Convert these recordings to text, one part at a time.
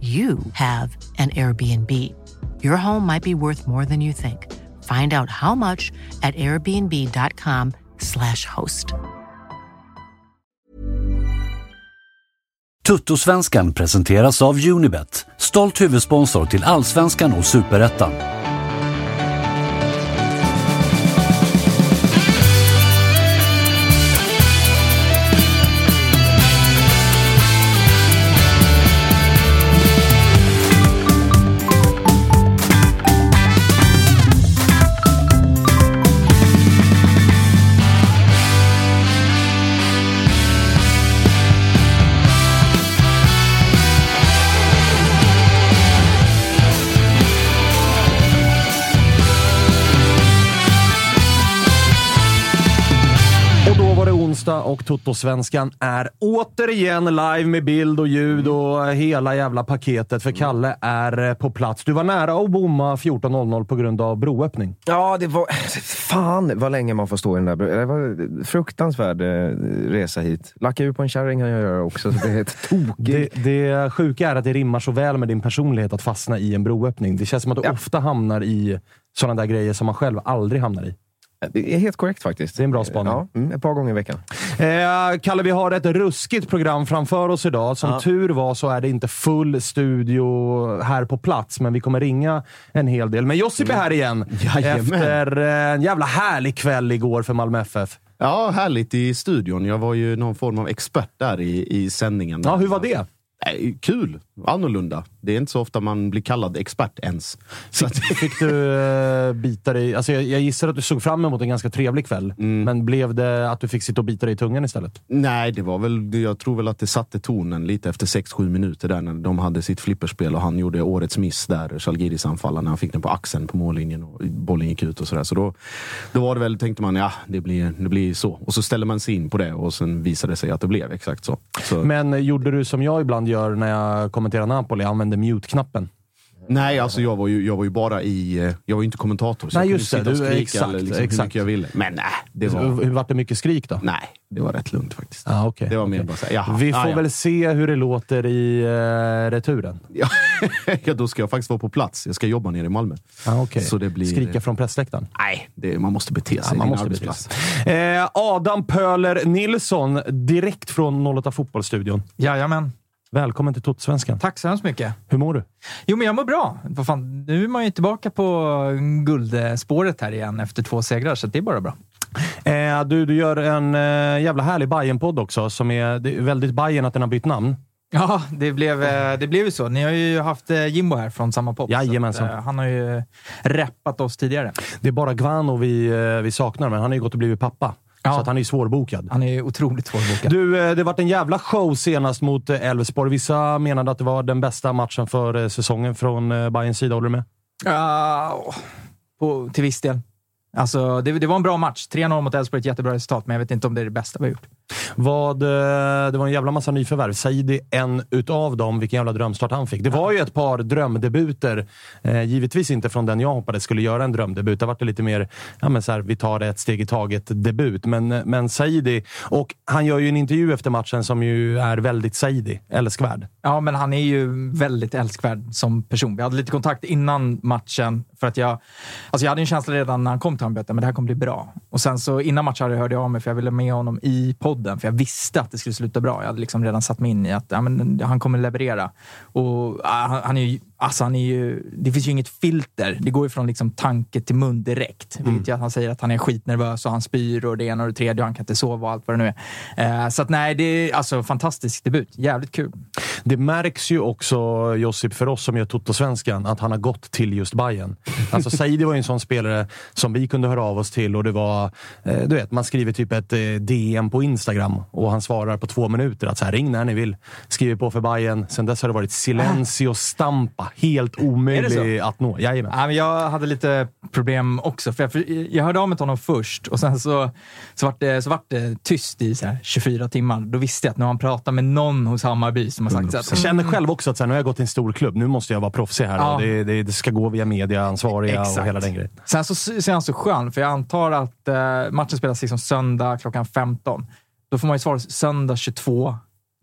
you have an Airbnb. Your home might be worth more than you think. Find out how much at airbnb.com/slash host. Tuttosvenskan presenteras av Unibet, stolt huvudsponsor till Allsvenskan och Superettan. Toto-svenskan är återigen live med bild och ljud och hela jävla paketet. För Kalle är på plats. Du var nära att bomma 14.00 på grund av broöppning. Ja, det var... Fan vad länge man får stå i den där bron. Det var en fruktansvärd eh, resa hit. Lacka ur på en kärring kan jag göra också, så det är helt tokigt. Det, det sjuka är att det rimmar så väl med din personlighet att fastna i en broöppning. Det känns som att du ofta hamnar i sådana där grejer som man själv aldrig hamnar i. Det är helt korrekt faktiskt. Det är en bra spaning. Ja, mm, ett par gånger i veckan. Eh, Kalle, vi har ett ruskigt program framför oss idag. Som Ja. tur var så är det inte full studio här på plats, men vi kommer ringa en hel del. Men Josip är här igen Jajamän. efter en jävla härlig kväll igår för Malmö FF. Ja, härligt i studion. Jag var ju någon form av expert där i, i sändningen. Ja, hur var det? Kul. Annorlunda. Det är inte så ofta man blir kallad expert ens. Så att, Fick du eh, bita dig... Alltså jag, jag gissar att du såg fram emot en ganska trevlig kväll, Mm. men blev det att du fick sitta och bita dig i tungan istället? nej, det var väl, jag tror väl att det satte tonen lite efter 6-7 minuter där när de hade sitt flipperspel och han gjorde årets miss där, Zalgiris anfallare, när han fick den på axeln på mållinjen och bollen gick ut och sådär. Så då, då var det väl, tänkte man, ja, det blir, det blir så. Och så ställer man sig in på det och sen visade det sig att det blev exakt så. så Men gjorde du som jag ibland gör när jag kommenterar Napoli, använde mute-knappen? Nej, alltså jag var ju, jag var ju bara i... eh, Jag var ju inte kommentator. Så Nej, jag just kunde det. sitta och Du- skrika exakt, eller liksom hur exakt. mycket jag ville. Men nej, det Hur, var... hur var det mycket skrik då? Nej, det var rätt lugnt faktiskt. Ah, okay, Det var mer bara såhär, jaha. Vi får ah, ja. väl se hur det låter i uh, returen. Ja, ja, då ska jag faktiskt vara på plats. Jag ska jobba nere i Malmö. Ah, okay. Så det blir... Skrika från pressläktaren? Nej, det, man måste bete sig. Ja, Det man måste arbetsplats. Eh, Adam Pöler Nilsson, direkt från 08 Fotbollsstudion. Jajamän. Välkommen till Totosvenskan. Tack så hemskt mycket. Hur mår du? Jo, men jag mår bra. Vad fan, nu är man ju tillbaka på guldspåret här igen efter två segrar, så det är bara bra. Eh, du, du gör en eh, jävla härlig bayern podd också, som är, det är väldigt Bayern att den har bytt namn. Ja, det blev, eh, det blev ju så. Ni har ju haft eh, Jimbo här från samma podd. Jajamensan. att, eh, Han har ju reppat oss tidigare. Det är bara Guano vi, vi saknar, men han har ju gått och blivit pappa. Ja. Så att han är svårbokad. Han är otroligt svårbokad. Du, eh, det varit en jävla show senast mot eh, Elfsborg. Vissa menade att det var den bästa matchen för eh, säsongen från Bayerns sida. Håller du med? Ja, på, till viss del. Alltså, det, det var en bra match. 3-0 mot Elfsborg ett jättebra resultat, men jag vet inte om det är det bästa vi har gjort. Vad, eh, det var en jävla massa nyförvärv. Saidi, en utav dem. Vilken jävla drömstart han fick. Det var ju ett par drömdebuter. Eh, givetvis inte från den jag hoppades skulle göra en drömdebut. Det var det lite mer, ja, men så här, vi tar det ett steg i taget-debut. Men, eh, men Saidi, och han gör ju en intervju efter matchen som ju är väldigt Saidi, älskvärd. Ja, men han är ju väldigt älskvärd som person. Vi hade lite kontakt innan matchen för att jag... Alltså jag hade en känsla redan när han kom till honom att det här kommer bli bra. Och sen så innan matchen hörde jag av mig för jag ville med honom i podden för jag visste att det skulle sluta bra. Jag hade liksom redan satt mig in i att ja, men, han kommer leverera. Och han, han är ju Alltså han är ju, det finns ju inget filter. Det går ju från liksom tanke till mun direkt. Mm. Vilket att han säger att han är skitnervös och han spyr och det ena och det tredje och han kan inte sova och allt vad det nu är. Eh, så att nej, det är alltså fantastisk debut. Jävligt kul. Det märks ju också, Josip, för oss som gör Toto-svenskan, att han har gått till just Bayern. Alltså Saidi var ju en sån spelare som vi kunde höra av oss till och det var, eh, du vet, man skriver typ ett eh, DM på Instagram och han svarar på två minuter att så här, ring när ni vill. Skriver på för Bayern. Sen dess har det varit silencio stampa helt omöjlig att nå. Jajamän. Ja, men jag hade lite problem också. För jag, jag hörde av mig till honom först och sen så, så, vart det, så vart det tyst i så 24 timmar. Då visste jag att när man pratar med någon hos Hammarby som har sagt så Jag känner själv också att så här, nu har jag gått till en stor klubb. Nu måste jag vara proffsig här. Ja. Det, det, det, ska gå via mediaansvariga och hela den grejen. Sen så, så är han så skön, för jag antar att eh, matchen spelas liksom söndag klockan 15. Då får man ju svara söndag 22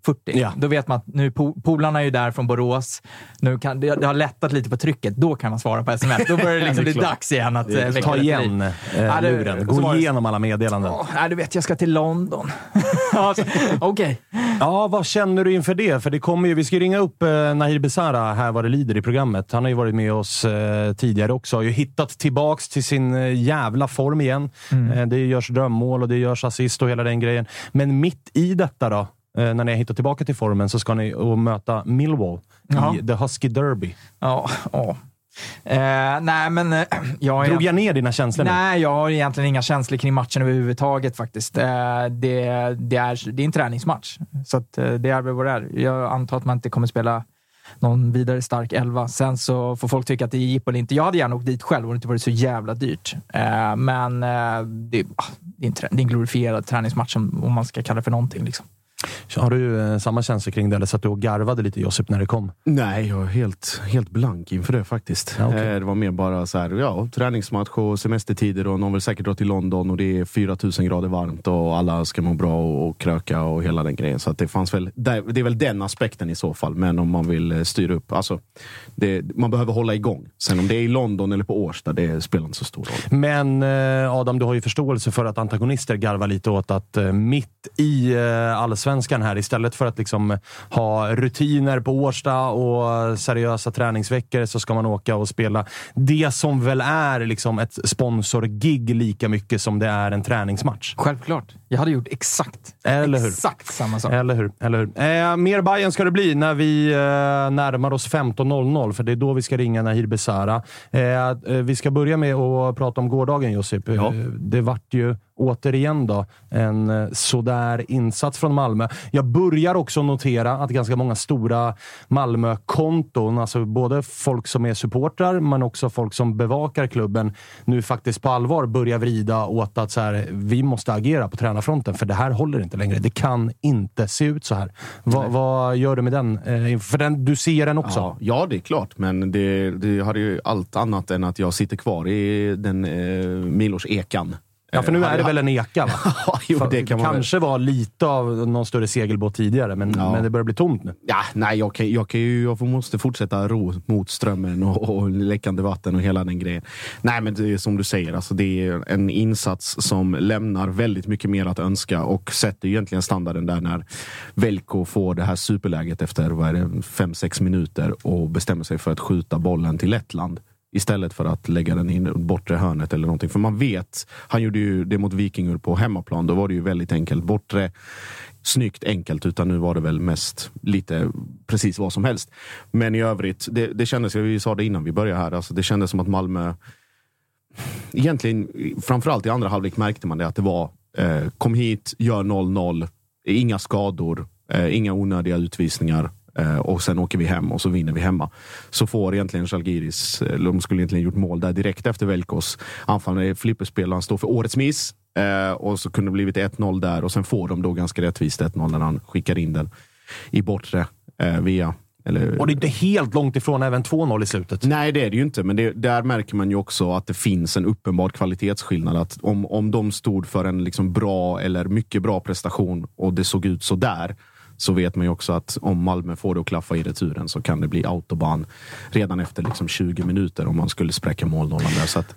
40. Ja. Då vet man att nu polarna är ju där från Borås. Nu kan, det, det har lättat lite på trycket. Då kan man svara på sms. Då börjar det liksom bli dags igen att eh, Ta igen eh, luren. Gå igenom alla meddelanden. Oh, nej, du vet, jag ska till London. alltså, Okej. Okay. Ja, vad känner du inför det? För det kommer ju, vi ska ringa upp eh, Nahir Besara här vad det lider i programmet. Han har ju varit med oss eh, tidigare också. Har ju hittat tillbaks till sin eh, jävla form igen. Mm. Eh, det görs drömmål och det görs assist och hela den grejen. Men mitt i detta då? Eh, när ni har hittat tillbaka till formen så ska ni och möta Millwall Jaha. i The Husky Derby. Ja, ja. Eh, nej, men... Eh, jag, Drog jag ner dina känslor Nej, jag har egentligen inga känslor kring matchen överhuvudtaget faktiskt. Eh, det, det, är, det är en träningsmatch, så att, eh, det är väl vad det är. Jag antar att man inte kommer spela någon vidare stark elva. Sen så får folk tycka att det är jippo eller inte. Jag hade gärna åkt dit själv och det inte varit så jävla dyrt. Eh, men det, ah, det, är en, det är en glorifierad träningsmatch om, om man ska kalla det för någonting. Liksom. Har du eh, samma känsla kring det, eller så att du och garvade lite Josip när det kom? Nej, jag är helt, helt blank inför det faktiskt. Ja, okay. Eh, det var mer bara så här, ja, träningsmatch och semestertider och någon vill säkert dra till London och det är 4000 grader varmt och alla ska må bra och kröka och hela den grejen. Så det fanns väl, det är väl den aspekten i så fall. Men om man vill eh, styra upp, alltså, det, man behöver hålla igång. Sen om det är i London eller på Årsta, det spelar inte så stor roll. Men Adam, du har ju förståelse för att antagonister garvar lite åt att mitt i allsvenskan här istället för att liksom ha rutiner på Årsta och seriösa träningsveckor så ska man åka och spela det som väl är liksom ett sponsorgig lika mycket som det är en träningsmatch. Självklart. Jag hade gjort exakt, Eller hur? exakt samma sak. Eller hur? Eller hur? Eh, mer Bayern ska det bli när vi eh, närmar oss 15.00, för det är då vi ska ringa Nahir Besara. Eh, eh, vi ska börja med att prata om gårdagen, Josip. Ja. Eh, det vart ju återigen då, en eh, sådär insats från Malmö. Jag börjar också notera att ganska många stora Malmö-konton, alltså både folk som är supportrar men också folk som bevakar klubben, nu faktiskt på allvar börjar vrida åt att så här, vi måste agera på tränarfronten, för det här håller inte längre. Det kan inte se ut så här. Va, vad gör du med den? Eh, för den, du ser den också? Ja, ja det är klart, men det, det hade ju allt annat än att jag sitter kvar i den eh, Milos ekan Ja, för nu är det väl en eka, va? jo, det kan kanske var lite av någon större segelbåt tidigare, men, ja. men det börjar bli tomt nu. Ja, nej, jag, kan, jag, kan ju, jag måste fortsätta ro mot strömmen och, och läckande vatten och hela den grejen. Nej, men det är som du säger, alltså, det är en insats som lämnar väldigt mycket mer att önska och sätter egentligen standarden där när Velko får det här superläget efter vad är det, fem, sex minuter och bestämmer sig för att skjuta bollen till Lettland istället för att lägga den in i bortre hörnet eller någonting. För man vet, han gjorde ju det mot Vikingur på hemmaplan. Då var det ju väldigt enkelt. Bortre, snyggt, enkelt. Utan nu var det väl mest lite precis vad som helst. Men i övrigt, det, det kändes, vi sa det innan vi började här, alltså det kändes som att Malmö Egentligen, framförallt i andra halvlek märkte man det att det var eh, kom hit, gör 0-0, inga skador, eh, inga onödiga utvisningar. Eh, och sen åker vi hem och så vinner vi hemma. Så får egentligen Žalgiris, de skulle egentligen gjort mål där direkt efter Velkos anfallare, flipperspelaren, står för årets miss. Eh, och så kunde det blivit 1-0 där och sen får de då ganska rättvist 1-0 när han skickar in den i bortre eh, via eller, Och det är inte helt långt ifrån även 2-0 i slutet. Nej, det är det ju inte, men det, där märker man ju också att det finns en uppenbar kvalitetsskillnad. Att om, om de stod för en liksom bra eller mycket bra prestation och det såg ut så där så vet man ju också att om Malmö får det att klaffa i returen så kan det bli autobahn redan efter liksom 20 minuter om man skulle spräcka målnollan där. Så att,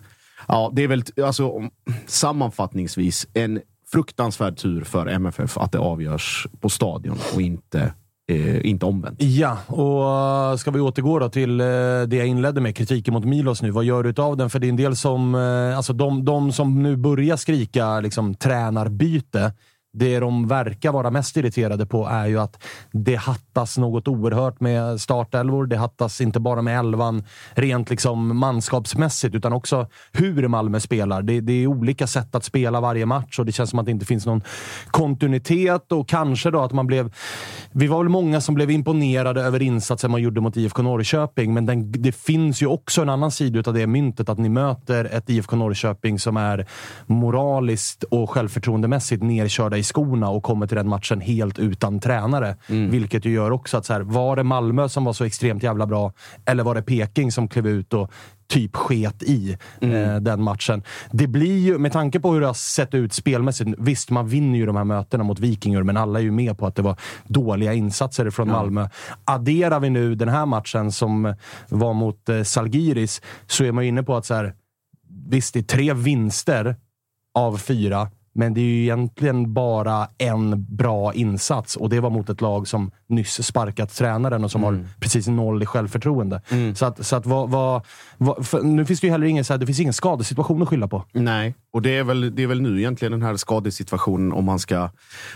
ja, det är väl alltså, sammanfattningsvis en fruktansvärd tur för MFF att det avgörs på stadion och inte, eh, inte omvänt. Ja, och eh, ska vi återgå då till eh, det jag inledde med, kritiken mot Milos nu. Vad gör du av den? För det är en del som, eh, alltså de, de som nu börjar skrika liksom, tränarbyte, det de verkar vara mest irriterade på är ju att det hattas något oerhört med startelvor. Det hattas inte bara med elvan rent liksom manskapsmässigt, utan också hur Malmö spelar. Det, det är olika sätt att spela varje match och det känns som att det inte finns någon kontinuitet och kanske då att man blev... Vi var väl många som blev imponerade över insatsen man gjorde mot IFK Norrköping, men den, det finns ju också en annan sida av det myntet, att ni möter ett IFK Norrköping som är moraliskt och självförtroendemässigt nerkörda i skorna och kommer till den matchen helt utan tränare. Vilket ju gör också att så här, var det Malmö som var så extremt jävla bra, eller var det Peking som klev ut och typ sket i eh, den matchen. Det blir ju, med tanke på hur det har sett ut spelmässigt, visst man vinner ju de här mötena mot Vikingur, men alla är ju med på att det var dåliga insatser från Malmö. Adderar vi nu den här matchen som var mot eh, Salgiris, så är man ju inne på att så här, visst, det är tre vinster av fyra, men det är ju egentligen bara en bra insats och det var mot ett lag som nyss sparkat tränaren och som har precis noll i självförtroende. Så att, så att vad, vad, vad, nu finns det ju heller ingen, så här, det finns ingen skadesituation att skylla på. Nej, och det är, väl, det är väl nu egentligen den här skadesituationen om man ska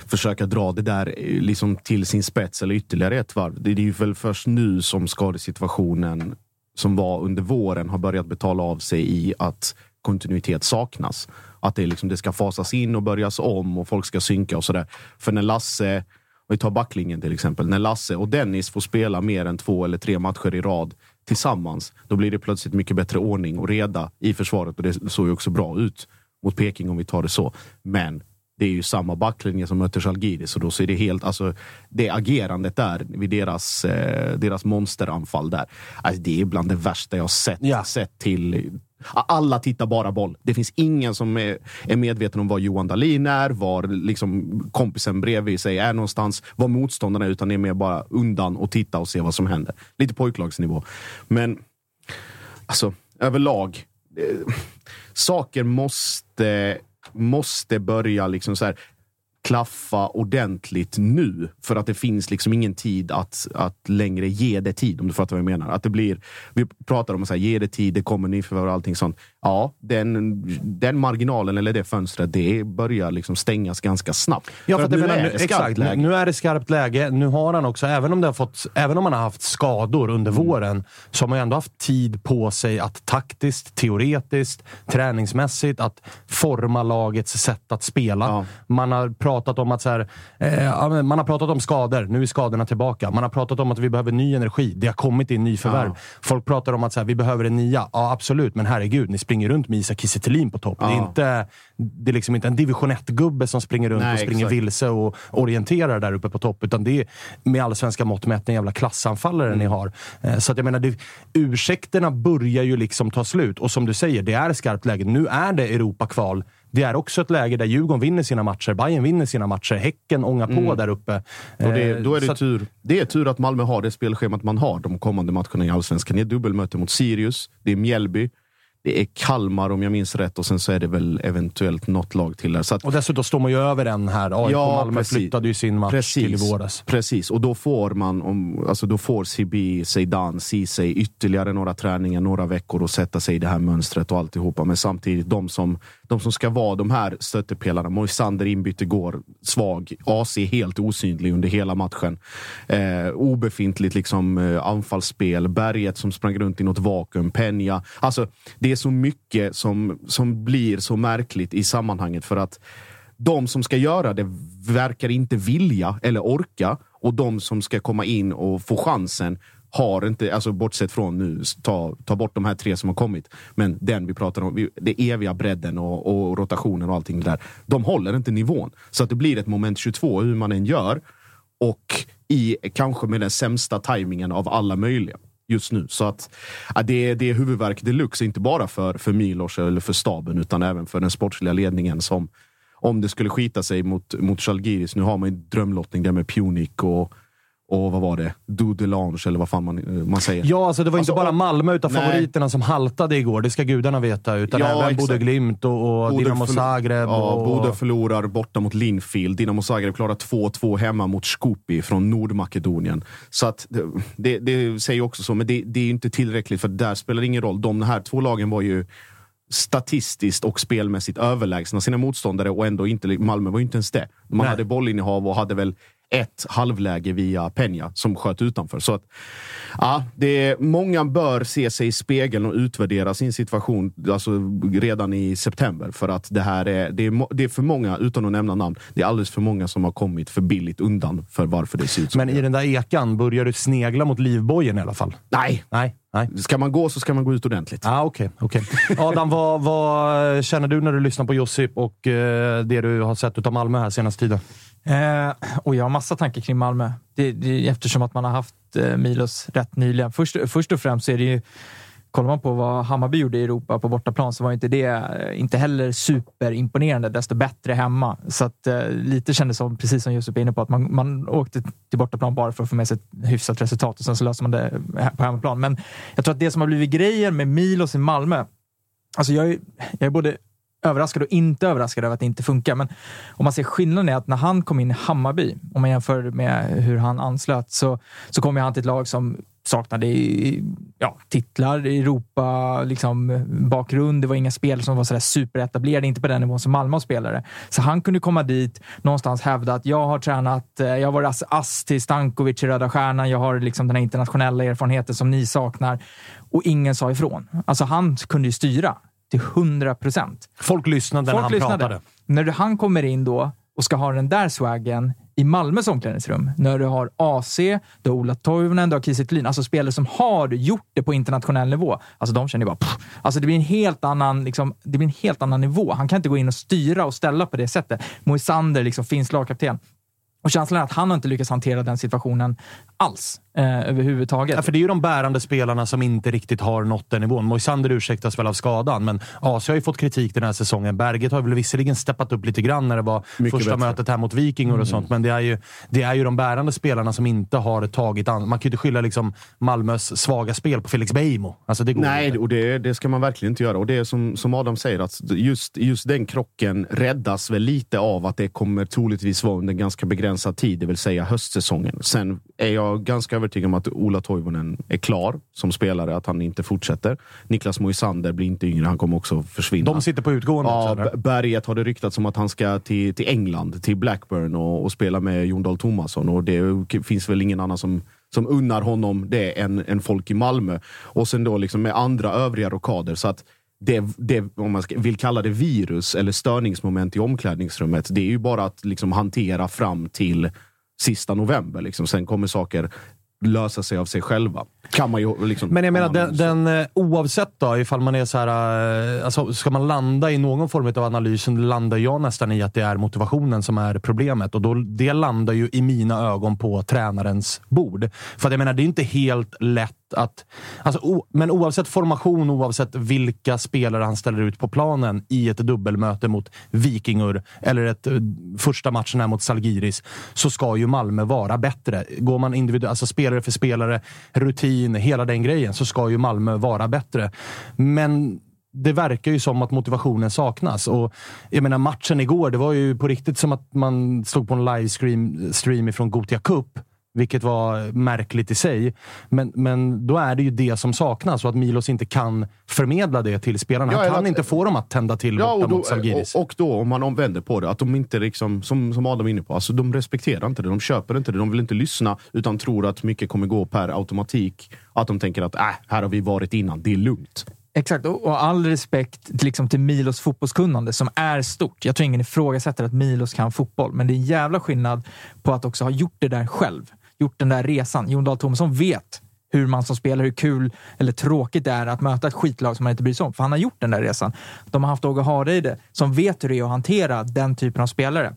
försöka dra det där eh, liksom till sin spets eller ytterligare ett varv. Det är ju väl först nu som skadesituationen som var under våren har börjat betala av sig i att kontinuitet saknas. Att det, liksom, det ska fasas in och börjas om och folk ska synka och sådär. För när Lasse, vi tar backlinjen till exempel, när Lasse och Dennis får spela mer än två eller tre matcher i rad tillsammans, då blir det plötsligt mycket bättre ordning och reda i försvaret och det såg ju också bra ut mot Peking om vi tar det så. Men det är ju samma backlinje som möter Žalgiris och då så är det helt, alltså det agerandet där vid deras, eh, deras monsteranfall där. Alltså, det är bland det värsta jag sett, Ja. sett till alla tittar bara boll. Det finns ingen som är, är medveten om var Johan Dahlin är, var liksom kompisen bredvid sig är någonstans, var motståndarna är, utan det är mer bara undan och titta och se vad som händer. Lite pojklagsnivå. Men alltså, överlag. Eh, saker måste, måste börja liksom så här klaffa ordentligt nu. För att det finns liksom ingen tid att, att längre ge det tid, om du fattar vad jag menar. Att det blir, vi pratar om att säga, ge det tid, det kommer nyförvärv och allting sånt. Ja, den, den marginalen eller det fönstret, det börjar liksom stängas ganska snabbt. Ja, för jag nu menar, är nu, det exakt, läge. nu är det skarpt läge. Nu har han också, även om, det har fått, även om han har haft skador under Mm. våren, så har man ändå haft tid på sig att taktiskt, teoretiskt, träningsmässigt, att forma lagets sätt att spela. Ja. Man har pratat om att så här, eh, ja, man har pratat om skador. Nu är skadorna tillbaka. Man har pratat om att vi behöver ny energi. Det har kommit in nyförvärv. Ja. Folk pratar om att så här, vi behöver en nia. Ja, absolut. Men herregud, ni springer runt med Isak Kiese på topp. Det är Ja. inte, det är liksom inte en division 1-gubbe som springer runt Nej, och springer exakt. vilse och orienterar där uppe på topp. Utan det är med allsvenska mått mätt en jävla klassanfallare Mm. ni har. Eh, Så att jag menar, det, ursäkterna börjar ju liksom ta slut. Och som du säger, det är skarpt läge. Nu är det Europa-kval. Det är också ett läge där Djurgården vinner sina matcher, Bayern vinner sina matcher, Häcken ångar på där uppe. Och det, Eh, då är det, att- tur, det är tur att Malmö har det spelschemat man har de kommande matcherna i Allsvenskan. Det är dubbelmöte mot Sirius, det är Mjällby, det är Kalmar om jag minns rätt och sen så är det väl eventuellt något lag till där. Så att, Och dessutom står man ju över en här. AIK Ja, Malmö precis. flyttade ju sin match till i våras. Precis, och då får man, om, alltså då får Sibi, Zeidan, Ceesay ytterligare några träningar, några veckor och sätta sig i det här mönstret och alltihopa. Men samtidigt, de som, de som ska vara de här stöttepelarna, Moisander inbytt går svag, AC helt osynlig under hela matchen. Eh, obefintligt liksom, eh, anfallsspel, Berget som sprang runt i något vakuum, Penja. Alltså, det är så mycket som, som blir så märkligt i sammanhanget för att de som ska göra det verkar inte vilja eller orka och de som ska komma in och få chansen har inte, alltså bortsett från nu, ta, ta bort de här tre som har kommit. Men den vi pratar om, det eviga bredden och, och rotationen och allting där. De håller inte nivån. Så att det blir ett moment 22 hur man än gör. Och i kanske med den sämsta tajmingen av alla möjliga just nu. Så att ja, det, är, det är huvudvärk deluxe, inte bara för, för Milos eller för staben, utan även för den sportsliga ledningen som om det skulle skita sig mot, mot Chalgiris. Nu har man ju drömlottning där med Punic och, och vad var det? Dudelange eller vad fan man, man säger. Ja, alltså det var Alltså, inte bara Malmö utav Nej. favoriterna som haltade igår. Det ska gudarna veta. Utan Ja, även exakt. Bodø Glimt och, och Dinamo Zagreb. Ja, och... Bodø förlorar borta mot Linfield. Dinamo Zagreb klarar 2-2 hemma mot Skopje från Nordmakedonien. Så att det, det, säger också så, men det, det är inte tillräckligt för där spelar det ingen roll. De här två lagen var ju statistiskt och spelmässigt överlägsna sina motståndare och ändå inte, Malmö var ju inte ens det. Man Nej. hade bollinnehav och hade väl ett halvläge via Peña som sköt utanför. Så att, ja, det är, många bör se sig i spegeln och utvärdera sin situation alltså, redan i september. För att det här är, det är, det är för många, utan att nämna namn, det är alldeles för många som har kommit för billigt undan för varför det ser ut som Men i den där ekan börjar du snegla mot livbojen i alla fall? Nej! Nej. Nej. Ska man gå så ska man gå ut ordentligt. Ah, Okej, okej. Adam, vad, vad känner du när du lyssnar på Josip och eh, det du har sett av Malmö här senaste tiden? Eh, och jag har massa tankar kring Malmö. Det, det, eftersom att man har haft eh, Milos rätt nyligen. Först, först och främst så är det ju Kollar man på vad Hammarby gjorde i Europa på bortaplan så var inte det eh, inte heller superimponerande. Desto bättre hemma. Så att, eh, lite kändes som, precis som Josef är inne på, att man, man åkte till bortaplan bara för att få med sig ett hyfsat resultat och sen så löser man det på hemmaplan. Men jag tror att det som har blivit grejen med Milos i Malmö. Alltså jag är, jag är både överraskad och inte överraskad över att det inte funkar. Men om man ser skillnaden är att när han kom in i Hammarby, om man jämför med hur han anslöt, så, så kom han till ett lag som saknade i- ja, titlar, Europa, liksom, bakgrund. Det var inga spelare som var sådär superetablerade, inte på den nivån som Malmö spelare. Så han kunde komma dit, någonstans hävda att jag har tränat, eh, jag har varit ass, till Stankovic i Röda Stjärnan, jag har liksom den här internationella erfarenheten som ni saknar. Och ingen sa ifrån. Alltså han kunde ju styra till 100 procent. Folk lyssnade när han pratade. När han kommer in då och ska ha den där swaggen i Malmös omklädningsrum. När du har AC, du har Ola Toivonen, du har Kiese Alltså spelare som har gjort det på internationell nivå. Alltså de känner ju bara... Pff. Alltså det blir en helt annan, liksom, det blir en helt annan nivå. Han kan inte gå in och styra och ställa på det sättet. Moisander, liksom, finns lagkapten. Och känslan är att han har inte lyckats hantera den situationen alls. Eh, överhuvudtaget. Ja, för det är ju de bärande spelarna som inte riktigt har nått den nivån. Moisander ursäktas väl av skadan, men AC har ju fått kritik den här säsongen. Berget har väl visserligen steppat upp lite grann när det var Mycket första bättre. mötet här mot Vikingar och sånt, men det är, ju, det är ju de bärande spelarna som inte har tagit an... Man kan ju inte skylla liksom Malmös svaga spel på Felix Beijmo. Alltså, det går Nej, inte. och det, det ska man verkligen inte göra. Och det är som, som Adam säger, att just, just den krocken räddas väl lite av att det kommer troligtvis vara under en ganska begränsad tid, det vill säga höstsäsongen. Sen är jag ganska övertygad om att Ola Toivonen är klar som spelare, att han inte fortsätter. Niklas Moisander blir inte yngre, han kommer också försvinna. De sitter på utgående Ja, Berget har det ryktats om att han ska till, till England, till Blackburn och, och spela med Jon Dahl Tomasson. Och det finns väl ingen annan som, som unnar honom det än, än folk i Malmö. Och sen då liksom med andra övriga rockader. Så att det, det, om man ska, vill kalla det virus eller störningsmoment i omklädningsrummet, det är ju bara att liksom hantera fram till sista november. Liksom. Sen kommer saker lösa sig av sig själva. Kan man ju liksom, Men jag menar, den, den, eh, oavsett då, ifall man är så här, eh, alltså, ska man landa i någon form av analys, så landar jag nästan i att det är motivationen som är problemet. Och då, det landar ju i mina ögon på tränarens bord. För jag menar, det är inte helt lätt att... Alltså, o, men oavsett formation, oavsett vilka spelare han ställer ut på planen i ett dubbelmöte mot Vikingur eller ett eh, första matchen här mot Salgiris, så ska ju Malmö vara bättre. Går man individuellt, alltså spelare för spelare, rutin, hela den grejen, så ska ju Malmö vara bättre. Men det verkar ju som att motivationen saknas. Och jag menar, matchen igår, det var ju på riktigt som att man stod på en livestream stream ifrån Gothia Cup. Vilket var märkligt i sig. Men, men då är det ju det som saknas och att Milos inte kan förmedla det till spelarna. Ja, Han eller kan att- inte få dem att tända till Ja, borta och då, mot Zalgiris. och, och då om man omvänder på det, att de inte liksom, som, som Adam är inne på, alltså de respekterar inte det, de köper inte det, de vill inte lyssna utan tror att mycket kommer gå per automatik. Att de tänker att äh, här har vi varit innan, det är lugnt. Exakt, och, all respekt till, liksom, till Milos fotbollskunnande som är stort. Jag tror ingen ifrågasätter att Milos kan fotboll, men det är en jävla skillnad på att också ha gjort det där själv. Gjort den där resan. Jon Dahl Tomasson vet hur man som spelare, hur kul eller tråkigt det är att möta ett skitlag som man inte bryr sig om. För han har gjort den där resan. De har haft Åge Hareide som vet hur det är att hantera den typen av spelare.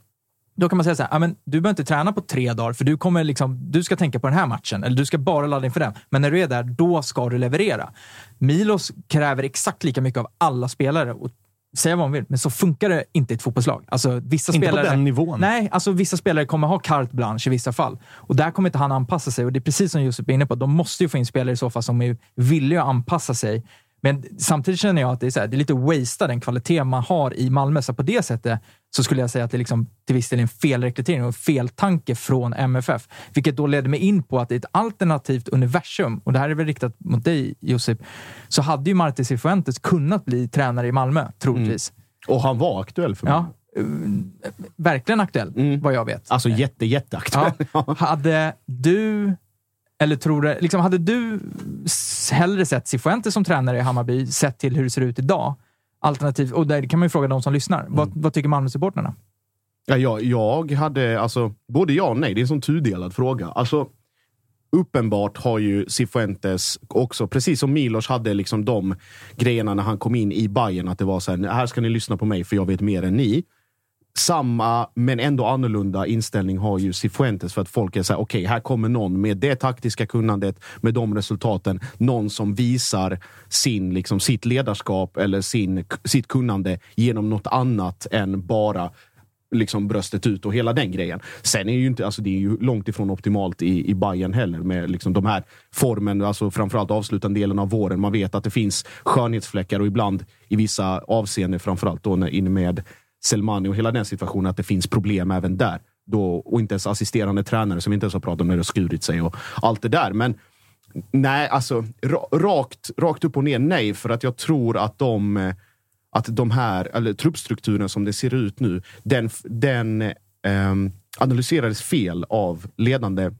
Då kan man säga så här, men du behöver inte träna på tre dagar för du, kommer liksom, du ska tänka på den här matchen. Eller du ska bara ladda inför den. Men när du är där, då ska du leverera. Milos kräver exakt lika mycket av alla spelare. Och säga vad man vill, men så funkar det inte i ett fotbollslag. Alltså, vissa Inte på spelare, den nivån. Nej, alltså vissa spelare kommer ha carte blanche i vissa fall. Och där kommer inte han anpassa sig. Och det är precis som Josef är inne på, de måste ju få in spelare i så fall som är villiga att anpassa sig. Men samtidigt känner jag att det är, så här, det är lite wasted den kvalitet man har i Malmö. Så på det sättet så skulle jag säga att det är liksom till viss del en felrekrytering och en feltanke från MFF. Vilket då ledde mig in på att i ett alternativt universum, och det här är väl riktat mot dig Josip, så hade ju Martin Cifuentes kunnat bli tränare i Malmö, troligtvis. Och han var aktuell för mig. Ja, eh, verkligen aktuell, vad jag vet. Alltså jätte, jätteaktuell. Ja. Hade du, eller tror du, liksom, hade du hellre sett Cifuentes som tränare i Hammarby, sett till hur det ser ut idag? Alternativt, och där kan man ju fråga de som lyssnar. Vad, vad tycker Malmö-supportrarna? Ja, jag, jag hade, alltså, både ja och nej. Det är en sån tudelad fråga. Alltså, uppenbart har ju Cifuentes också, precis som Milos hade liksom de grejerna när han kom in i Bayern att det var så här, här ska ni lyssna på mig för jag vet mer än ni. Samma, men ändå annorlunda inställning har ju Cifuentes för att folk är så här, okej, här kommer någon med det taktiska kunnandet, med de resultaten. Någon som visar sin, liksom, sitt ledarskap eller sin, sitt kunnande genom något annat än bara liksom bröstet ut och hela den grejen. Sen är ju inte, alltså det är ju långt ifrån optimalt i, i Bayern heller med liksom de här formen, alltså framförallt avslutande delen av våren. Man vet att det finns skönhetsfläckar och ibland i vissa avseenden, framförallt då inne med Selmani och hela den situationen, att det finns problem även där. Då, och inte ens assisterande tränare som inte ens har pratat om när det har skurit sig och allt det där. Men nej, alltså rakt, rakt upp och ner nej, för att jag tror att de eh, att de här, eller truppstrukturen som det ser ut nu, den, den ehm, analyserades fel av ledande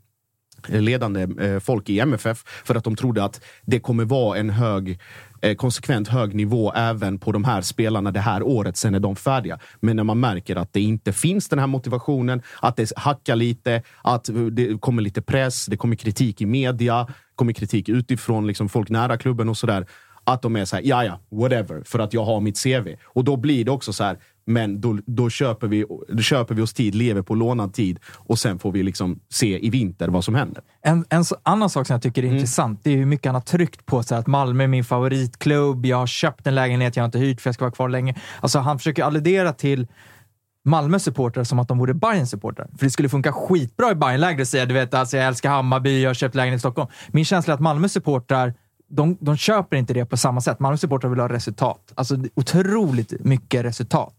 ledande eh, folk i MFF för att de trodde att det kommer vara en hög Eh, konsekvent hög nivå även på de här spelarna det här året. Sen är de färdiga. Men när man märker att det inte finns den här motivationen, att det hackar lite, att det kommer lite press, det kommer kritik i media, kommer kritik utifrån liksom folk nära klubben och sådär. Att de är så här, ja ja, whatever, för att jag har mitt CV. Och då blir det också så här, men då, då, köper vi, då köper vi oss tid, lever på lånad tid och sen får vi liksom se i vinter vad som händer. En, en så- annan sak som jag tycker är Mm. intressant, det är hur mycket han har tryckt på så här, att Malmö är min favoritklubb, jag har köpt en lägenhet jag har inte hyrt för jag ska vara kvar länge. Alltså han försöker alludera till Malmös supportrar som att de vore Bayerns supportrar. För det skulle funka skitbra i Bayern-lägret att säga du vet, alltså, jag älskar Hammarby, jag har köpt lägenhet i Stockholm. Min känsla är att Malmös supportrar de, de köper inte det på samma sätt. Malmös supportrar vill ha resultat. Alltså otroligt mycket resultat.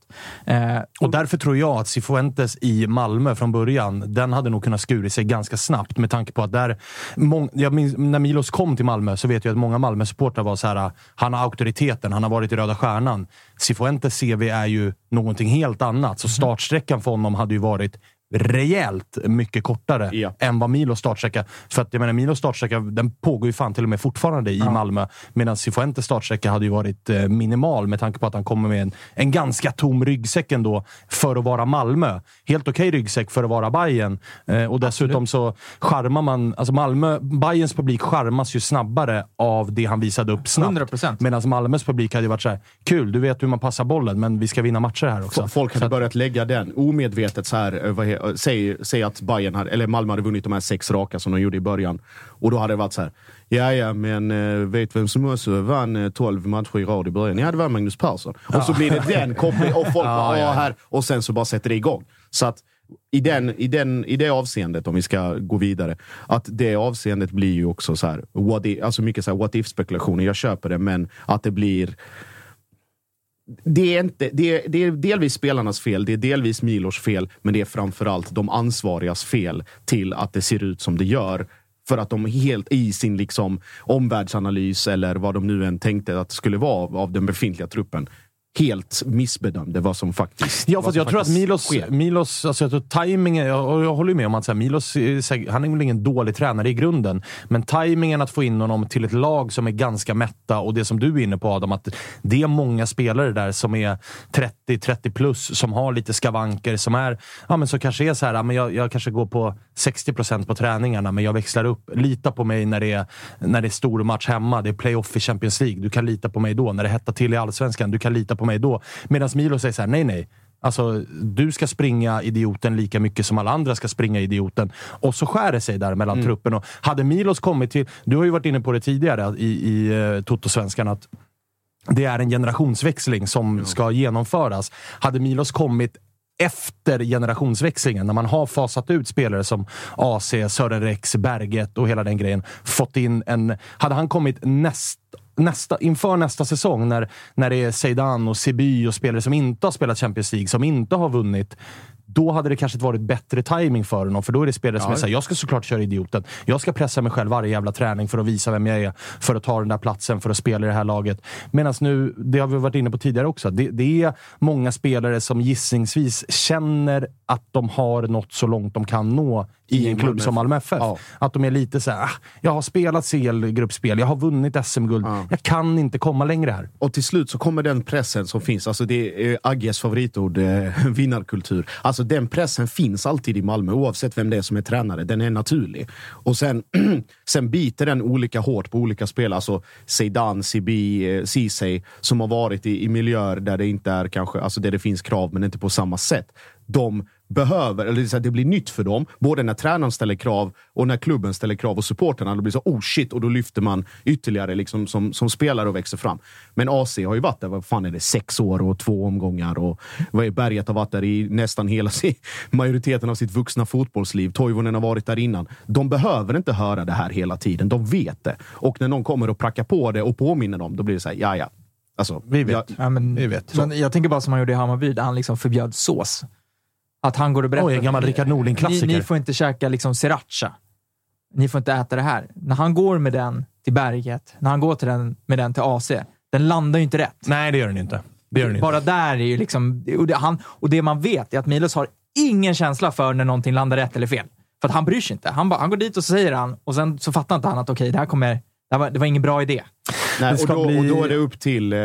Eh, Och därför tror jag att Cifuentes i Malmö från början, den hade nog kunnat skurit sig ganska snabbt med tanke på att där... Mång, minns, när Milos kom till Malmö så vet jag att många Malmö-supportrar var så här, han har auktoriteten, han har varit i Röda Stjärnan. Cifuentes CV är ju någonting helt annat, så startsträckan för honom hade ju varit rejält mycket kortare Ja. än vad Milos startsträcka... För att jag menar, Milos startsträcka den pågår ju fan till och med fortfarande i Malmö. Medan Cifuentes startsträcka hade ju varit eh, minimal med tanke på att han kommer med en, en ganska tom ryggsäck ändå för att vara Malmö. Helt okej ryggsäck för att vara Bayern eh, Och dessutom så charmar man... Alltså Malmö, Bayerns publik charmas ju snabbare av det han visade upp snabbt. 100%. Medan Malmös publik hade ju varit så här: kul, du vet hur man passar bollen, men vi ska vinna matcher här också. Folk hade börjat lägga den omedvetet så här. eh, Vad, eh, säg, säg att Bayern hade, eller Malmö hade vunnit de här sex raka som de gjorde i början. Och då hade det varit så här. Ja, ja, men eh, vet vem som också vann eh, 12 matcher i rad i början? Ja, det var Magnus Persson. Och så blir det den kopplingen och folk bara, ja, här. Och sen så bara sätter det igång. Så att i, den, i, den, i det avseendet, om vi ska gå vidare, att det avseendet blir ju också så här, what if, alltså mycket så här what if-spekulationer. Jag köper det, men att det blir det är, inte, det, är, det är delvis spelarnas fel, det är delvis Milos fel, men det är framförallt de ansvarigas fel till att det ser ut som det gör. För att de helt i sin liksom omvärldsanalys, eller vad de nu än tänkte att det skulle vara av den befintliga truppen, helt missbedömde vad som faktiskt Ja, som jag tror att Milos, sker. Milos alltså jag tror tajmingen, och jag håller ju med om att så här, Milos, han är väl ingen dålig tränare i grunden, men tajmingen att få in honom till ett lag som är ganska mätta och det som du är inne på Adam, att det är många spelare där som är 30-30 plus, som har lite skavanker, som är, ja men som kanske är så här, ja, men jag, jag kanske går på 60% på träningarna, men jag växlar upp. Lita på mig när det är, när det är stor match hemma, det är playoff i Champions League. Du kan lita på mig då. När det hettar till i Allsvenskan, du kan lita på mig då. Medan Milo säger så här, nej nej. Alltså, du ska springa idioten lika mycket som alla andra ska springa idioten. Och så skär det sig där mellan truppen. Och hade Milos kommit till... Du har ju varit inne på det tidigare i, i uh, Toto-svenskan, att det är en generationsväxling som ska genomföras. Hade Milos kommit efter generationsväxlingen, när man har fasat ut spelare som AC, Sören Rex, Berget och hela den grejen. Fått in en... Hade han kommit näst, nästa, inför nästa säsong, när, när det är Zeidan och Siby och spelare som inte har spelat Champions League, som inte har vunnit, då hade det kanske varit bättre timing för honom. För då är det spelare som är såhär, jag ska såklart köra idioten. Jag ska pressa mig själv varje jävla träning för att visa vem jag är. För att ta den där platsen, för att spela i det här laget. Medan nu, det har vi varit inne på tidigare också, det, det är många spelare som gissningsvis känner att de har nått så långt de kan nå i en klubb som Malmö FF. Ja. Att de är lite så här, ah, jag har spelat CL-gruppspel, jag har vunnit SM-guld. Jag kan inte komma längre här. Och till slut så kommer den pressen som finns. Alltså det är Agges favoritord, eh, vinnarkultur. Alltså den pressen finns alltid i Malmö oavsett vem det är som är tränare. Den är naturlig. Och sen, sen biter den olika hårt på olika spelare. Alltså Zeidan, Sibi, eh, Ceesay som har varit i, i miljöer där det inte är kanske, alltså där det finns krav men inte på samma sätt. De behöver, eller det, är så här, det blir nytt för dem, både när tränaren ställer krav och när klubben ställer krav och supporterna. Det blir så oh shit, och då lyfter man ytterligare liksom som, som spelare och växer fram. Men AC har ju varit där, vad fan är det, sex år och två omgångar och vad är Berget har varit där i nästan hela sin, majoriteten av sitt vuxna fotbollsliv. Toivonen har varit där innan. De behöver inte höra det här hela tiden, de vet det. Och när någon kommer och prackar på det och påminner dem, då blir det så här, ja ja. Alltså, Vi vet. jag- Ja, men, Vi vet. Men jag tänker bara som han gjorde i Hammarby, där han liksom förbjöd sås. Att han går och berättar... Oj, en gammal Rickard Norling-klassiker. Ni, ni får inte käka liksom sriracha. Ni får inte äta det här. När han går med den till berget, när han går till den, med den till AC, den landar ju inte rätt. Nej, det gör den inte. Det gör den inte. Bara där är ju liksom... Och det, han, och det man vet är att Milos har ingen känsla för när någonting landar rätt eller fel. För att han bryr sig inte. Han, bara, han går dit och så säger han och sen så fattar inte han att okej, det här kommer... Det, var, det var ingen bra idé. Nej, och, då, bli- och då är det upp till, eh,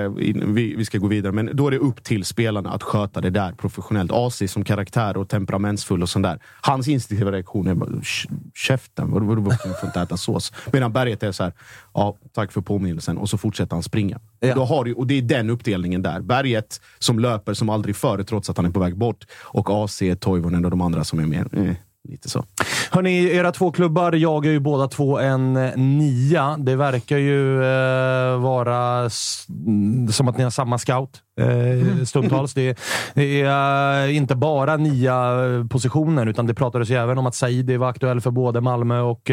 vi, vi ska gå vidare, men då är det upp till spelarna att sköta det där professionellt. AC som karaktär och temperamentsfull och sånt där. Hans instinktiva reaktion är bara, "Sh- käften, vadå vadå vuxen får inte äta sås? Medan Berget är så här, ja, tack för påminnelsen, och så fortsätter han springa. Ja. Då har du, och det är den uppdelningen där. Berget som löper som aldrig förr, trots att han är på väg bort. Och AC, Toivonen och de andra som är mer, eh, lite så. Hörni, era två klubbar jagar ju båda två en eh, nia. Det verkar ju eh, vara mm, som att ni har samma scout eh, stundtals. det, det är inte bara nia positioner, utan det pratades ju även om att Saidi var aktuell för både Malmö och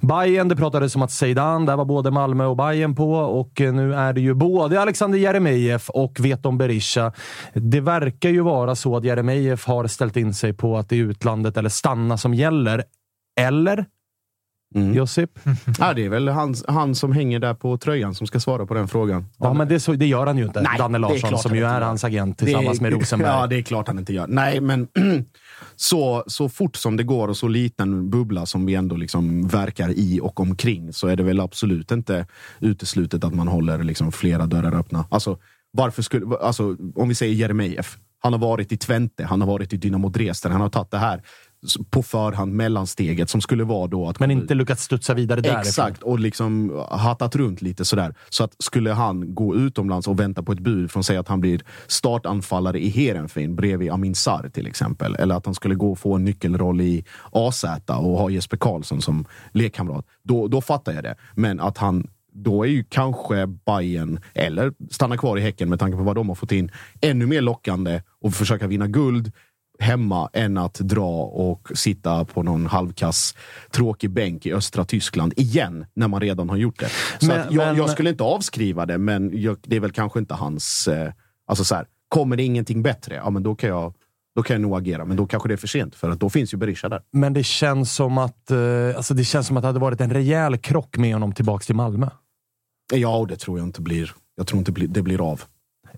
Bayern. Det pratades om att Zeidan, där var både Malmö och Bayern på och nu är det ju både Alexander Jeremejeff och Veton Berisha. Det verkar ju vara så att Jeremejeff har ställt in sig på att det är utlandet eller stanna som gäller. Eller? Mm. Josip? Ja, det är väl han, han som hänger där på tröjan som ska svara på den frågan. Ja, men det, så, det gör han ju inte. Nej, Danne Larsson, som ju är hans agent tillsammans är- med Rosenberg. Ja, det är klart han inte gör. Nej, men så, så fort som det går och så liten bubbla som vi ändå liksom verkar i och omkring så är det väl absolut inte uteslutet att man håller liksom flera dörrar öppna. Alltså, varför skulle, alltså, om vi säger Jeremejeff. Han har varit i Twente, han har varit i Dynamo Dresden, han har tagit det här på förhand mellansteget som skulle vara då att Men inte lyckats studsa vidare därifrån. Exakt, och liksom hattat runt lite sådär. Så att skulle han gå utomlands och vänta på ett bud från sig att han blir startanfallare i Heerenveen bredvid Amin Sarr till exempel. Eller att han skulle gå och få en nyckelroll i AZ och ha Jesper Karlsson som lekkamrat. Då, då fattar jag det. Men att han då är ju kanske Bayern eller stanna kvar i Häcken med tanke på vad de har fått in, ännu mer lockande och försöka vinna guld hemma än att dra och sitta på någon halvkass tråkig bänk i östra Tyskland igen när man redan har gjort det. Så Men- jag, men- jag skulle inte avskriva det, men jag, det är väl kanske inte hans... Eh, alltså så här, kommer det ingenting bättre, ja men då kan jag då kan jag nog agera, men då kanske det är för sent för att då finns ju Berisha där. Men det känns som att eh, alltså det känns som att det hade varit en rejäl krock med honom tillbaka till Malmö. Ja, och det tror jag inte blir. Jag tror inte det blir av.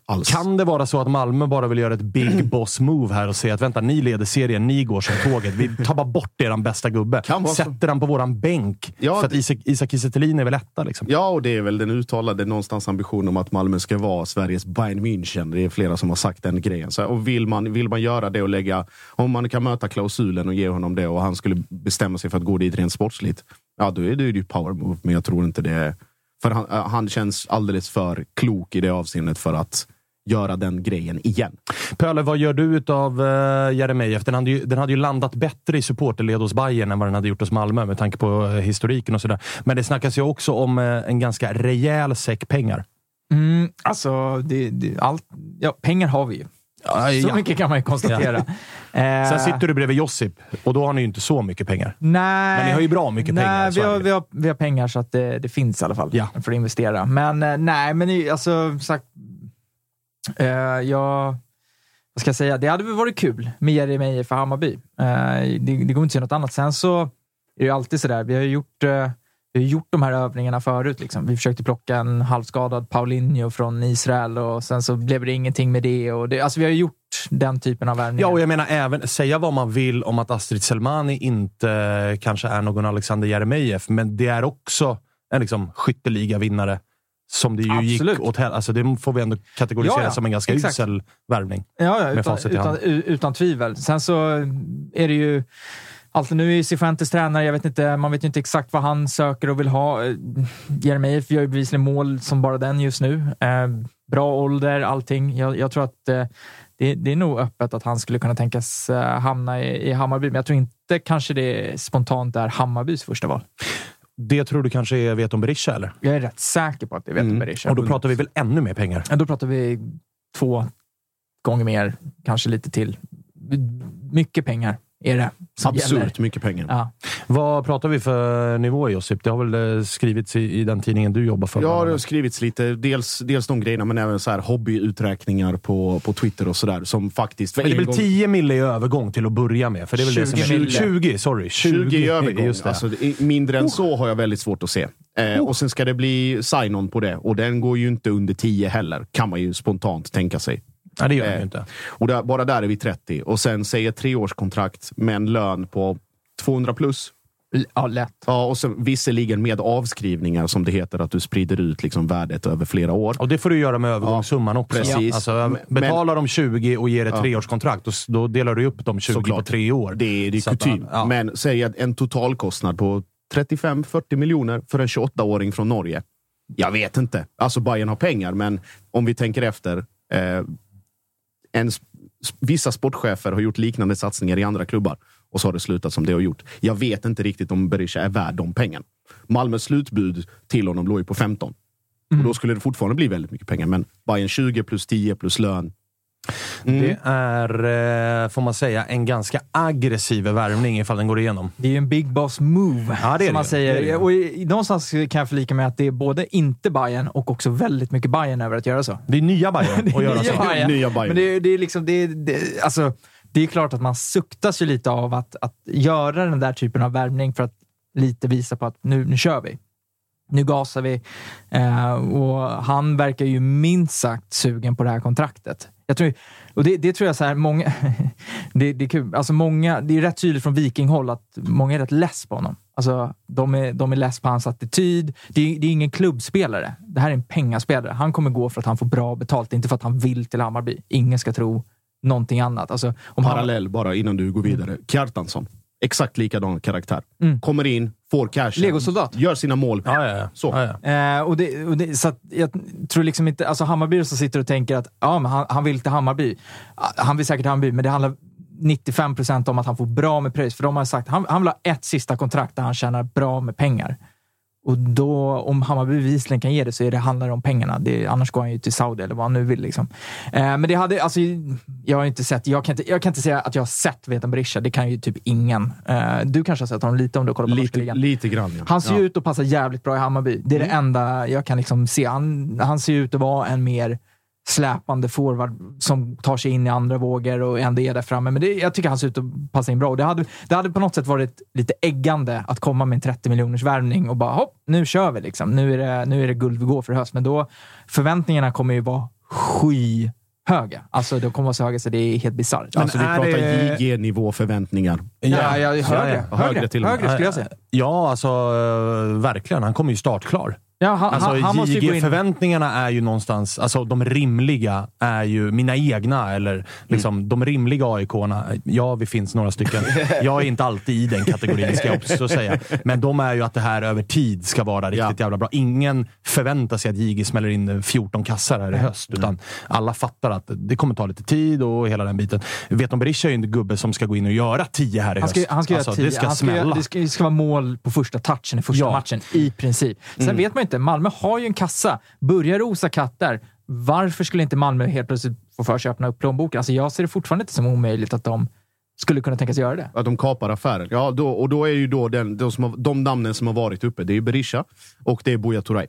alls. Kan det vara så att Malmö bara vill göra ett big boss move här och säga att vänta, ni leder serien, ni går som tåget. Vi tar bara bort eran bästa gubbe. Sätter han på våran bänk. Ja, för att Isak, Isak Kiese är väl etta liksom. Ja, och det är väl den uttalade någonstans ambitionen om att Malmö ska vara Sveriges Bayern München. Det är flera som har sagt den grejen. Så, och vill man, vill man göra det och lägga, om man kan möta klausulen och ge honom det och han skulle bestämma sig för att gå dit rent sportsligt, ja då är det ju power move. Men jag tror inte det är... För han, äh, han känns alldeles för klok i det avseendet för att göra den grejen igen. Pöle, vad gör du utav uh, Jeremejeff? Den hade, ju, den hade ju landat bättre i supporterled hos Bayern än vad den hade gjort hos Malmö med tanke på eh, historiken och sådär. Men det snackas ju också om eh, en ganska rejäl säck pengar. Mm, alltså, det, det, allt, ja, pengar har vi ju. Så ja. mycket kan man ju konstatera. Eh, Sen sitter du bredvid Josip och då har ni ju inte så mycket pengar. Nej, Men ni har ju bra mycket nej, pengar, Vi har, vi, har, vi har pengar så att det, det finns i alla fall Ja. för att investera. Men eh, nej, men alltså sagt, eh, jag, vad ska jag säga? Det hade väl varit kul med Jeremejeff för Hammarby. Eh, det, det går inte att säga något annat. Sen så är det ju alltid sådär. Vi har ju gjort, eh, vi har gjort de här övningarna förut. Liksom. Vi försökte plocka en halvskadad Paulinho från Israel och sen så blev det ingenting med det. Och det alltså, vi har gjort den typen av övningar. Ja, och jag menar även, säga vad man vill om att Astrid Selmani inte kanske är någon Alexander Jeremejeff, men det är också en liksom, skytteligavinnare som det ju Absolut. gick åt alltså Det får vi ändå kategorisera Ja, ja. som en ganska Exakt. usel värvning. Ja, ja utan, utan, utan tvivel. Sen så är det ju... Alltså nu är Cifuentes tränare, jag vet inte, man vet ju inte exakt vad han söker och vill ha. Eh, Jeremejeff gör ju bevisligen mål som bara den just nu. Eh, bra ålder, allting. Jag, jag tror att eh, det, det är nog öppet att han skulle kunna tänkas eh, hamna i, i Hammarby, men jag tror inte kanske det spontant är Hammarbys första val. Det tror du kanske är Veton Berisha, eller? Jag är rätt säker på att det är Veton Mm. Berisha. Och då pratar vi väl ännu mer pengar? Ja, då pratar vi två gånger mer, kanske lite till. Mycket pengar är det som Absurt gäller. mycket pengar. Ja. Vad pratar vi för nivå, Josip? Det har väl eh, skrivits i, i den tidningen du jobbar för? Ja, det har skrivits lite. Dels, dels de grejerna, men även så här hobbyuträkningar på, på Twitter och sådär. Som faktiskt... Men det är väl gång- 10 mille i övergång till att börja med? För det är väl det som 20 är, mille. 20, sorry. 20 i övergång. Just det. Alltså, mindre än så har jag väldigt svårt att se. Eh, Och sen ska det bli sign-on på det. Och den går ju inte under 10 heller, kan man ju spontant tänka sig. Nej, det gör Eh, den ju inte. Och där, bara där är vi 30. Och sen säger treårskontrakt med en lön på 200 plus. Ja, lätt. Ja, och sen visserligen med avskrivningar som det heter, att du sprider ut liksom värdet över flera år. Och det får du göra med övergångssumman också. precis. Alltså, betalar de 20 och ger ett Ja. treårskontrakt, och s- då delar du upp de 20 på Såklart. tre år. Det är, det är kutym. ja. Men säg att en totalkostnad på 35-40 miljoner för en 28-åring från Norge. Jag vet inte. Alltså Bayern har pengar, men om vi tänker efter. Eh, en, vissa sportchefer har gjort liknande satsningar i andra klubbar och så har det slutat som det har gjort. Jag vet inte riktigt om Berisha är värd de pengarna. Malmös slutbud till honom låg ju på 15. Och då skulle det fortfarande bli väldigt mycket pengar. Men Bayern 20 plus 10 plus lön. Mm. Det är, eh, får man säga, en ganska aggressiv värvning ifall den går igenom. Det är ju en big boss move, Ja, som man det. säger. Det. Och i, någonstans kan jag förlika med att det är både inte Bayern och också väldigt mycket Bayern över att göra så. Det är nya Bayern att göra så. Bayern. Nya Bayern. Men det, är- det är liksom... Det, det, alltså, det är klart att man suktas ju lite av att, att göra den där typen av värvning för att lite visa på att nu, nu kör vi. Nu gasar vi. Eh, och han verkar ju minst sagt sugen på det här kontraktet. Jag tror, och det, det tror jag så här, många... det, det är kul. Alltså många, det är rätt tydligt från Vikinghåll att många är rätt less på honom. Alltså, de, är, de är less på hans attityd. Det är, det är ingen klubbspelare. Det här är en pengaspelare. Han kommer gå för att han får bra betalt, inte för att han vill till Hammarby. Ingen ska tro någonting annat. Alltså, om han, Parallell bara innan du går vidare. Kjartansson. Exakt likadan karaktär. Mm. Kommer in, får cash. Legosoldat. Gör sina mål. Ja, ja, ja. Så. Ja, ja. Eh, och det, och det, så att jag tror liksom inte... Alltså Hammarby som sitter och tänker att ja, men han, han vill till Hammarby. Ah, Han vill säkert till Hammarby, men det handlar 95 procent om att han får bra med pröjs. För de har sagt han, han vill ha ett sista kontrakt där han tjänar bra med pengar. Och då, om Hammarby bevisligen kan ge det, så är det, handlar det om pengarna. Det, annars går han ju till Saudi eller vad han nu vill. Liksom. Eh, men det hade, alltså, jag har inte sett, jag kan inte, jag kan inte säga att jag har sett Veton Berisha. Det kan ju typ ingen. Eh, du kanske har sett honom lite om du kollar på norska Lite, ligan. lite grann, ja. Han ser ja. ju ut att passa jävligt bra i Hammarby. Det är det enda jag kan liksom se. Han, han ser ut att vara en mer släpande forward som tar sig in i andra vågor och ändå är där framme. Men det, jag tycker han ser ut att passa in bra. Och Det hade, det hade på något sätt varit lite äggande att komma med en 30 miljoners värvning och bara hopp, nu kör vi liksom. Nu är, det, nu är det guld vi går för höst. Men då, förväntningarna kommer ju vara skyhöga. Alltså de kommer vara så höga så det är helt bisarrt. Alltså vi är pratar det- JG-nivå förväntningar. Ja, ja, högre. Högre Högre, med. högre skulle jag säga. Ja, alltså eh, verkligen. Han kommer ju startklar. Ja, han, Alltså, han, han måste ju gå in... JG-förväntningarna är ju någonstans... Alltså de rimliga är ju mina egna, eller liksom de rimliga AIK-erna. Ja, vi finns några stycken. Jag är inte alltid i den kategorin, ska jag också säga. Men de är ju att det här över tid ska vara riktigt jävla bra. Ingen förväntar sig att JG smäller in 14 kassar här i höst, utan alla fattar att det kommer ta lite tid och hela den biten. Veton Berisha är ju en gubbe som ska gå in och göra 10 här i Han ska, höst. han ska Alltså, göra tio. Det ska han ska, smälla. göra- det, ska, det ska vara mål på första touchen i första Ja. matchen, i princip. Sen Mm. vet man inte. Malmö har ju en kassa. Börjar rosa katter. Varför skulle inte Malmö helt plötsligt få för sig att öppna upp plånboken? Alltså jag ser det fortfarande inte som omöjligt att de skulle kunna tänka sig göra det. Att de kapar affären. Ja, då, och då är ju då den, de, som har, de namnen som har varit uppe, det är Berisha och det är Buya Turay.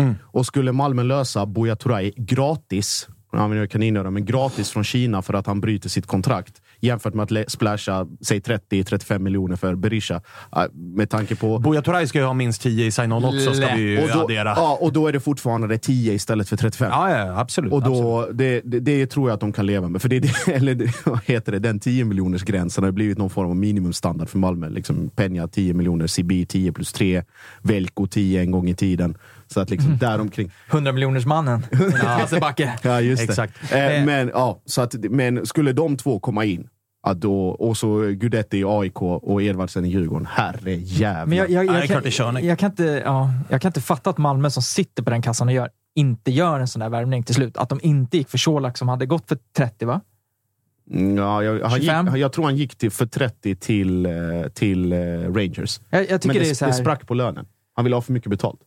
Mm. Och skulle Malmö lösa Buya Turay gratis, jag använder kaninöron, men gratis från Kina för att han bryter sitt kontrakt jämfört med att splasha, säg 30-35 miljoner för Berisha. Med tanke på... Buya Turay ska ju ha minst 10 i sign-on också, ska vi ju och då, addera. Ja, och då är det fortfarande 10 istället för 35. Ja, ja absolut. Och då, absolut. det, det, det tror jag att de kan leva med. För det, eller vad heter det, den 10 miljoners gränsen har blivit någon form av minimumstandard för Malmö. Liksom Peña 10 miljoner, Sibi 10 plus 3, Velko 10 en gång i tiden. Så att liksom däromkring. 100 miljoners mannen. Hasse Backe. Ja, just det. Exakt. Eh, men, ja, så att, men skulle de två komma in, ja, då, och så Gudetti i AIK och Edvardsen i Djurgården. Herre jävlar. Men jag, jag, jag, är kan, körning. jag, kan inte, ja, jag kan inte fatta att Malmö som sitter på den kassan och gör, inte gör en sån där värvning till slut. Att de inte gick för Colak som hade gått för 30, va? Mm, Ja, jag, han 25? gick, jag tror han gick till, för 30 till, eh, till eh, Rangers. Jag, jag tycker Men det, det, är så här, det sprack på lönen. Han ville ha för mycket betalt.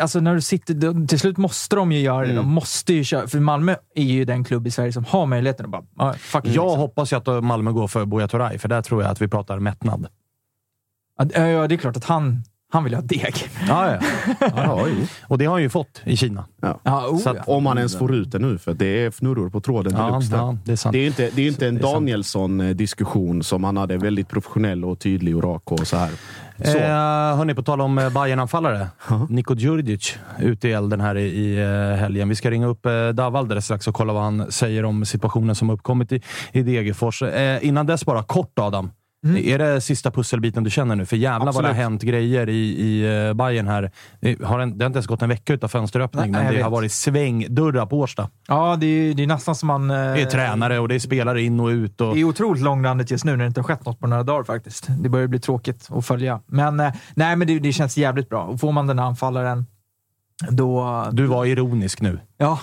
Alltså när du sitter, till slut måste de ju göra det. Mm. De måste ju köra. För Malmö är ju den klubb i Sverige som har möjligheten att bara... Jag liksom. hoppas ju att Malmö går för Buya Turay, för där tror jag att vi pratar mättnad. Ja, det är klart att han, han vill ha deg. Ja, ja. ja. Och det har han ju fått i Kina. Ja. Ja, oh, Så att- ja. Om han ens får ut det nu, för det är fnurror på tråden Ja, ja, det är sant. Det är inte, det är inte en. Danielsson-diskussion som han hade väldigt professionell och tydlig och rak och så här. Så. Eh, hörni, på tal om eh, Bayern-anfallare. Niko Djurdjic ute i elden här i, i eh, helgen. Vi ska ringa upp eh, Dava alldeles strax och kolla vad han säger om situationen som uppkommit i, i Degerfors. Eh, innan dess bara kort, Adam. Är det sista pusselbiten du känner nu? För jävlar vad det har hänt grejer i, i eh, Bayern här. Det har, en, det har inte ens gått en vecka utan fönsteröppning, Nej, men det vet. har varit svängdörrar på Årsta. ja det, är, det är nästan som man... eh, Det är tränare och det är spelare in och ut. Och, Det är otroligt långrandigt just nu när det inte har skett något på några dagar faktiskt. Det börjar bli tråkigt att följa. Men, eh, nej, men det, det känns jävligt bra. Och får man den här anfallaren, då... du var ironisk nu. Ja,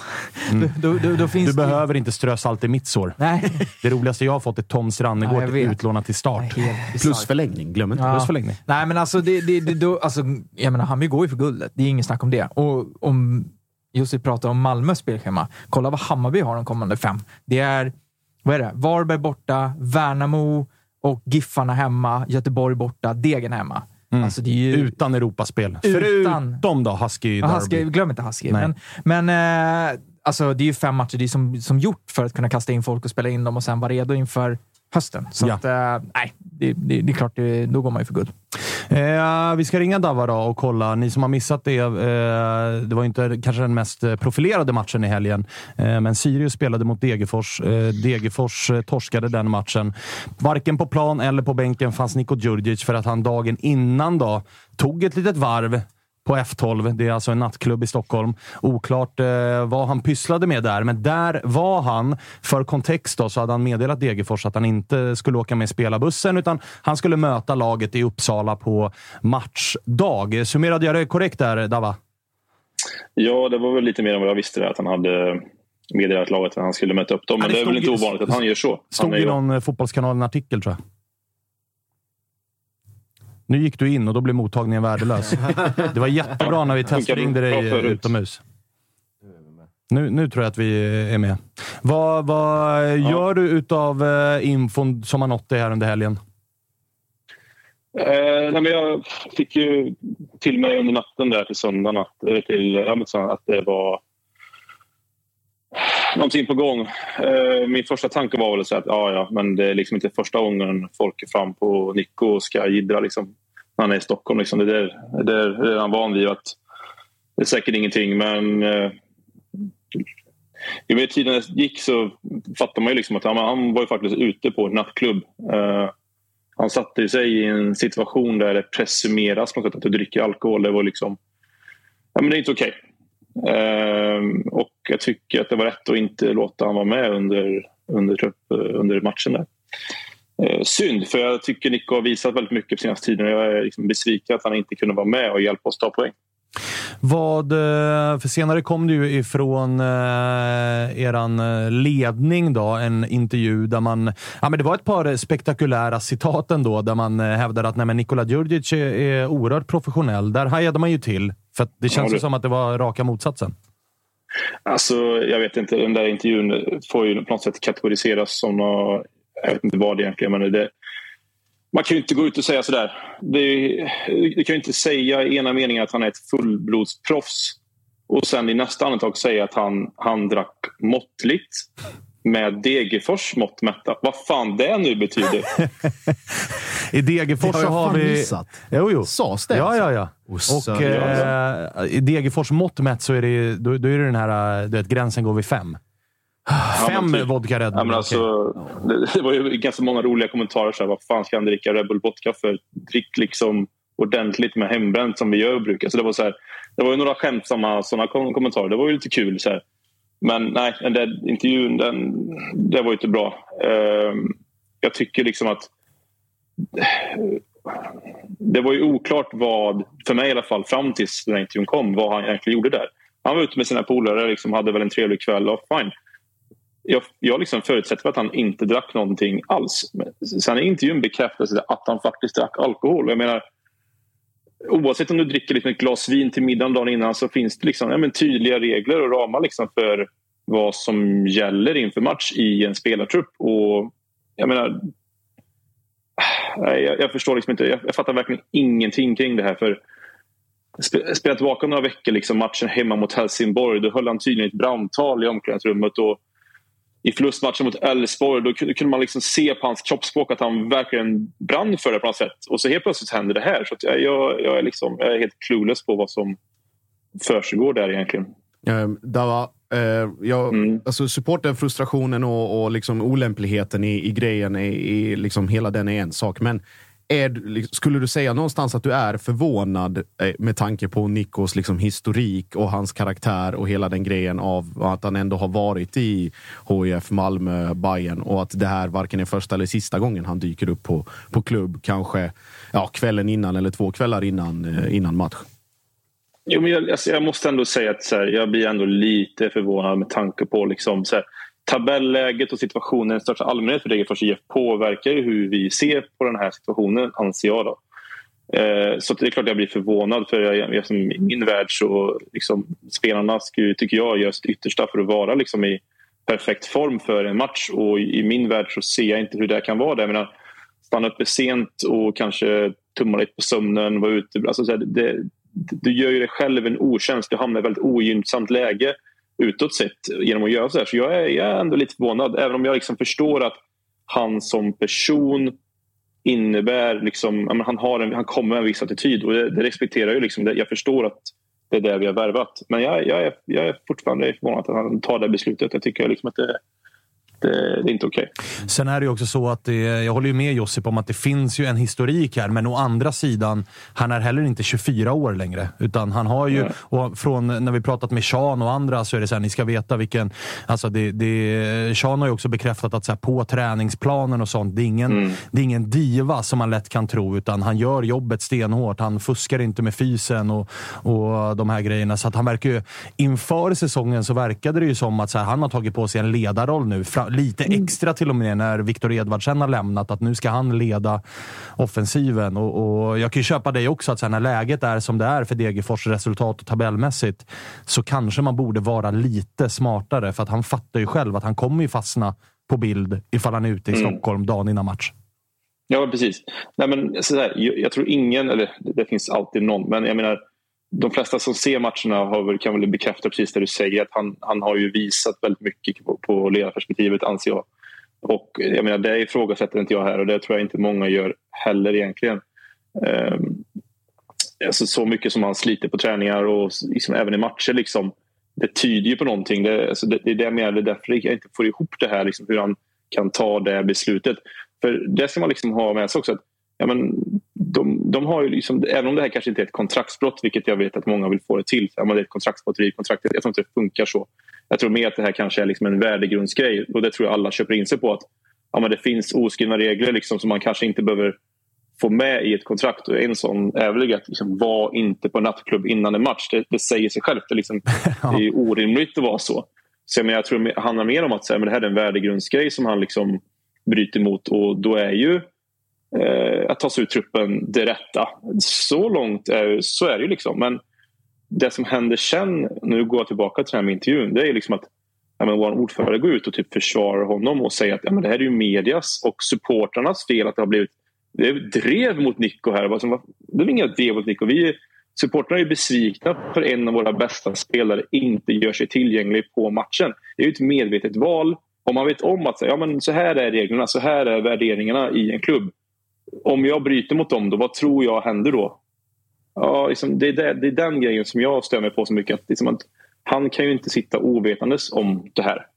då, då, då, då finns Du det... behöver inte strö salt i mitt sår. Nej. Det roligaste jag har fått är Tom Ja, Strannegård vet. utlånad till start. Plus förlängning, glöm inte. Ja. Plus förlängning. Nej, men alltså, det, det, det, då, alltså jag menar, Hammarby går ju för guldet. Det är inget snack om det. Och om Jussi pratar om Malmös spelschema, kolla vad Hammarby har de kommande fem. Det är, vad är det? Varberg borta, Värnamo och Giffarna hemma, Göteborg borta, Degen hemma. Alltså, det är ju... Utan Europaspel. Utan- Förutom då Husky Ja, Derby. Husky, glöm inte Husky. Nej. Men, men eh, alltså, det är ju fem matcher det är som, som gjort för att kunna kasta in folk och spela in dem och sen vara redo inför hösten. Så Ja. att, eh, nej, det, det, det är klart, det, då går man ju för guld. Eh, vi ska ringa Dava då och kolla. Ni som har missat det, eh, det var inte kanske den mest profilerade matchen i helgen, eh, men Sirius spelade mot Degerfors. Eh, Degerfors eh, torskade den matchen. Varken på plan eller på bänken fanns Niko Djurdjic för att han dagen innan då tog ett litet varv på F12. Det är alltså en nattklubb i Stockholm. Oklart eh, vad han pysslade med där, men där var han. För kontext då, så hade han meddelat Degerfors att han inte skulle åka med spelarbussen, utan han skulle möta laget i Uppsala på matchdag. Summerade jag det korrekt där, Dava? Ja, det var väl lite mer än vad jag visste där, att han hade meddelat laget att han skulle möta upp dem. Ja, Men det det är väl inte ovanligt att han gör så. Stod i någon eh, fotbollskanal en artikel, tror jag. Nu gick du in och då blev mottagningen värdelös. Det var jättebra när vi testringde dig eh, utomhus. Nu, nu tror jag att vi är med. Vad, vad gör du utav eh, infon som har nått dig här under helgen? Eh, nej, men jag fick ju till mig under natten där till söndagen att, eller till, ja, att det var någonting på gång. Eh, min första tanke var väl så att ja, ja, men det är liksom inte första gången folk är fram på Nico och ska jiddra liksom, när han är i Stockholm. Liksom. Det, där, det där är han van vid. Att det är säkert ingenting, men eh, ju mer tiden gick så fattade man ju liksom att han, han var ju faktiskt ute på en nattklubb. Eh, han satte sig i en situation där det presumeras på något sätt att du dricker alkohol. Det var liksom... Ja, men det är inte okej. Okay. Uh, och jag tycker att det var rätt att inte låta honom vara med under, under, eh, under matchen. där. Uh, synd, för jag tycker Nico har visat väldigt mycket på senaste tiden. Jag är liksom besviken att han inte kunde vara med och hjälpa oss ta poäng. Vad, eh, för senare kom det ju ifrån eh, eran eh, ledning då, en intervju där man... Ja, men det var ett par spektakulära citat ändå, där man hävdar att nej, men Nikola Djurdjic är, är oerhört professionell. Där hajade man ju till, för det känns ja, det... som att det var raka motsatsen. Alltså, jag vet inte. Den där intervjun får ju på något sätt kategoriseras som Jag vet inte vad det egentligen men det, man kan ju inte gå ut och säga sådär. Det, du kan ju inte säga i ena meningen att han är ett fullblodsproffs och sen i nästa andetag säga att han, han drack måttligt med Degerfors mått mätta. Vad fan det nu betyder. I Degerfors så har vi... Missat. Jo, jo. Sades det? Ja, ja, ja. Och, eh, I Degerfors mått mätt så är det, då, då är det den här du vet, gränsen går vid fem. Fem ja, typ. vodka Red Bull? Ja, men alltså, det, det, var ju ganska många roliga kommentarer. Så här, vad fan ska han dricka Red Bull vodka för? Drick liksom ordentligt med hembränt som vi gör och brukar. Så det, var så här, det var ju några skämtsamma såna kommentarer. Det var ju lite kul. Så här. Men nej, den där intervjun den, det var inte bra. Uh, jag tycker liksom att det var ju oklart vad, för mig i alla fall, fram tills den intervjun kom, vad han egentligen gjorde där. Han var ute med sina polare, liksom, hade väl en trevlig kväll och fine jag, jag liksom förutsätter att han inte drack någonting alls. Sen i intervjun bekräftas det att han faktiskt drack alkohol. Jag menar, oavsett om du dricker liksom ett glas vin till middagen dagen innan så finns det liksom, ja, tydliga regler och ramar liksom för vad som gäller inför match i en spelartrupp. Och jag menar... Jag, jag förstår liksom inte. Jag, jag, fattar verkligen ingenting kring det här. för Spela tillbaka några veckor, liksom matchen hemma mot Helsingborg. Då höll han tydligen ett brandtal i omklädningsrummet. Och i förlustmatchen mot Elfsborg, då kunde man liksom se på hans kroppsspråk att han verkligen brann för det på något sätt. Och så helt plötsligt händer det här. Så jag, jag, är liksom, jag är helt clueless på vad som försiggår där egentligen. Eh, Dava, eh, jag, mm. alltså supporten, frustrationen och, och liksom olämpligheten i, i grejen, i, i liksom hela den är en sak. Men är, liksom, skulle du säga någonstans att du är förvånad eh, med tanke på Nikos liksom historik och hans karaktär och hela den grejen av att han ändå har varit i HIF, Malmö, Bayern och att det här varken är första eller sista gången han dyker upp på, på klubb, kanske ja, kvällen innan eller två kvällar innan, eh, innan match? Jo, men jag, alltså, jag måste ändå säga att så här, jag blir ändå lite förvånad med tanke på liksom, så här, tabelläget och situationen i största allmänhet för Degerfors IF påverkar ju hur vi ser på den här situationen, anser jag. Då. Eh, så det är klart jag blir förvånad för jag, jag, som i min värld så liksom, spelarna ska, tycker jag gör sitt yttersta för att vara liksom, i perfekt form för en match och i min värld så ser jag inte hur det kan vara det. Jag menar, stanna uppe sent och kanske tumma lite på sömnen, vara ute. Alltså, det, det, du gör ju dig själv en otjänst, du hamnar i ett väldigt ogynnsamt läge utåt sett genom att göra så här. Så jag är, jag är ändå lite förvånad. Även om jag liksom förstår att han som person innebär... Liksom, han, har en, han kommer med en viss attityd och det, det respekterar jag. Liksom. Jag förstår att det är det vi har värvat. Men jag, jag, är, jag är fortfarande förvånad att han tar det beslutet. Jag tycker liksom att det, det, det, är inte okej. Okay. Sen är det också så att det, jag håller ju med Josip om att det finns ju en historik här, men å andra sidan, han är heller inte 24 år längre. Utan han har ju, och från när vi pratat med Sean och andra så är det så här, ni ska veta vilken... Alltså det, det, Sean har ju också bekräftat att så här, på träningsplanen och sånt, det är, ingen, mm. det är ingen diva som man lätt kan tro, utan han gör jobbet stenhårt. Han fuskar inte med fysen och, och de här grejerna. Så att han verkar ju, inför säsongen så verkade det ju som att så här, han har tagit på sig en ledarroll nu lite mm. extra till och med när Viktor Edvardsen har lämnat. Att nu ska han leda offensiven. Och, och jag kan ju köpa dig också att så här, när läget är som det är för Degerfors resultat och tabellmässigt så kanske man borde vara lite smartare. För att han fattar ju själv att han kommer ju fastna på bild ifall han är ute i mm. Stockholm dagen innan match. Ja, precis. Nej, men, så här, jag, jag, tror ingen, eller det finns alltid någon, men jag menar de flesta som ser matcherna har kan väl bekräfta precis det du säger. Att han, han har ju visat väldigt mycket på, på ledarperspektivet, anser jag. Och jag menar, det ifrågasätter inte jag här och det tror jag inte många gör heller egentligen. Um, alltså, så mycket som han sliter på träningar och liksom, även i matcher. Liksom, det tyder ju på någonting. Det, alltså det, det är det jag menar, det är därför jag inte får ihop det här, liksom, hur han kan ta det beslutet. För det ska man liksom ha med sig också. Att, ja, men, de, de har ju liksom, även om det här kanske inte är ett kontraktsbrott, vilket jag vet att många vill få det till. Ja, det är ett kontraktsbrott, kontraktet. Jag tror inte det funkar så. Jag tror mer att det här kanske är liksom en värdegrundsgrej och det tror jag alla köper in sig på. att ja, men Det finns oskrivna regler liksom, som man kanske inte behöver få med i ett kontrakt. Och en sån är väl att liksom, var inte på nattklubb innan en match. Det, det säger sig självt. Det, liksom, det är orimligt att vara så. Så jag, jag tror det handlar mer om att säga, men det här är en värdegrundsgrej som han liksom bryter mot och då är ju Eh, att ta sig ur truppen det rätta. Så långt är, så är det ju liksom. Men det som händer sen, nu går jag tillbaka till den här intervjun, det är liksom att ja, men vår ordförande går ut och typ försvarar honom och säger att ja, men det här är ju medias och supportrarnas fel att det har blivit det drev mot Nico här. Det är inga drev mot Nico. Vi supportrarna är besvikna för en av våra bästa spelare inte gör sig tillgänglig på matchen. Det är ett medvetet val. Om man vet om att ja, men så här är reglerna, så här är värderingarna i en klubb. Om jag bryter mot dem, då, vad tror jag händer då? Ja, liksom, det, är det, det är den grejen som jag stör mig på så mycket. Att, liksom, att han kan ju inte sitta ovetandes om det här.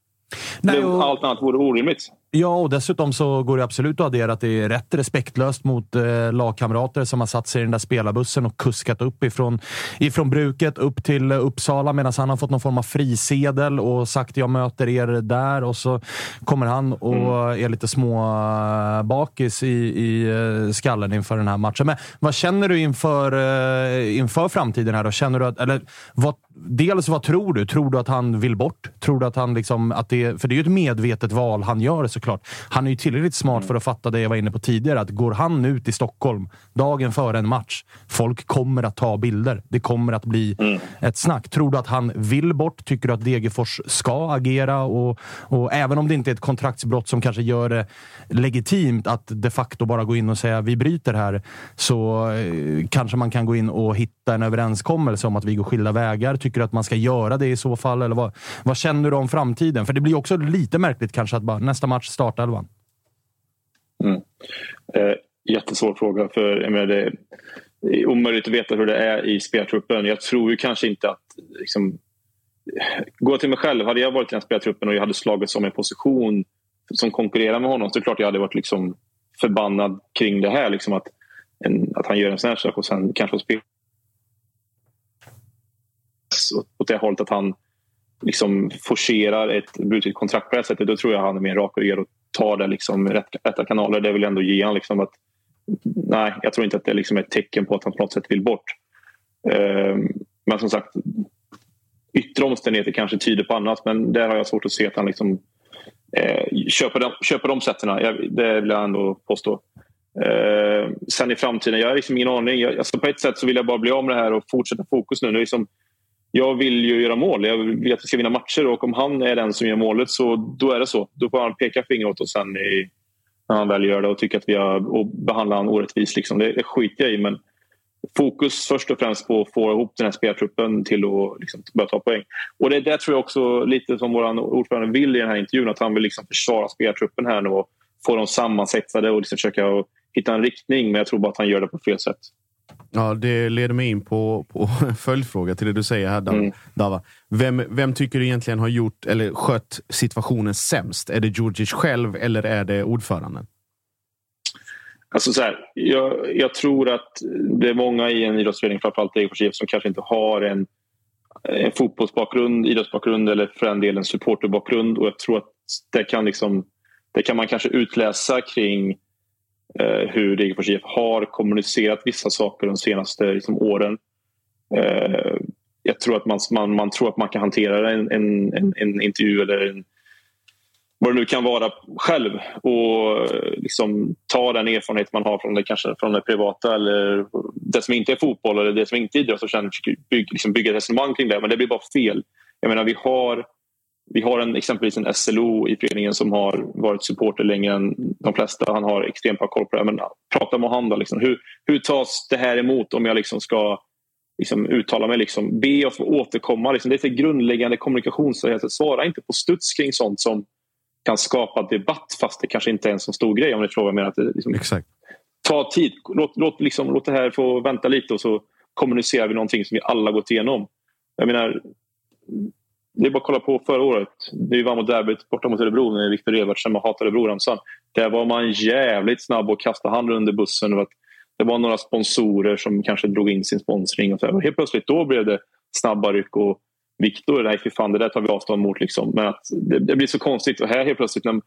Nej, och... Allt annat vore orimligt. Ja, och dessutom så går det absolut att addera att det är rätt respektlöst mot eh, lagkamrater som har satt sig i den där spelarbussen och kuskat upp ifrån, ifrån bruket upp till Uppsala medan han har fått någon form av frisedel och sagt jag möter er där och så kommer han och mm. är lite små bakis i, i uh, skallen inför den här matchen. Men vad känner du inför, uh, inför framtiden här då? Känner du att, eller vad, dels vad tror du? Tror du att han vill bort? Tror du att han liksom, att det, för det är ju ett medvetet val han gör såklart. Han är ju tillräckligt smart för att fatta det jag var inne på tidigare. Att går han ut i Stockholm dagen före en match, folk kommer att ta bilder. Det kommer att bli mm. ett snack. Tror du att han vill bort? Tycker du att Degerfors ska agera? Och, och även om det inte är ett kontraktsbrott som kanske gör det legitimt att de facto bara gå in och säga vi bryter här, så eh, kanske man kan gå in och hitta en överenskommelse om att vi går skilda vägar. Tycker du att man ska göra det i så fall? Eller vad, vad känner du om framtiden? För det blir också lite märkligt kanske att bara nästa match startelvan. Mm. Eh, jättesvår fråga. för jag menar, det är omöjligt att veta hur det är i speltruppen. Jag tror ju kanske inte att... Liksom, gå till mig själv. Hade jag varit i den speltruppen och jag hade slagit som en position som konkurrerar med honom så är det klart jag hade varit liksom förbannad kring det här. Liksom att, en, att han gör en sån här sak och sen kanske spela åt det hållet att han liksom forcerar ett brutet kontrakt på det här sättet. Då tror jag han är mer rak och och tar det liksom rätt, rätta kanaler. Det vill jag ändå ge honom. Liksom att, nej, jag tror inte att det liksom är ett tecken på att han på något sätt vill bort. Uh, men som sagt, yttre omständigheter kanske tyder på annat men där har jag svårt att se att han liksom eh, köper, de, köper de sätten. det vill jag ändå påstå. Eh, sen i framtiden, jag har liksom ingen aning. Jag, alltså på ett sätt så vill jag bara bli av med det här och fortsätta fokus nu. nu liksom, jag vill ju göra mål. Jag vill att vi ska vinna matcher och om han är den som gör målet så då är det så. Då får han peka finger åt oss sen i, när han väl gör det och tycker att vi har och behandlar honom orättvist. Liksom. Det, det skiter jag i men fokus först och främst på att få ihop den här spelartruppen till att liksom, börja ta poäng. Och det, det tror jag också lite som vår ordförande vill i den här intervjun att han vill liksom försvara spelartruppen här nu och få dem sammansvetsade och liksom försöka hitta en riktning men jag tror bara att han gör det på fel sätt. Ja, det leder mig in på, på en följdfråga till det du säger här, mm. Dava. Vem, vem tycker du egentligen har gjort eller skött situationen sämst? Är det Djurdjic själv eller är det ordföranden? Alltså så här, jag, jag, tror att det är många i en idrottsförening, framförallt Degerfors IF, som kanske inte har en, en fotbollsbakgrund, idrottsbakgrund eller för den delen supporterbakgrund. Och jag tror att det kan, liksom, det kan man kanske utläsa kring eh, hur Degerfors IF har kommunicerat vissa saker de senaste liksom, åren. Eh, jag tror att man, man, man, tror att man kan hantera en, en, en, en intervju eller en, vad det nu kan vara själv och liksom ta den erfarenhet man har från det, kanske från det privata eller det som inte är fotboll eller det som inte är idrott och sen bygga, liksom bygga ett resonemang kring det. Men det blir bara fel. Jag menar, vi har vi har en, exempelvis en SLO i föreningen som har varit supporter längre än de flesta. Han har extremt bra koll på det. Men prata med honom. Liksom. Hur, hur tas det här emot om jag liksom ska liksom, uttala mig? Liksom, be och få återkomma. Liksom. Det är grundläggande kommunikationssätt. Svara inte på studs kring sånt som kan skapa debatt fast det kanske inte är en så stor grej. Om ni frågar mig. Att det, liksom, Exakt. Ta tid. Låt, låt, liksom, låt det här få vänta lite och så kommunicerar vi någonting som vi alla gått igenom. Jag menar, det är bara att kolla på förra året. Vi vann mot derbyt borta mot Örebro när Viktor Evertsen hatade Örebro-ramsan. Där var man jävligt snabb att kasta handen under bussen. Det var några sponsorer som kanske drog in sin sponsring. Och så och helt plötsligt då blev det snabba ryck. Och Viktor, nej fy fan, det där tar vi avstånd mot. Liksom. Men att det, det, blir så konstigt. Och här helt plötsligt... När,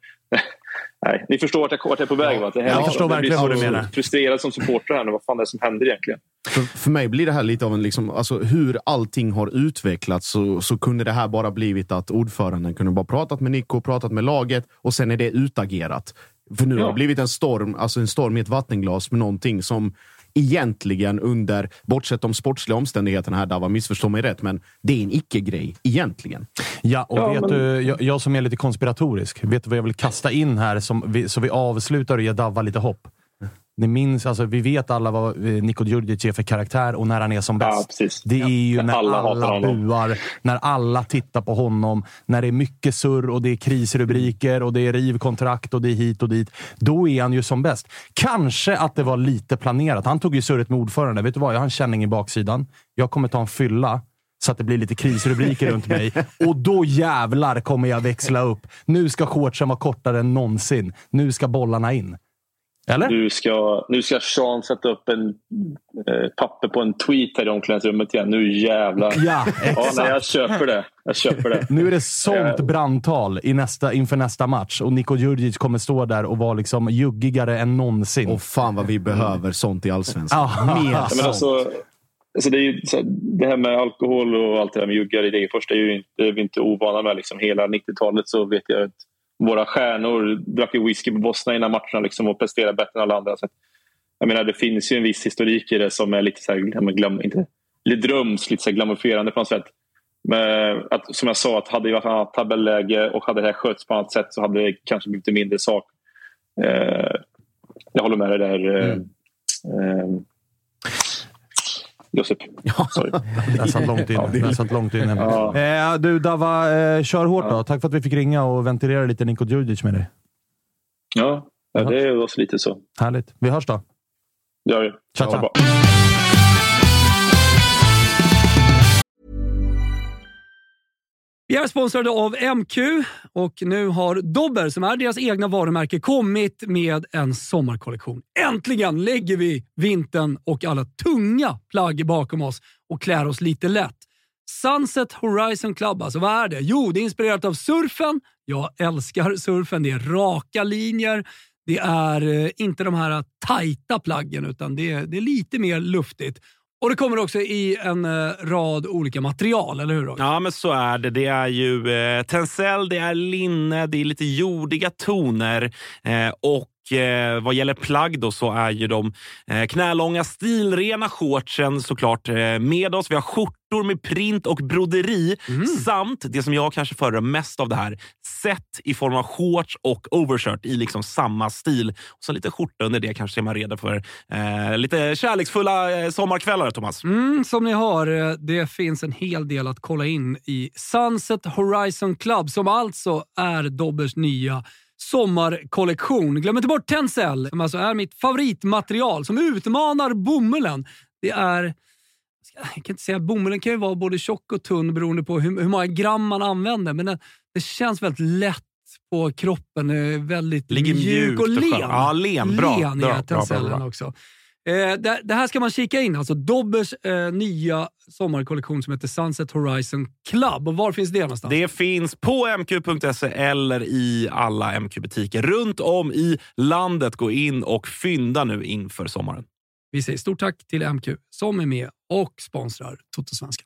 nej, ni förstår vart jag, vart jag är på väg. Va? Det här, jag förstår verkligen vad du menar. frustrerad som supporter här nu. Vad fan är det som händer egentligen? För, för mig blir det här lite av en... Liksom, alltså, hur allting har utvecklats så, så kunde det här bara blivit att ordföranden kunde bara pratat med Nico, pratat med laget och sen är det utagerat. För nu ja. har det blivit en storm, alltså en storm i ett vattenglas med någonting som egentligen under, bortsett de sportsliga omständigheterna här, Dava, missförstå mig rätt, men det är en icke-grej egentligen. Ja, och ja, vet men... du, jag, jag, som är lite konspiratorisk, vet du vad jag vill kasta in här som vi, så vi avslutar och ger Dava lite hopp? Ni minns, alltså, vi vet alla vad eh, Niko Djurdjic är för karaktär och när han är som bäst. Ja, det är ju när alla, alla buar, när alla tittar på honom, när det är mycket surr och det är krisrubriker och det är rivkontrakt och det är hit och dit. Då är han ju som bäst. Kanske att det var lite planerat. Han tog ju surret med ordförande. Vet du vad? Jag har en känning i baksidan. Jag kommer ta en fylla så att det blir lite krisrubriker runt mig. Och då jävlar kommer jag växla upp. Nu ska shortsen vara kortare än någonsin. Nu ska bollarna in. Eller? Nu ska, nu ska Sean sätta upp en eh, papper på en tweet här i omklädningsrummet igen. Nu jävlar. Ja, exakt. Ja, nej, jag köper det. Jag köper det. Nu är det sånt brandtal i nästa, inför nästa match och Niko Djurdjic kommer stå där och vara liksom juggigare än någonsin. Och fan vad vi behöver sånt i Allsvenskan. Mer ja, men alltså, alltså det, är ju, det här med alkohol och allt det där med juggar i Degerfors, det är, ju inte, det är vi inte ovana med. Liksom. Hela 90-talet så vet jag att våra stjärnor drack ju whisky på Bosna innan matcherna liksom och presterade bättre än alla andra. Så jag menar, det finns ju en viss historik i det som är lite, så här, glam, inte, lite drömskt, lite glamorifierande på något sätt. Men att, som jag sa, att hade vi varit annat tabelläge och hade det här skötts på annat sätt så hade det kanske blivit en mindre sak. Eh, jag håller med dig där. Eh, mm. eh, Josip. Ja. Sorry. Det satt långt inne. Ja, det satt långt inne. Ja. Eh, du Dava, eh, kör hårt då. Tack för att vi fick ringa och ventilera lite Niko Djurdjic med dig. Ja, ja det var lite så. Härligt. Vi hörs då. Det gör vi. Tja, tja. Vi är sponsrade av MQ och nu har Dobber, som är deras egna varumärke, kommit med en sommarkollektion. Äntligen lägger vi vintern och alla tunga plagg bakom oss och klär oss lite lätt. Sunset Horizon Club, alltså vad är det? Jo, det är inspirerat av surfen. Jag älskar surfen. Det är raka linjer. Det är eh, inte de här tajta plaggen, utan det är, det är lite mer luftigt. Och det kommer också i en eh, rad olika material, eller hur? Ja, men så är det. Det är ju eh, tencel, det är linne, det är lite jordiga toner eh, och eh, vad gäller plagg då så är ju de eh, knälånga stilrena shortsen såklart eh, med oss. Vi har skjortor med print och broderi mm. samt det som jag kanske föredrar mest av det här, set i form av shorts och overshirt i liksom samma stil. Och så lite skjorta under det kanske är man redo för eh, lite kärleksfulla eh, sommarkvällar, Thomas. Mm, som ni hör, eh, det finns en hel del att kolla in i Sunset Horizon Club som alltså är Dobbers nya sommarkollektion. Glöm inte bort Tencel, som alltså är mitt favoritmaterial som utmanar bomullen. Det är... Jag kan inte säga Bomullen kan ju vara både tjock och tunn beroende på hur, hur många gram man använder, men det, det känns väldigt lätt på kroppen. Väldigt Ligger mjuk och len. Ja, len. Bra. Len bra, är Tencellen bra, bra. också. Eh, det, det, här ska man kika in. Alltså Dobbers eh, nya sommarkollektion som heter Sunset Horizon Club. Och var finns det någonstans? Det finns på mq.se eller i alla MQ-butiker runt om i landet. Gå in och fynda nu inför sommaren. Vi säger stort tack till MQ som är med och sponsrar Toto-svenskan.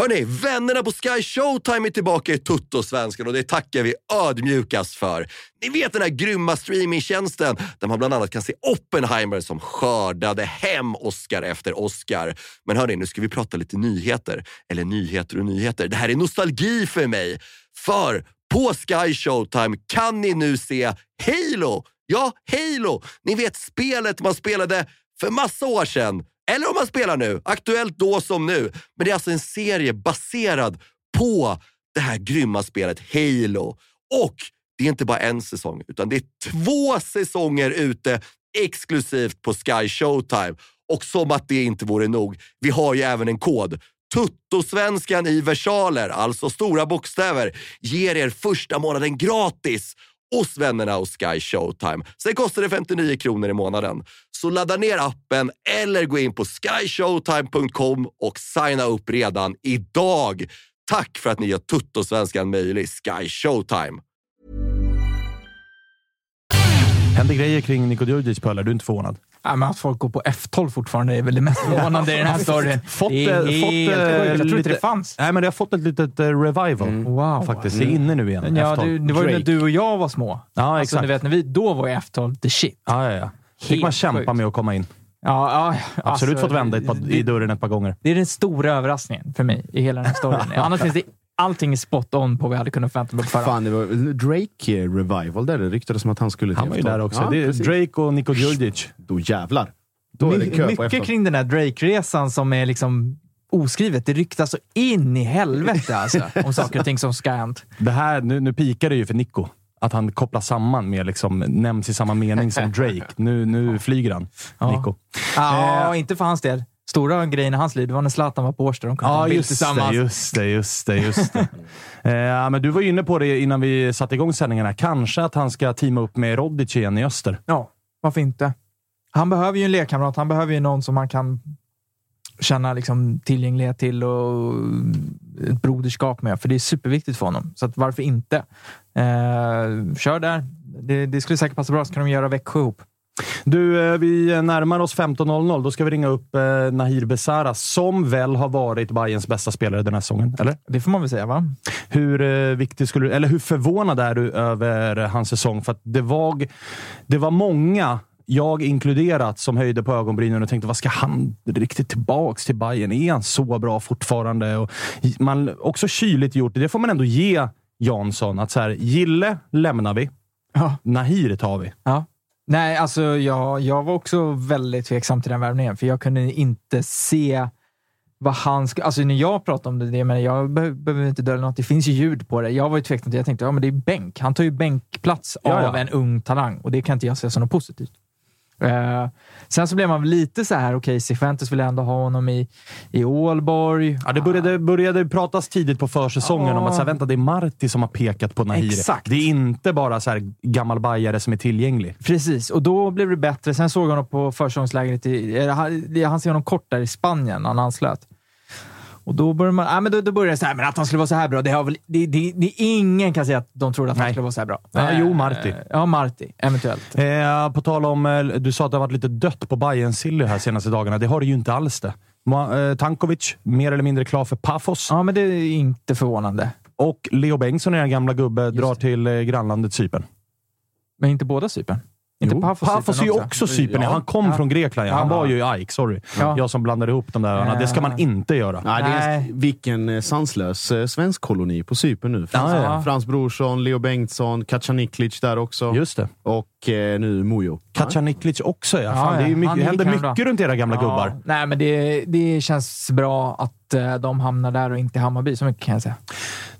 Hörni, vännerna på Sky Showtime är tillbaka i Tuttosvenskan och det tackar vi ödmjukast för. Ni vet den här grymma streamingtjänsten där man bland annat kan se Oppenheimer som skördade hem Oscar efter Oscar. Men hörni, nu ska vi prata lite nyheter. Eller nyheter och nyheter. Det här är nostalgi för mig. För på Sky Showtime kan ni nu se Halo. Ja, Halo! Ni vet spelet man spelade för massa år sedan. Eller om man spelar nu. Aktuellt då som nu. Men det är alltså en serie baserad på det här grymma spelet Halo. Och det är inte bara en säsong, utan det är två säsonger ute exklusivt på Sky Showtime. Och som att det inte vore nog, vi har ju även en kod. Tuttosvenskan i versaler, alltså stora bokstäver, ger er första månaden gratis hos vännerna hos Sky Showtime. Sen kostar det 59 kronor i månaden. Så ladda ner appen eller gå in på skyshowtime.com och signa upp redan idag. Tack för att ni gör Tuttosvenskan möjlig, Sky Showtime. Händer grejer kring Niko Djurdjic på Du är inte förvånad? Ja, men att folk går på F12 fortfarande är väl det mest förvånande i den här storyn. Fått, det är helt fått. Jag tror inte det fanns. Nej, men det har fått ett litet eh, revival. Wow. Faktiskt. Det är inne nu igen. Ja, F12. du, det var ju när du och jag var små. Ja, alltså, exakt. du vet, när vi, då var ju F12 the shit. Ja, ja, ja. Fick man kämpa sjukt. med att komma in. Ja, ja, Absolut alltså, fått vända par, det- i dörren ett par gånger. Det är den stora överraskningen för mig i hela den här storyn. Annars finns det allting är spot on på vad vi hade kunnat förvänta mig på förhand. Fan, det var Drake eh, revival där. Det ryktades som att han skulle till Han var ju F12. där också. Ja, det är. Drake och Niko Djurdjic. Då jävlar. Då är det kö på Mycket F12. kring den här Drake-resan som är liksom oskrivet. Det ryktas så in i helvete alltså, om saker och ting som ska ha hänt. Det här, nu, nu pikar det ju för Nico. Att han kopplas samman med, liksom, nämns i samma mening som Drake. Nu, nu flyger han, Ja. Nico. Ja, inte för hans del. Stora grejen i hans liv, det var när Zlatan var på Årsta. De kunde Ja, just tillsammans. det, just det, just det. Just det. eh, men du var ju inne på det innan vi satte igång sändningarna. Kanske att han ska teama upp med Rodic igen i öster. Ja, varför inte? Han behöver ju en lekkamrat. Han behöver ju någon som han kan känna liksom tillgänglighet till och ett broderskap med. För det är superviktigt för honom. Så varför inte? Eh, kör där. Det, det skulle säkert passa bra, så kan de göra Växjö ihop. Du, eh, vi närmar oss 15.00. Då ska vi ringa upp eh, Nahir Besara, som väl har varit Bayerns bästa spelare den här säsongen, eller? Det får man väl säga, va? Hur, eh, viktig skulle, eller hur förvånad är du över hans säsong? För det, var, det var många, jag inkluderat, som höjde på ögonbrynen och tänkte vad ska han riktigt tillbaks till Bayern? Är han så bra fortfarande? Och man också kyligt gjort det. Det får man ändå ge Jansson. Att så här, Gille lämnar vi. Ja. Nahir tar vi. Ja. Nej, alltså jag, jag var också väldigt tveksam till den värvningen, för jag kunde inte se vad han skulle... Alltså när jag pratade om det, det men jag be- behöver inte dölja något. Det finns ju ljud på det. Jag var ju tveksam till Jag tänkte, ja men det är bänk. Han tar ju bänkplats Ja, ja. av en ung talang och det kan inte jag se som något positivt. Eh, sen så blev man lite så här, okej, Cifuentes vill ändå ha honom i, i Ålborg. Ja, det började, började pratas tidigt på försäsongen Ja. om att så här, vänta, det är Marti som har pekat på Nahir. Exakt. Det är inte bara så här, gammal bajare som är tillgänglig. Precis, och då blev det bättre. Sen såg jag honom på försäsongslägret. I, han- han ser honom kort där i Spanien när han anslöt. Och då börjar man, ja, men då, då börjar det så här, men att han skulle vara så här bra, det har väl, det, det, det, ingen kan säga att de trodde att han skulle vara så här bra. Ja, Eh, jo, Marti. Ja, Marti. Eventuellt. Eh, på tal om, eh, du sa att det har varit lite dött på Bayern Silly här senaste dagarna. Det har det ju inte alls det. Eh, Tankovic, mer eller mindre klar för Pafos. Ja, men det är inte förvånande. Och Leo Bengtsson, er gamla gubbe, drar till eh, grannlandet Cypern. Men inte båda Cypern? Inte Jo, Pafos Pafos är ju också Cypern. Ja. Han kom Ja. från Grekland. Ja. Han Ja. var ju i AIK, sorry. Ja. Jag som blandade ihop de där. Det ska man inte göra. Nej, det är, vilken eh, sanslös eh, svensk koloni på Cypern nu. Frans. Frans Brorsson, Leo Bengtsson, Kacaniklic där också. Just det. Och eh, nu Mujo. Kacaniklic också ja. Ja, Fan, det är ju ja. mycket, händer mycket bra. runt era gamla Ja. gubbar. Nej, men det, det känns bra att eh, de hamnar där och inte i Hammarby. Så mycket kan jag säga.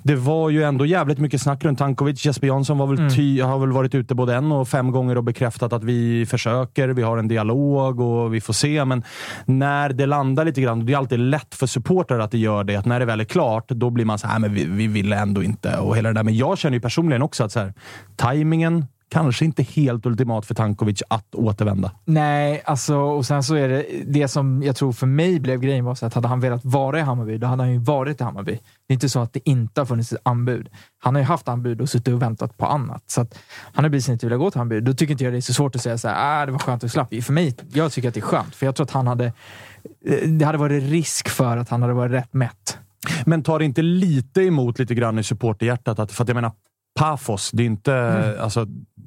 Det var ju ändå jävligt mycket snack runt Tankovic. Jesper Jansson var väl Mm. ty, har väl varit ute både en och fem gånger och bekräftat att vi försöker, vi har en dialog och vi får se. Men när det landar lite grann, det är alltid lätt för supportrar att det gör det, att när det väl är klart, då blir man så här, men vi, vi vill ändå inte och hela det där. Men jag känner ju personligen också att så här, tajmingen kanske inte helt ultimat för Tankovic att återvända. Nej, alltså, och sen så är det det som jag tror för mig blev grejen var så att hade han velat vara i Hammarby, då hade han ju varit i Hammarby. Det är inte så att det inte har funnits ett anbud. Han har ju haft anbud och suttit och väntat på annat. Så att han har bevisligen inte velat gå till Hammarby. Då tycker inte jag det är så svårt att säga så här, ah, det var skönt att slapp. För mig, jag tycker att det är skönt. För jag tror att han hade... Det hade varit risk för att han hade varit rätt mätt. Men tar det inte lite emot lite grann i supporterhjärtat? Att, för att jag menar, Pafos, det är inte, Mm. alltså,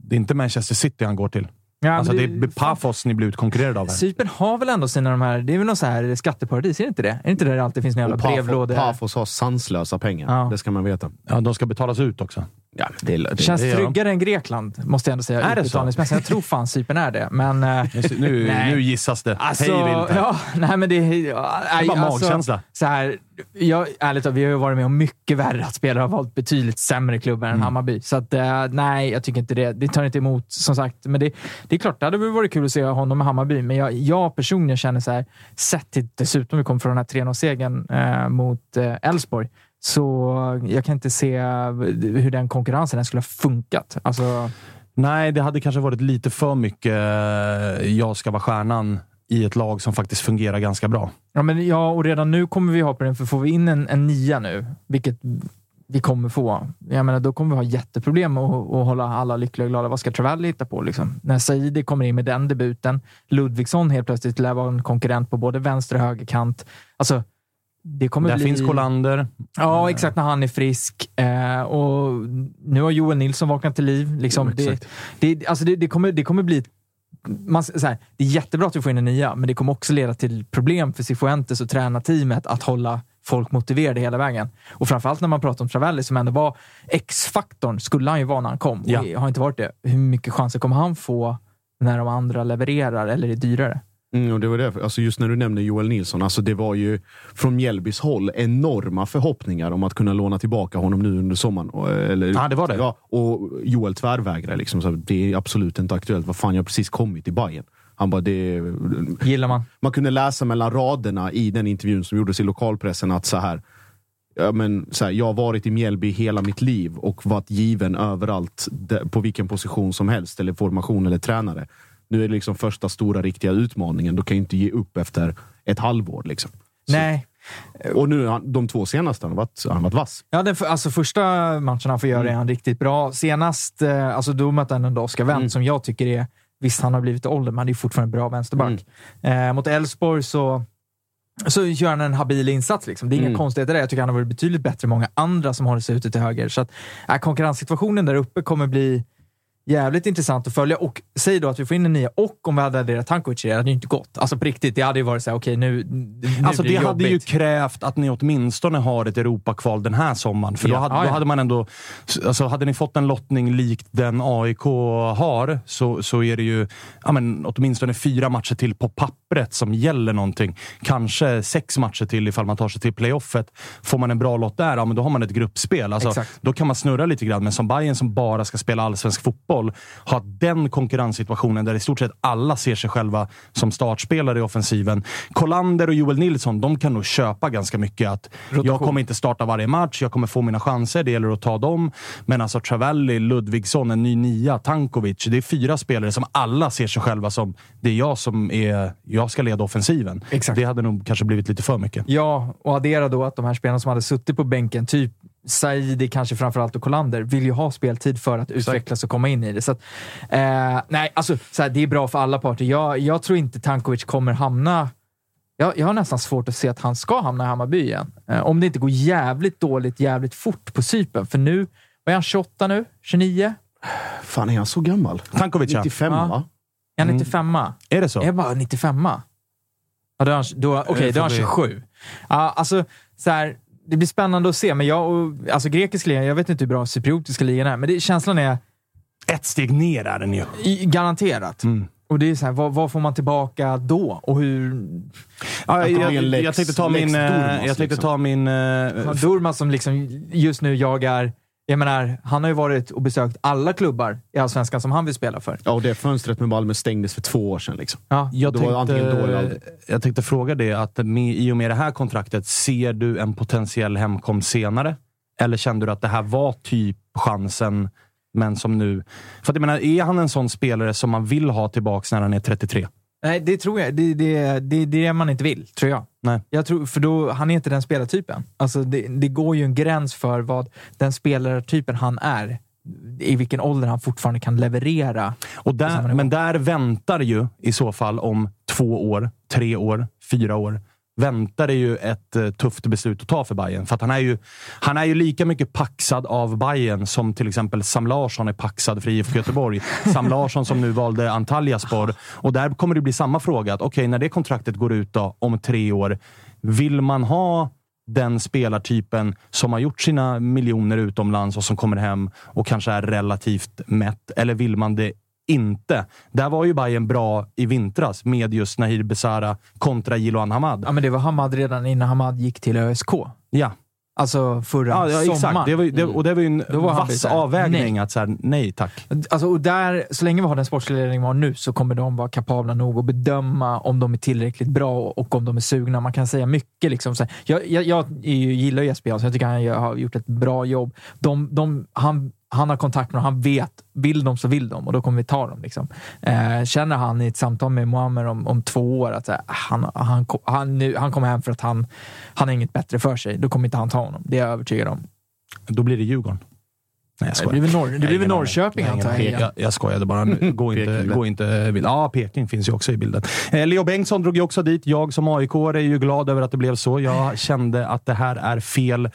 det är inte Manchester City han går till. Ja, alltså, det det- är Pafos ni blir utkonkurrerade av här. Cypern har väl ändå sina de här... Det är väl någon så här skatteparadis, är det inte det? Är det inte där det alltid finns några jävla brevlådor? Pafos har sanslösa pengar. Ja. Det ska man veta. Ja, de ska betalas ut också. Ja, det, det, känns det tryggare än Grekland, måste jag ändå säga. Är det så? Jag tror fan Cypern är det. Men, eh, Nu, nej. nu gissas det. Alltså, Hej vilt här. ja, nej men det, ja, Det är bara alltså, magkänsla. Så här, jag, ärligt vi har ju varit med om mycket värre att spelare har valt betydligt sämre klubbar Mm. än Hammarby. Så att, eh, nej, jag tycker inte det. Det tar inte emot, som sagt. Men det, det är klart, det hade väl varit kul att se honom i Hammarby. Men jag, jag personligen känner så här, sett till dessutom vi kom från den här 3-0-segern eh, mot eh, Elfsborg, så jag kan inte se hur den konkurrensen skulle ha funkat. Alltså, Nej, det hade kanske varit lite för mycket eh, jag ska vara stjärnan i ett lag som faktiskt fungerar ganska bra. Ja, men ja, och redan nu kommer vi ha problem, för får vi in en, en nia nu, vilket vi kommer få, jag menar, då kommer vi ha jätteproblem att, att hålla alla lyckliga och glada. Vad ska Travelli hitta på? Liksom? När Saidi kommer in med den debuten, Ludvigsson helt plötsligt lär vara en konkurrent på både vänster och högerkant. Alltså, det kommer Där bli... finns Kolander. Ja, exakt. När han är frisk. Eh, och nu har Joel Nilsson vaknat till liv. Liksom, Jo, det, det, alltså det, det, kommer, det kommer bli man, här, det är jättebra att vi får in en nia, men det kommer också leda till problem för Cifuentes och tränarteamet att hålla folk motiverade hela vägen. Och framförallt när man pratar om Travelli som ändå var X-faktorn, skulle han ju vara när han kom. Ja. Har inte varit det. Hur mycket chanser kommer han få när de andra levererar eller är dyrare? Mm, och det var därför, alltså just när du nämnde Joel Nilsson, alltså det var ju från Mjällbys håll enorma förhoppningar om att kunna låna tillbaka honom nu under sommaren. Och, Eller, Ja, det var det. Ja, och Joel tvärvägrade. Liksom, så det är absolut inte aktuellt. Vad fan, jag har precis kommit till Bayern. Han bara, det, Gillar man? man kunde läsa mellan raderna i den intervjun som gjordes i lokalpressen att så här, ja, men, så här, jag har varit i Mjällby hela mitt liv och varit given överallt på vilken position som helst, eller formation eller tränare. Nu är det liksom första stora riktiga utmaningen. Då kan jag inte ge upp efter ett halvår. Liksom. Nej. Och nu, de två senaste, han har varit, han har varit vass. Ja, den, för- alltså första matchen han får göra är han riktigt bra. Senast, eh, alltså då mötte han ändå Oskar Wendt som jag tycker är, visst han har blivit ålder, men han är fortfarande bra vänsterback. Eh, mot Elfsborg så, så gör han en habil insats. Liksom. Det är inga Mm. konstigheter där. Jag tycker han har varit betydligt bättre än många andra som håller sig ute till höger. Så att, eh, konkurrenssituationen där uppe kommer bli jävligt intressant att följa. Och säg då att vi får in en nia och om vi hade adderat Tankovic det, hade ju inte gått. Alltså på riktigt, det hade ju varit så här, okej nu, nu Alltså blir det det hade ju krävt att ni åtminstone har ett Europakval den här sommaren. För då, Ja. hade, Ja, då hade man ändå... Alltså hade ni fått en lottning likt den AIK har, så, så är det ju ja, men, åtminstone fyra matcher till på pappret som gäller någonting. Kanske sex matcher till ifall man tar sig till playoffet. Får man en bra lott där, ja, men då har man ett gruppspel. Alltså, Exakt. då kan man snurra lite grann. Men som Bayern som bara ska spela allsvensk fotboll, fotboll, ha den konkurrenssituationen där i stort sett alla ser sig själva som startspelare i offensiven. Kolander och Joel Nilsson, de kan nog köpa ganska mycket att jag kommer inte starta varje match, jag kommer få mina chanser, det gäller att ta dem. Men alltså Travelli, Ludvigsson, en ny nia, Tankovic. Det är fyra spelare som alla ser sig själva som det är jag som är, jag ska leda offensiven. Exakt. Det hade nog kanske blivit lite för mycket. Ja, och addera då att de här spelarna som hade suttit på bänken, typ Saidi kanske framförallt och Kolander, vill ju ha speltid för att utvecklas och komma in i det. Så att, eh, nej, alltså, så här, det är bra för alla parter. Jag, jag tror inte Tankovic kommer hamna... Jag, jag har nästan svårt att se att han ska hamna i Hammarby igen. Eh, om det inte går jävligt dåligt, jävligt fort på Cypern. För nu, vad är han, 28 nu? 29? Fan, är han så gammal? Tankovic, ja. 95 Ja. va? Är han 95? Är det så? Är jag bara 95? Ja, då är han, då, okej, Det då är han får vi- 27. Ja, alltså, så här, det blir spännande att se, men jag och, alltså grekisk liga, jag vet inte hur bra cypriotiska ligan är, men det, känslan är Ett steg ner är den ju. i, garanterat. Mm. Och det är så här, vad, vad får man tillbaka då? Och hur... Ja, jag, lex- jag tänkte ta min... eh, Durmaz, jag tänkte liksom. ta min... eh, Ja, Durmaz som liksom just nu jagar... Jag menar, han har ju varit och besökt alla klubbar i Allsvenskan som han vill spela för. Ja, och det fönstret med Malmö stängdes för två år sedan. Liksom. Ja, Jag Då tänkte, jag tänkte fråga det, att med, i och med det här kontraktet, ser du en potentiell hemkomst senare? Eller kände du att det här var typ chansen, men som nu... För att jag menar, är han en sån spelare som man vill ha tillbaka när han är 33? Nej, det tror jag. Det, det, det, det är det man inte vill, tror jag. Nej. Jag tror, för då, han är inte den spelartypen. Alltså det, det går ju en gräns för vad den spelartypen han är. I vilken ålder han fortfarande kan leverera. Och där, men där väntar ju i så fall om två år, tre år, fyra år väntar det ju ett eh, tufft beslut att ta för Bayern. För att han är ju, han är ju lika mycket paxad av Bayern som till exempel Sam Larsson är paxad för IFK Göteborg. Sam Larsson som nu valde Antalyaspor. Och där kommer det bli samma fråga. att Okej, när det kontraktet går ut då, om tre år, vill man ha den spelartypen som har gjort sina miljoner utomlands och som kommer hem och kanske är relativt mätt? Eller vill man det inte? Där var ju Bayern bra i vintras med just Nahir Besara kontra Jiloan Hamad. Ja, men det var Hamad redan innan Hamad gick till ÖSK. Ja, Alltså förra ja, ja sommaren. exakt. Det var, det, och det var ju en Då var vass så här, avvägning nej. att säga nej tack. Alltså, och där, så länge vi har den sportsliga ledning vi har nu så kommer de vara kapabla nog att bedöma om de är tillräckligt bra och om de är sugna. Man kan säga mycket. Liksom, så här. Jag, jag, jag är ju, gillar ju Jesper Jansson. Jag tycker han har gjort ett bra jobb. De, de, han, han har kontakt med dem. Han vet. Vill de så vill de och då kommer vi ta dem. Liksom. Eh, känner han i ett samtal med Muammer om, om två år att här, han, han, han, nu, han kommer hem för att han, han har inget bättre för sig, då kommer inte han ta honom. Det är jag övertygad om. Då blir det Djurgården. Nej, jag Det blir väl, Norr, det blir väl Norrköping antar jag. jag, jag skojade bara. Nu. Gå inte, gå inte bild. Ja, Peking finns ju också i bilden. Eh, Leo Bengtsson drog ju också dit. Jag som aik är ju glad över att det blev så. Jag kände att det här är fel.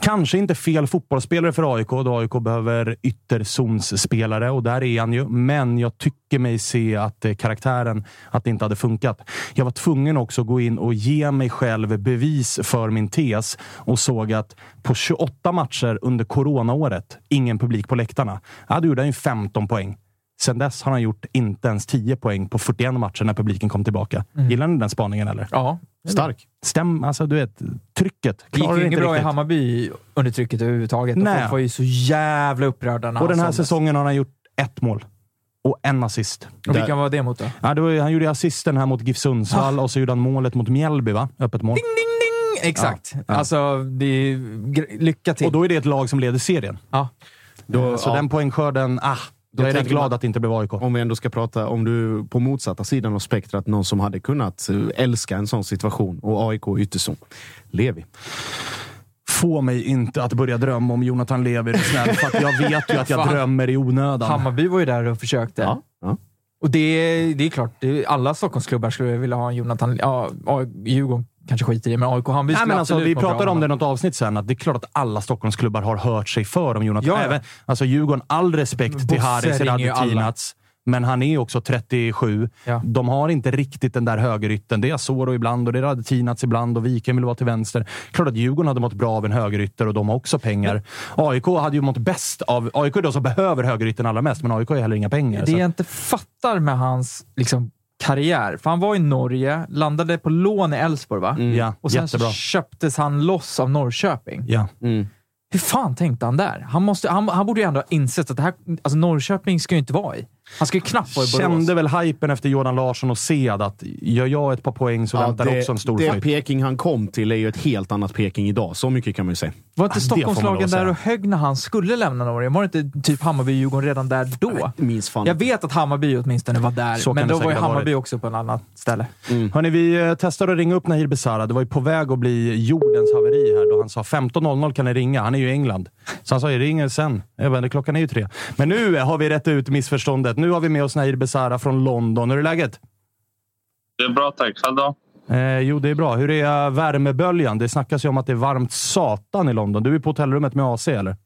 Kanske inte fel fotbollsspelare för AIK, då AIK behöver ytterzonsspelare och där är han ju. Men jag tycker mig se att eh, karaktären, att det inte hade funkat. Jag var tvungen också att gå in och ge mig själv bevis för min tes och såg att på 28 matcher under coronaåret, ingen publik på läktarna. Ja, då gjorde han ju 15 poäng. Sen dess har han gjort inte ens 10 poäng på 41 matcher när publiken kom tillbaka. Gillar ni den spaningen eller? Ja, Stark. Stäm, alltså du vet, trycket. Det gick ju inte inget bra i riktigt. Hammarby under trycket överhuvudtaget. Och Nej. folk var ju så jävla upprörda Och den här säsongen har han gjort ett mål. Och en assist. Och vilka var det mot då? Ja, det var, han gjorde assisten här mot GIF Sundsvall Ah. och så gjorde han målet mot Mjällby, va? Öppet mål. Exakt. Ja. Alltså, det är, lycka till. Och då är det ett lag som leder serien. ja. Då, Så ja, den poängskörden, ah, Då jag är tänker glad att det inte blev AIK. Om vi ändå ska prata, om du på motsatta sidan av spektrat, någon som hade kunnat eh, älska en sån situation och AIK ytterzon. Levi. Få mig inte att börja drömma om Jonathan Levi, snäll, för att jag vet ju att jag drömmer i onödan. Hammarby var ju där och försökte. Ja. Ja. Och det, är- det är klart, det är, alla Stockholmsklubbar skulle vilja ha en Jonathan... Ja, ja, Djurgården kanske skiter i det, men AIK Hammarby Nej, men alltså, vi pratade om det i något avsnitt sen, att det är klart att alla Stockholmsklubbar har hört sig för om Jonathan. Ja. Även, alltså Djurgården, all respekt till Haris. Radetinac. Men han är också 37. Ja. De har inte riktigt den där högerytten. Det är Asoro ibland och det är Radetinac ibland och Wikheim vill vara till vänster. Klart att Djurgården hade mått bra av en högerytter och de har också pengar. AIK hade ju mått bäst av... AIK är de som behöver högerytten allra mest, men AIK har heller inga pengar. Det så. jag inte fattar med hans liksom, karriär, för han var i Norge, landade på lån i Elfsborg, va? Ja, Och sen jättebra. så köptes han loss av Norrköping. Ja. Mm. Hur fan tänkte han där? Han, måste, han, han borde ju ändå ha insett att det här, alltså Norrköping ska ju inte vara i. Han ska ju knappt vara i Borås. Kände väl hypen efter Jordan Larsson och Sead att gör jag ett par poäng så väntar det, också en stor Det flytt. Peking han kom till är ju ett helt annat Peking idag. Så mycket kan man ju säga. Var inte Ja, Stockholmslagen att där och högg när han skulle lämna Norge? Var det inte typ Hammarby och Djurgården redan där då? Minns fan Jag inte. ha Hammarby åtminstone var där, Så men då var ju Hammarby varit. också på en annan ställe. Hörni, vi eh, testade att ringa upp Nahir Besara. Det var ju på väg att bli jordens haveri här då han sa 15.00 kan ni ringa. Han är ju i England. Så han sa jag ringer sen. Jag bara, klockan är ju tre. Men nu har vi rätt ut missförståndet. Nu har vi med oss Nahir Besara från London. Hur är läget? Det är bra tack. Själv då? Eh, jo, det är bra. Hur är värmeböljan? Det snackas ju om att det är varmt satan i London. Du är på hotellrummet med AC, eller?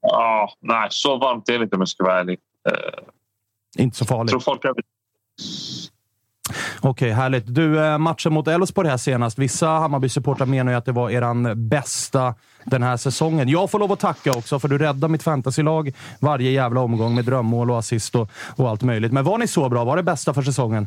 Ja, nej, så varmt är det inte om jag ska vara ärlig. Eh, Inte så farligt. tror folk är... Okej, härligt. Du, eh, matchen mot Elfsborg här senast. Vissa Hammarby-supportrar menar ju att det var eran bästa den här säsongen. Jag får lov att tacka också, för du räddade mitt fantasylag varje jävla omgång med drömmål och assist och, och allt möjligt. Men var ni så bra? Var det bästa för säsongen?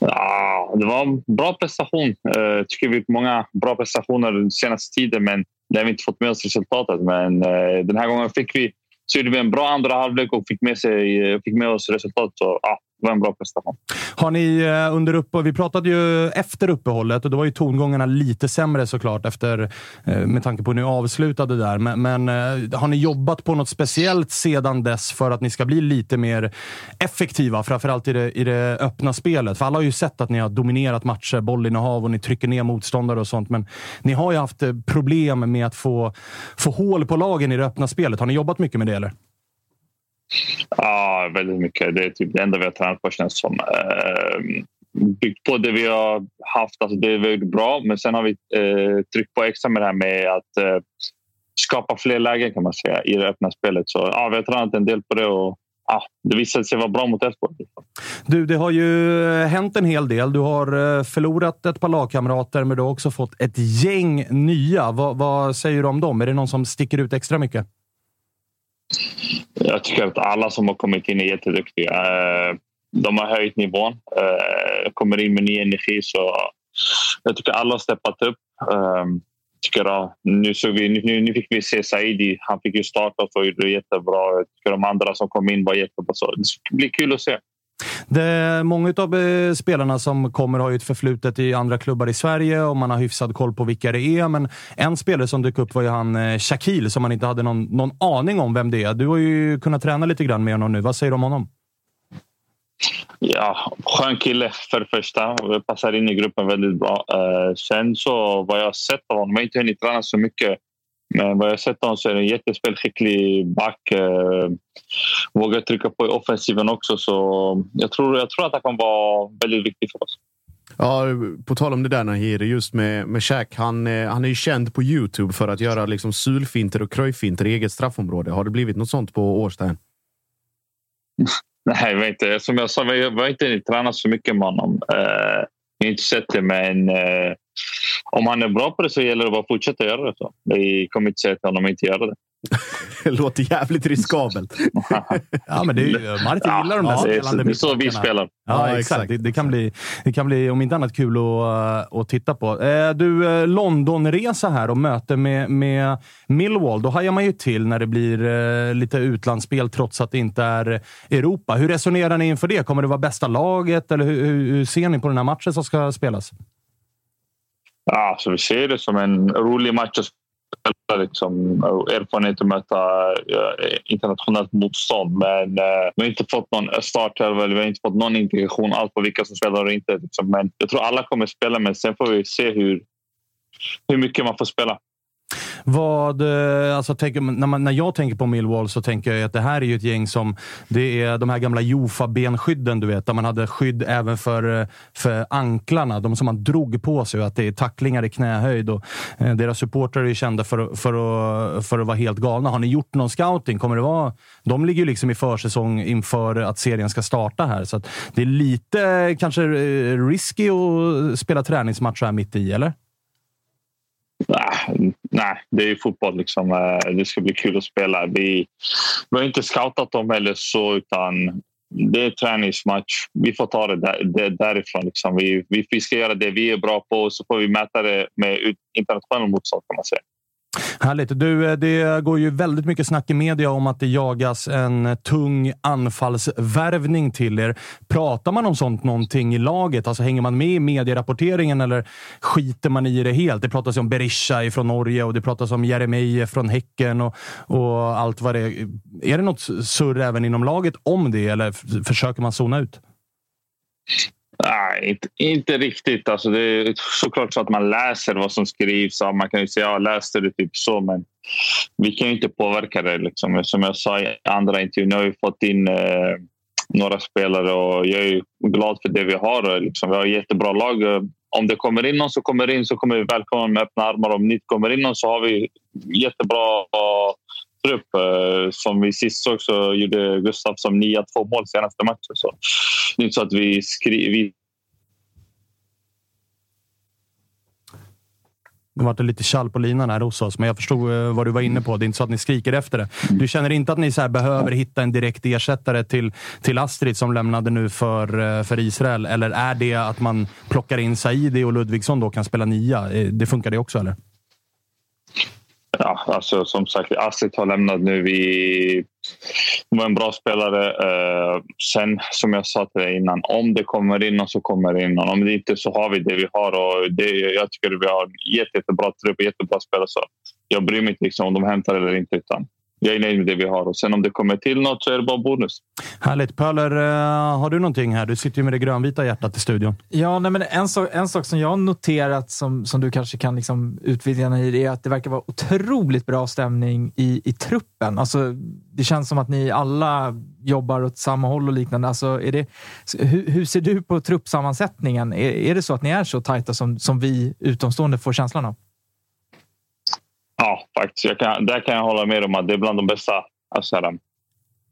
Ja, det var en bra prestation. Eh, jag tycker vi har gjort många bra prestationer den senaste tiden men det har vi inte fått med oss resultatet. Men eh, den här gången fick vi, så gjorde vi en bra andra halvlek och fick med, sig, fick med oss resultat. Så ja, var en bra prestation. Har ni eh, under upp Vi pratade ju efter uppehållet och då var ju tongångarna lite sämre såklart efter, eh, med tanke på hur ni avslutade där. Men, men eh, har ni jobbat på något speciellt sedan dess för att ni ska bli lite mer effektiva? Framförallt i det, i det öppna spelet. För alla har ju sett att ni har dominerat matcher, bollinnehav och ni trycker ner motståndare och sånt. Men ni har ju haft problem med att få, få hål på lagen i det öppna spelet. Har ni jobbat mycket med det eller? Ja, väldigt mycket. Det är typ det enda vi har tränat på känns som. Eh, byggt på det vi har haft, alltså det vi har gjort bra. Men sen har vi eh, tryckt på extra med det här med att eh, skapa fler lägen kan man säga i det öppna spelet. Så ja, vi har tränat en del på det och ja, det visade sig vara bra mot Elfsborg. Du, det har ju eh, hänt en hel del. Du har eh, förlorat ett par lagkamrater, men du har också fått ett gäng nya. Vad, vad säger du om dem? Är det någon som sticker ut extra mycket? Jag tycker att alla som har kommit in är jätteduktiga. Eh, de har höjt nivån, eh, kommer in med ny energi. Så jag tycker alla har steppat upp. Ehm, tycker, jag, nu, såg vi, nu, nu fick vi se Saidi. Han fick ju starta och gjorde det jättebra. Jag tycker de andra som kom in var jättebra. Så det ska bli kul att se. Det, många av eh, spelarna som kommer har ju ett förflutet i andra klubbar i Sverige och man har hyfsad koll på vilka det är. Men en spelare som dök upp var ju han Shaquille Shakil som man inte hade någon, någon aning om vem det är. Du har ju kunnat träna lite grann med honom nu. Vad säger du om honom? Ja, skön kille för det första. Passar in i gruppen väldigt bra. Eh, sen så vad jag har sett av honom, jag har inte hunnit träna så mycket. Men vad jag sett honom så är en jättespelskicklig back. Eh, vågar trycka på i offensiven också. Så jag tror, jag tror att han kommer vara väldigt viktig för oss. Ja, på tal om det där Nahir, just med, med Shaq. Han, eh, han är ju känd på Youtube för att göra liksom sulfinter och kröjfinter i eget straffområde. Har det blivit något sånt på Årsta än? Nej, jag vet inte. Som jag sa, vi har inte tränat så mycket med honom. Eh, jag har inte sett det, men eh, om han är bra på det så gäller det bara att fortsätta göra det. Så. Vi kommer inte säga till honom att inte göra det. Det låter jävligt riskabelt. Ja, men det är ju, Martin gillar de där Ja, det är så- spelande det är så vi spelar. Ja, Ja, exakt. exakt. Det, det, kan bli, det kan bli, om inte annat, kul att, att titta på. Eh, du, eh, Londonresa här och möte med, med Millwall. Då hajar man ju till när det blir eh, lite utlandsspel trots att det inte är Europa. Hur resonerar ni inför det? Kommer det vara bästa laget? Eller hur, hur ser ni på den här matchen som ska spelas? Ja, så vi ser det som en rolig match att spela. Liksom, erfarenhet att möta eh, internationellt motstånd. Men eh, vi har inte fått någon start eller vi har inte fått någon integration alls på vilka som spelar och inte. Liksom. Men jag tror alla kommer spela, men sen får vi se hur, hur mycket man får spela. Vad, eh, alltså, tänk, när, man, när jag tänker på Millwall så tänker jag att det här är ju ett gäng som... Det är de här gamla Jofa-benskydden, du vet. Där man hade skydd även för, eh, för anklarna. De som man drog på sig. Att det är tacklingar i knähöjd. Och, eh, deras supportrar är kända för, för, att, för att vara helt galna. Har ni gjort någon scouting? Kommer det vara, de ligger ju liksom i försäsong inför att serien ska starta här. Så att det är lite eh, kanske risky att spela träningsmatch här mitt i, eller? Nej, det är ju fotboll. Liksom. Eh, det ska bli kul att spela. Vi, vi har inte scoutat dem heller så, utan det är träningsmatch. Vi får ta det, där, det därifrån. Liksom. Vi, vi, vi ska göra det vi är bra på och så får vi mäta det med internationella internationell motstånd kan man säga. Härligt. Du, eh, det går ju väldigt mycket snack i media om att det jagas en tung anfallsvärvning till er. Pratar man om sånt någonting i laget? Alltså hänger man med i medierapporteringen eller skiter man i det helt? Det pratas ju om Berisha från Norge och det pratas om Jeremejeff från Häcken och, och allt vad det är. Är det något surr även inom laget om det eller försöker man zona ut? Nej, inte, inte riktigt. Alltså det är såklart så att man läser vad som skrivs. Ja, man kan ju säga ja, läste det typ så, men vi kan ju inte påverka det. Liksom. Som jag sa i andra intervjun, nu har vi fått in eh, några spelare och jag är glad för det vi har. Liksom. Vi har ett jättebra lag. Om det kommer in någon så kommer in så kommer vi välkomna med öppna armar. Om det inte kommer in någon så har vi jättebra trupp. Eh, som vi sist såg så gjorde Gustav som nia två mål senaste matchen. Så det är inte så att vi skriver Nu var det lite tjall på linan här hos oss, men jag förstod eh, vad du var inne på. Det är inte så att ni skriker efter det. Du känner inte att ni så här behöver hitta en direkt ersättare till, till Astrid som lämnade nu för, eh, för Israel? Eller är det att man plockar in Saidi och Ludvigsson då kan spela nia? Det funkar det också, eller? Ja, alltså som sagt, Astrid har lämnat nu. Vi hon var en bra spelare. Eh, sen, som jag sa till dig innan, om det kommer in någon så kommer det in någon. Om det inte så har vi det vi har. Och det, jag tycker vi har en jätte, jättebra trupp och jättebra spelare. Så jag bryr mig inte liksom, om de hämtar eller inte. Utan jag är nöjd med det vi har. Och sen om det kommer till något så är det bara bonus. Härligt. Pöler, eh, har du någonting här? Du sitter ju med det grönvita hjärtat i studion. Ja, nej, men en, sak, en sak som jag har noterat som, som du kanske kan liksom utvidga i är att det verkar vara otroligt bra stämning i, i truppen. Alltså, det känns som att ni alla jobbar åt samma håll och liknande. Alltså, är det, hur, hur ser du på truppsammansättningen? Är, är det så att ni är så tajta som, som vi utomstående får känslan av? Ja, faktiskt. Jag kan, där kan jag hålla med om att det är bland de bästa alltså, här, um,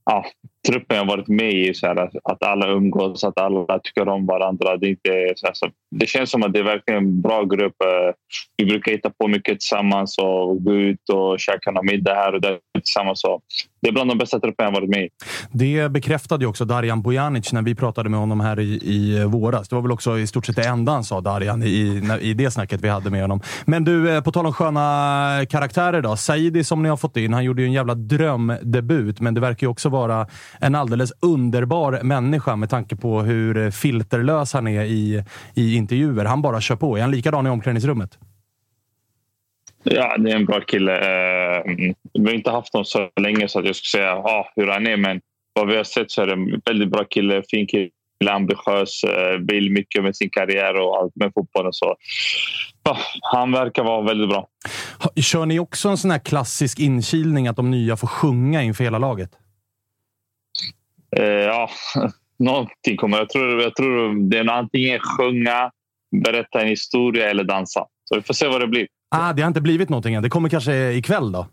ja, truppen jag varit med i. Så här, att alla umgås, att alla tycker om varandra. Det, inte, så här, så, det känns som att det är verkligen en bra grupp. Eh, vi brukar hitta på mycket tillsammans och gå ut och käka middag här och där tillsammans. Så det är bland de bästa trupperna jag varit med i. Det bekräftade ju också Darjan Bojanic när vi pratade med honom här i, i våras. Det var väl också i stort sett det enda han sa, Darjan, i, i det snacket vi hade med honom. Men du, eh, på tal om sköna karaktärer då. Saidi som ni har fått in, han gjorde ju en jävla drömdebut, men det verkar ju också vara en alldeles underbar människa med tanke på hur filterlös han är i, i intervjuer. Han bara kör på. Är han likadan i omklädningsrummet? Ja, det är en bra kille. Eh, Vi har inte haft honom så länge så att jag skulle säga ah, hur han är. Men vad vi har sett så är det en väldigt bra kille. Fin kille, ambitiös, eh, vill mycket med sin karriär och allt med fotbollen. Så, ja, han verkar vara väldigt bra. Kör ni också en sån här klassisk inkilning att de nya får sjunga inför hela laget? Eh, ja, någonting kommer. Jag tror, jag tror det är antingen sjunga, berätta en historia eller dansa. Så vi får se vad det blir. Ah, det har inte blivit någonting än. Det kommer kanske ikväll då?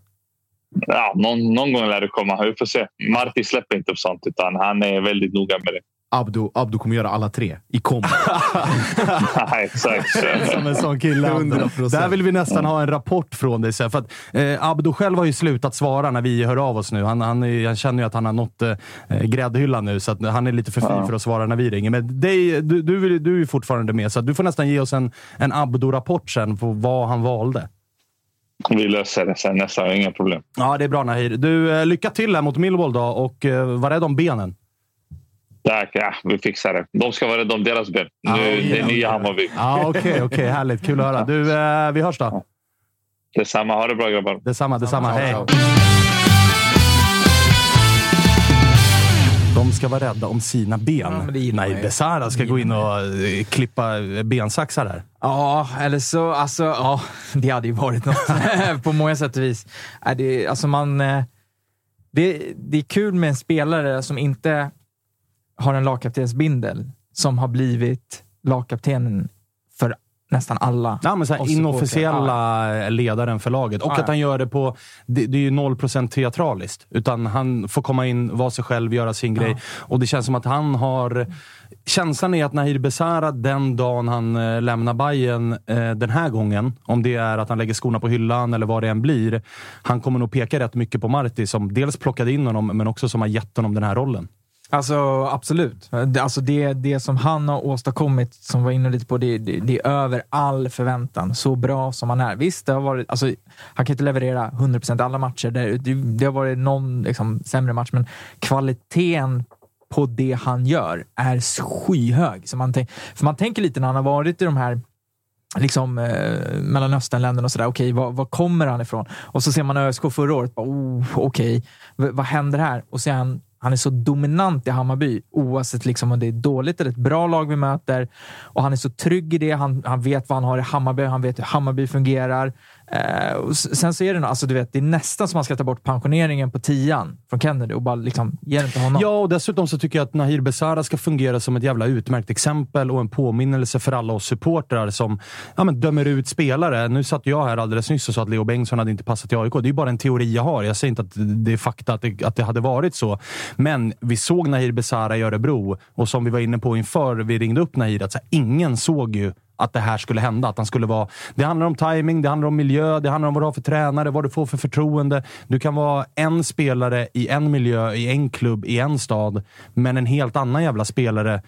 Ja, någon, någon gång lär det komma. Vi får se. Martin släpper inte upp sånt, utan han är väldigt noga med det. Abdo, Abdo kommer göra alla tre i kombo. Exakt. Som en sån kille. Abdo. 100%. Där vill vi nästan ha en rapport från dig. För att, eh, Abdo själv har ju slutat svara när vi hör av oss nu. Han, han, är- jag känner ju att han har nått eh, gräddhyllan nu, så att han är lite för fin Ja. för att svara när vi ringer. Men dig, du, du, du är ju fortfarande med, så att du får nästan ge oss en, en Abdo-rapport sen på vad han valde. Vi löser det sen nästa. Inga problem. Ja, det är bra Nahir. Du, eh, lycka till här mot Millwall då och eh, var rädd om benen. Tack. Ja, vi fixar det. De ska vara rädda om deras ben. Nu, det är nya Hammarby. Ja, Okej, okej. härligt. Kul att höra. Du, eh, vi hörs då. Detsamma. Ha det bra grabbar. Detsamma, detsamma. Hej. De ska vara rädda om sina ben. det man Nej. Besara ska gå in och eh, klippa bensaxar här. Ja, eller så... Alltså, ja, det hade ju varit något på många sätt och vis. Är det, alltså man, eh, det, det är kul med en spelare som inte har en lagkaptensbindel, som har blivit lagkaptenen för nästan alla. Ja, men så här, inofficiella ledaren för laget. Och Ja, att han gör det på... Det, det är ju 0% teatraliskt. Utan han får komma in, vara sig själv, göra sin grej. Och det känns som att han har... Känslan är att Nahir Besara, den dagen han eh, lämnar Bayern eh, den här gången, om det är att han lägger skorna på hyllan eller vad det än blir, han kommer nog peka rätt mycket på Marti som dels plockade in honom, men också som har gett honom den här rollen. Alltså absolut. Det- Alltså det, det som han har åstadkommit, som var inne lite på, det, det, det är över all förväntan. Så bra som han är. Visst, det har varit, alltså, han kan inte leverera 100% alla matcher. Det, det, det har varit någon liksom, sämre match, men kvaliteten på det han gör är skyhög. Så man, tänk, för man tänker lite när han har varit i de här liksom, eh, Mellanösternländerna och sådär. Okej, var, var kommer han ifrån? Och så ser man ÖSK förra året. bara, Oh, Okej, okay. vad händer här? Och så är han, han är så dominant i Hammarby oavsett liksom om det är dåligt eller ett bra lag vi möter. Och han är så trygg i det. Han, han vet vad han har i Hammarby. Han vet hur Hammarby fungerar. Eh, sen så är det, alltså, du vet, det är nästan som man ska ta bort pensioneringen på tian från Kennedy och bara liksom, ge den till honom. Ja, och dessutom så tycker jag att Nahir Besara ska fungera som ett jävla utmärkt exempel och en påminnelse för alla oss supportrar som ja, men dömer ut spelare. Nu satt jag här alldeles nyss och sa att Leo Bengtsson hade inte passat i AIK. Det är ju bara en teori jag har. Jag säger inte att det är fakta att det, att det hade varit så. Men vi såg Nahir Besara i Örebro och som vi var inne på inför vi ringde upp Nahir, att så här, ingen såg ju att det här skulle hända. Att han skulle vara... Det handlar om timing, det handlar om miljö, det handlar om vad du har för tränare, vad du får för förtroende. Du kan vara en spelare i en miljö, i en klubb, i en stad, men en helt annan jävla spelare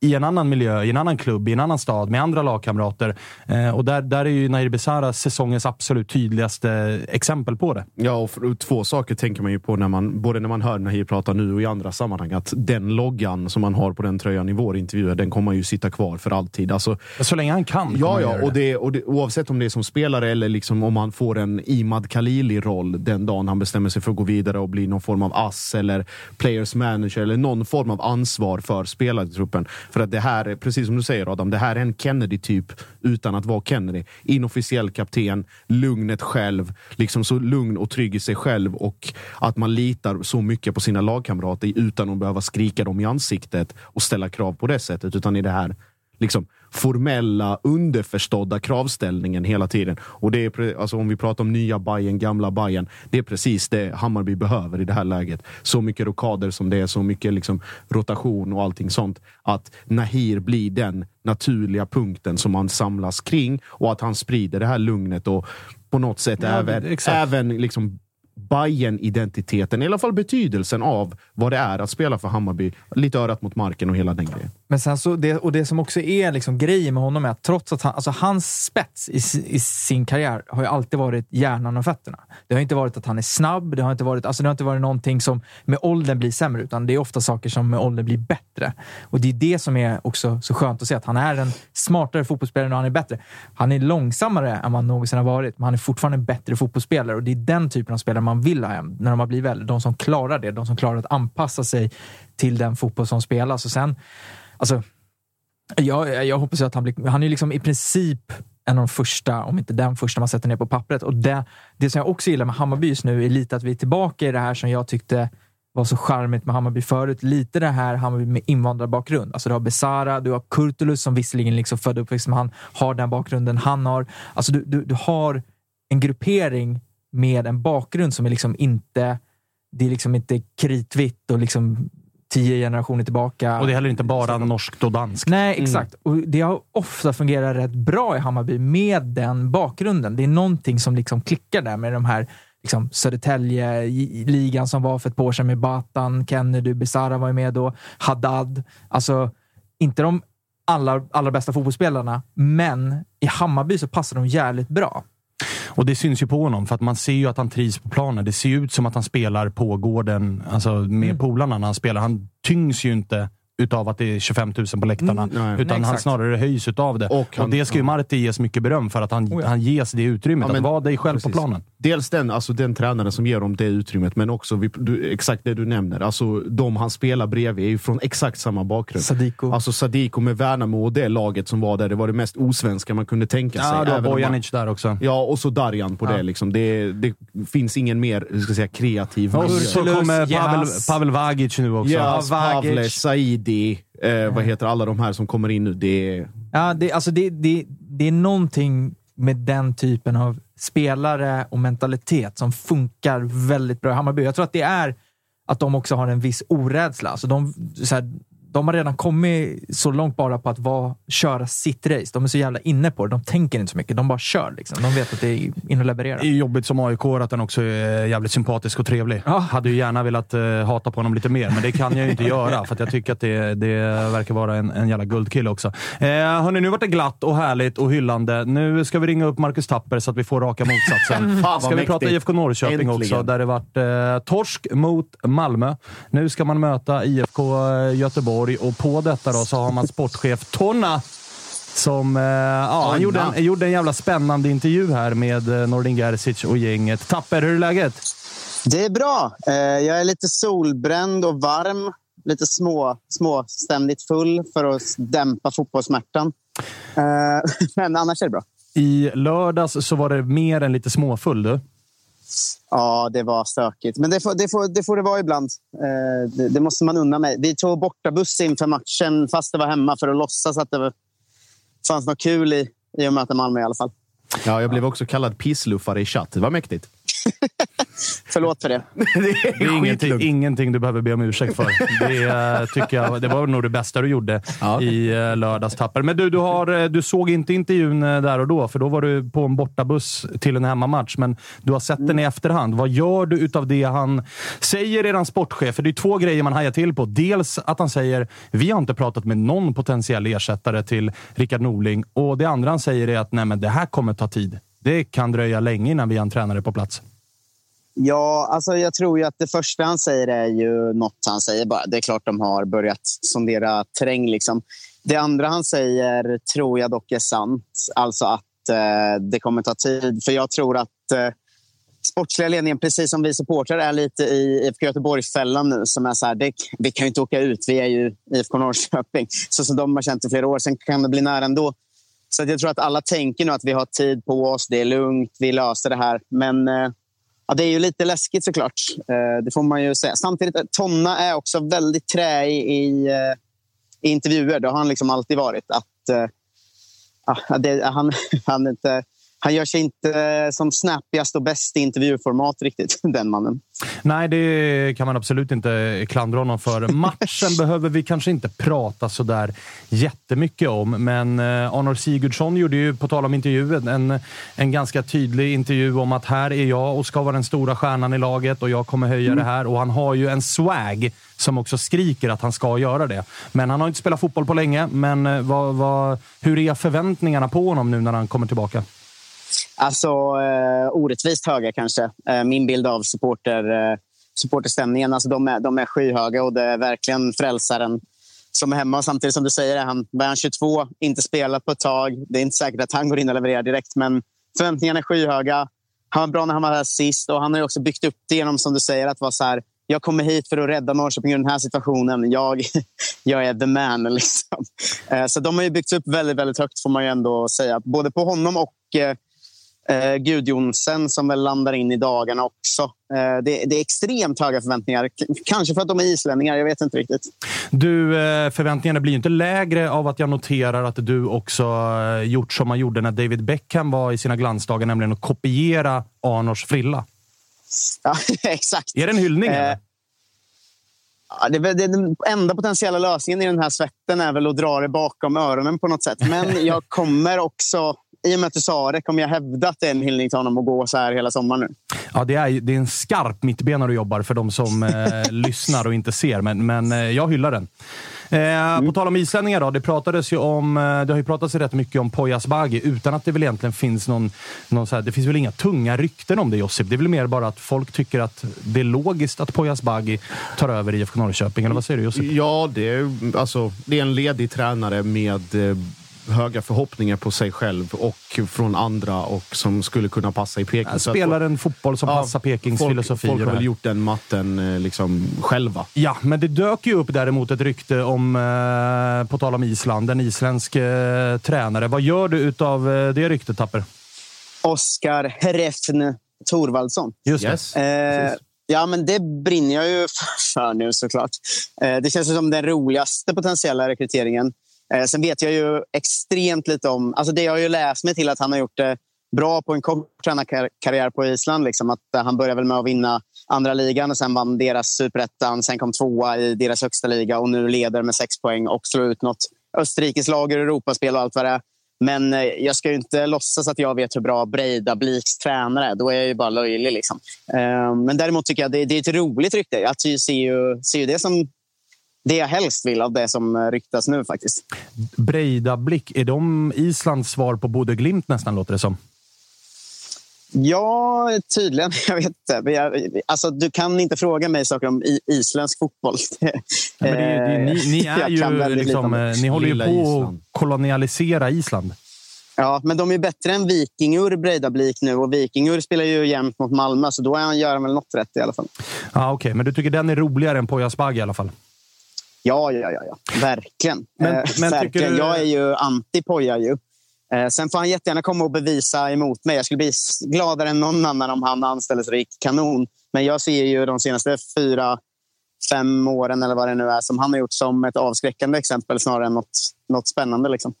i en annan miljö, i en annan klubb, i en annan stad, med andra lagkamrater. Eh, och där, där är ju Nahir Besara säsongens absolut tydligaste exempel på det. Ja, och två saker tänker man ju på när man, både när man hör Nahir prata nu och i andra sammanhang. Att den loggan som man har på den tröjan i vår intervjuer, den kommer ju sitta kvar för alltid. Alltså, Så länge han kan. Ja, ja. Och det, och det, oavsett om det är som spelare eller liksom om han får en Imad Khalili-roll den dagen han bestämmer sig för att gå vidare och bli någon form av ass eller players manager eller någon form av ansvar för spelartruppen. För att det här är, precis som du säger Adam, det här är en Kennedy-typ utan att vara Kennedy. Inofficiell kapten, lugnet själv, liksom så lugn och trygg i sig själv och att man litar så mycket på sina lagkamrater utan att behöva skrika dem i ansiktet och ställa krav på det sättet. Utan i det här liksom formella, underförstådda kravställningen hela tiden. Och det är, alltså om vi pratar om nya Bayern, gamla Bayern, det är precis det Hammarby behöver i det här läget. Så mycket rokader som det är, så mycket liksom rotation och allting sånt. Att Nahir blir den naturliga punkten som man samlas kring och att han sprider det här lugnet och på något sätt Ja, även, exakt. även liksom bayern identiteten i alla fall betydelsen av vad det är att spela för Hammarby. Lite örat mot marken och hela den grejen. Men sen så, det, och det som också är liksom grejen med honom är att trots att han, alltså hans spets i, i sin karriär har ju alltid varit hjärnan och fötterna. Det har inte varit att han är snabb, det har inte varit, alltså det har inte varit någonting som med åldern blir sämre, utan det är ofta saker som med åldern blir bättre. Och det är det som är också så skönt att se, att han är en smartare fotbollsspelare och han är bättre. Han är långsammare än vad han någonsin har varit, men han är fortfarande en bättre fotbollsspelare och det är den typen av spelare man vill ha hem när de har blivit äldre. De som klarar det, de som klarar att anpassa sig till den fotboll som spelas. Och sen, alltså, jag, jag hoppas att han blir... Han är ju liksom i princip en av de första, om inte den första man sätter ner på pappret. Och det, det som jag också gillar med Hammarby just nu är lite att vi är tillbaka i det här som jag tyckte var så charmigt med Hammarby förut. Lite det här Hammarby med invandrarbakgrund. Alltså du har Besara, du har Kurtulus som visserligen liksom född och uppvuxen men han har den bakgrunden han har. Alltså du, du, du har en gruppering med en bakgrund som är liksom inte... Det är liksom inte kritvitt och liksom tio generationer tillbaka. Och det är heller inte bara norskt och danskt. Nej, exakt. Och det har ofta fungerat rätt bra i Hammarby med den bakgrunden. Det är någonting som liksom klickar där med de här liksom Södertälje-ligan som var för ett par år sedan med Batan, Kennedy, Besara var ju med då, Haddad. Alltså, inte de allra, allra bästa fotbollsspelarna, men i Hammarby så passar de jävligt bra. Och det syns ju på honom, för att man ser ju att han trivs på planen. Det ser ut som att han spelar på gården alltså med Mm. polarna när han spelar. Han tyngs ju inte utav att det är 25 000 på läktarna, Mm, nej. utan Nej, han snarare höjs utav det. Och, Och han- det ska ju. Marti ges mycket beröm för, att han, Oh ja. han ges det utrymmet. Ja, men- att vara dig själv på precis. planen. Dels den, alltså den tränaren som ger dem det utrymmet, men också vi, du, exakt det du nämner. Alltså, de han spelar bredvid är ju från exakt samma bakgrund. Sadiko. Alltså Sadiko med Värnamo och det laget som var där, det var det mest osvenska man kunde tänka sig. Ja, du har Bojanic där också. Ja, och så Darjan på Ja. det. Liksom. det. Det finns ingen mer ska säga, kreativ Och så kommer Pavel. Pavel Vagic nu också. Jas, Ja, Vagic. Saidi, eh, vad heter alla de här som kommer in nu? Det är... Ja, det, alltså det, det, det är någonting med den typen av spelare och mentalitet som funkar väldigt bra i Hammarby. Jag tror att det är att de också har en viss orädsla. Alltså de, så här, de har redan kommit så långt bara på att vara, köra sitt race. De är så jävla inne på det. De tänker inte så mycket. De bara kör. Liksom. De vet att det är in och leverera. Det är jobbigt som AIK att den också är jävligt sympatisk och trevlig. Ja. Hade ju gärna velat uh, hata på honom lite mer, men det kan jag ju inte göra. För jag tycker att det, det verkar vara en, en jävla guldkille också. Eh, hörni, nu vart det glatt och härligt och hyllande. Nu ska vi ringa upp Marcus Tapper så att vi får raka motsatsen. Fan, ska vi mäktigt. prata IFK Norrköping Äntligen. också, där det vart eh, torsk mot Malmö. Nu ska man möta IFK Göteborg och på detta då så har man sportchef Tonna som eh, ja, han gjorde en, gjorde en jävla spännande intervju här med eh, Nordin Gerzic och gänget. Tapper, hur är läget? Det är bra. Eh, Jag är lite solbränd och varm. Lite små, småständigt full för att dämpa fotbollssmärtan. Eh, Men annars är det bra. I lördags så var det mer än lite småfull du. Ja, det var stökigt. Men det får det, får, det, får det vara ibland. Eh, Det, det måste man unna mig. Vi tog bortabuss inför matchen fast det var hemma för att låtsas att det var- fanns något kul i, i att möta Malmö i alla fall. Ja, jag blev också kallad pissluffare i chatt. Det var mäktigt. Förlåt för det. Det är ingenting, ingenting du behöver be om ursäkt för. Det, eh, tycker jag, det var nog det bästa du gjorde i eh, lördags, Tapper. Men du, du, har, eh, du såg inte intervjun där och då, för då var du på en bortabuss till en hemmamatch. Men du har sett den i efterhand. Vad gör du utav det han säger, eran sportchef? För det är två grejer man hajar till på. Dels att han säger vi har inte pratat med någon potentiell ersättare till Rickard Norling. Och det andra han säger är att Nej, men det här kommer ta tid. Det kan dröja länge innan vi har en tränare på plats. Ja, alltså jag tror ju att det första han säger är ju något han säger bara. Det är klart de har börjat sondera terräng. Liksom. Det andra han säger tror jag dock är sant. Alltså att eh, det kommer ta tid. För jag tror att eh, sportsliga ledningen, precis som vi supportrar, är lite i IFK Göteborg-fällan nu. Som är så här, det, vi kan ju inte åka ut, vi är ju IFK Norrköping. Så som de har känt i flera år. Sen kan det bli nära ändå. Så att jag tror att alla tänker nu att vi har tid på oss, det är lugnt, vi löser det här. Men eh, Ja, det är ju lite läskigt såklart. Eh, det får man ju säga. Samtidigt, eh, Tonna är också väldigt träig i, eh, i intervjuer. Det har han liksom alltid varit. Att, ja, det, han, han, inte, han gör sig inte som snappigast och bäst i intervjuformat riktigt, den mannen. Nej, det kan man absolut inte klandra honom för. Matchen behöver vi kanske inte prata så där jättemycket om, men eh, Arnold Sigurdsson gjorde ju, på tal om intervjun, en, en ganska tydlig intervju om att här är jag och ska vara den stora stjärnan i laget och jag kommer höja Mm. det här. Och han har ju en swag som också skriker att han ska göra det. Men han har inte spelat fotboll på länge. Men eh, vad, vad, hur är förväntningarna på honom nu när han kommer tillbaka? Alltså, eh, orättvist höga kanske. Eh, min bild av supporter, eh, supporterstämningen. Alltså, de, är, de är skyhöga och det är verkligen frälsaren som är hemma. Samtidigt som du säger, är han, var han 22, inte spelat på ett tag. Det är inte säkert att han går in och levererar direkt, men förväntningarna är skyhöga. Han var bra när han var här sist och han har ju också byggt upp det genom, som du säger, att vara så här, jag kommer hit för att rädda Norrköping ur den här situationen. Jag, jag är the man. Liksom. Eh, Så de har ju byggts upp väldigt, väldigt högt får man ju ändå säga. Både på honom och eh, eh, Gudjonsen som väl landar in i dagarna också. Eh, det, det är extremt höga förväntningar. K- kanske för att de är islänningar, jag vet inte riktigt. Du, eh, förväntningarna blir ju inte lägre av att jag noterar att du också eh, gjort som man gjorde när David Beckham var i sina glansdagar, nämligen att kopiera Arnors frilla. Ja, exakt. Är det en hyllning? Eh, det, det, den enda potentiella lösningen i den här svetten är väl att dra det bakom öronen på något sätt. Men jag kommer också, i och med att du sa det, kommer jag hävda att det är en hyllning till honom och gå så här hela sommaren nu. Ja, det är, det är en skarp mittbena du jobbar för de som eh, lyssnar och inte ser, men, men eh, jag hyllar den. Eh, På tal om islänningar då. Det, pratades ju om, eh, det har ju pratats rätt mycket om Poyas Bagi utan att det väl egentligen finns någon... någon så här, det finns väl inga tunga rykten om det, Josip? Det är väl mer bara att folk tycker att det är logiskt att Poyas Bagi tar över IFK Norrköping, eller vad säger du Josip? Ja, det är, alltså, det är en ledig tränare med eh, höga förhoppningar på sig själv och från andra och som skulle kunna passa i Peking. Att spelar en fotboll som Ja, passar Pekings folk, filosofi. Folk och har det väl gjort den matten eh, liksom själva. Ja, men det dök ju upp däremot ett rykte om, eh, på tal om Island, en isländsk eh, tränare. Vad gör du utav eh, det ryktet, Tapper? Oskar Hrefn Thorvaldsson. Just det. Yes. Eh, ja, men det brinner jag ju för nu såklart. Eh, det känns som den roligaste potentiella rekryteringen. Eh, sen vet jag ju extremt lite om... Alltså det jag har ju läst mig till att han har gjort det bra på en kort tränarkarriär på Island. Liksom, att eh, han började väl med att vinna andra ligan och sen vann deras superettan. Sen kom tvåa i deras högsta liga och nu leder med sex poäng och slår ut något Österrikes lag ur Europaspel och allt vad det är. Men eh, jag ska ju inte låtsas att jag vet hur bra Breidabliks tränare är. Då är jag ju bara löjlig. Liksom. Eh, Men däremot tycker jag det, det är ett roligt rykte. Jag ser ju, ser ju det som det jag helst vill av det som eh, ryktas nu faktiskt. Breidablick, är de Islands svar på Bodø Glimt nästan, låter det som? Ja, tydligen. Jag vet inte. Men jag, alltså, du kan inte fråga mig saker om isländsk fotboll. Ja, det, det, ni, är ju om liksom, eh, ni håller ju på Island. att kolonialisera Island. Ja, men de är bättre än Vikingur Breidablik nu och Vikingur spelar ju jämt mot Malmö så då är han, gör han väl något rätt i alla fall. Ja, Okej, men du tycker den är roligare än Poya Asbaghi i alla fall? Ja, ja, ja, ja. verkligen. Men- eh, men verkligen. du- Jag är ju anti Poja ju. Eh, sen får han jättegärna komma och bevisa emot mig. Jag skulle bli gladare än någon annan om han anställdes kanon. Men jag ser ju de senaste fyra, fem åren eller vad det nu är som han har gjort som ett avskräckande exempel snarare än något, något spännande. Liksom.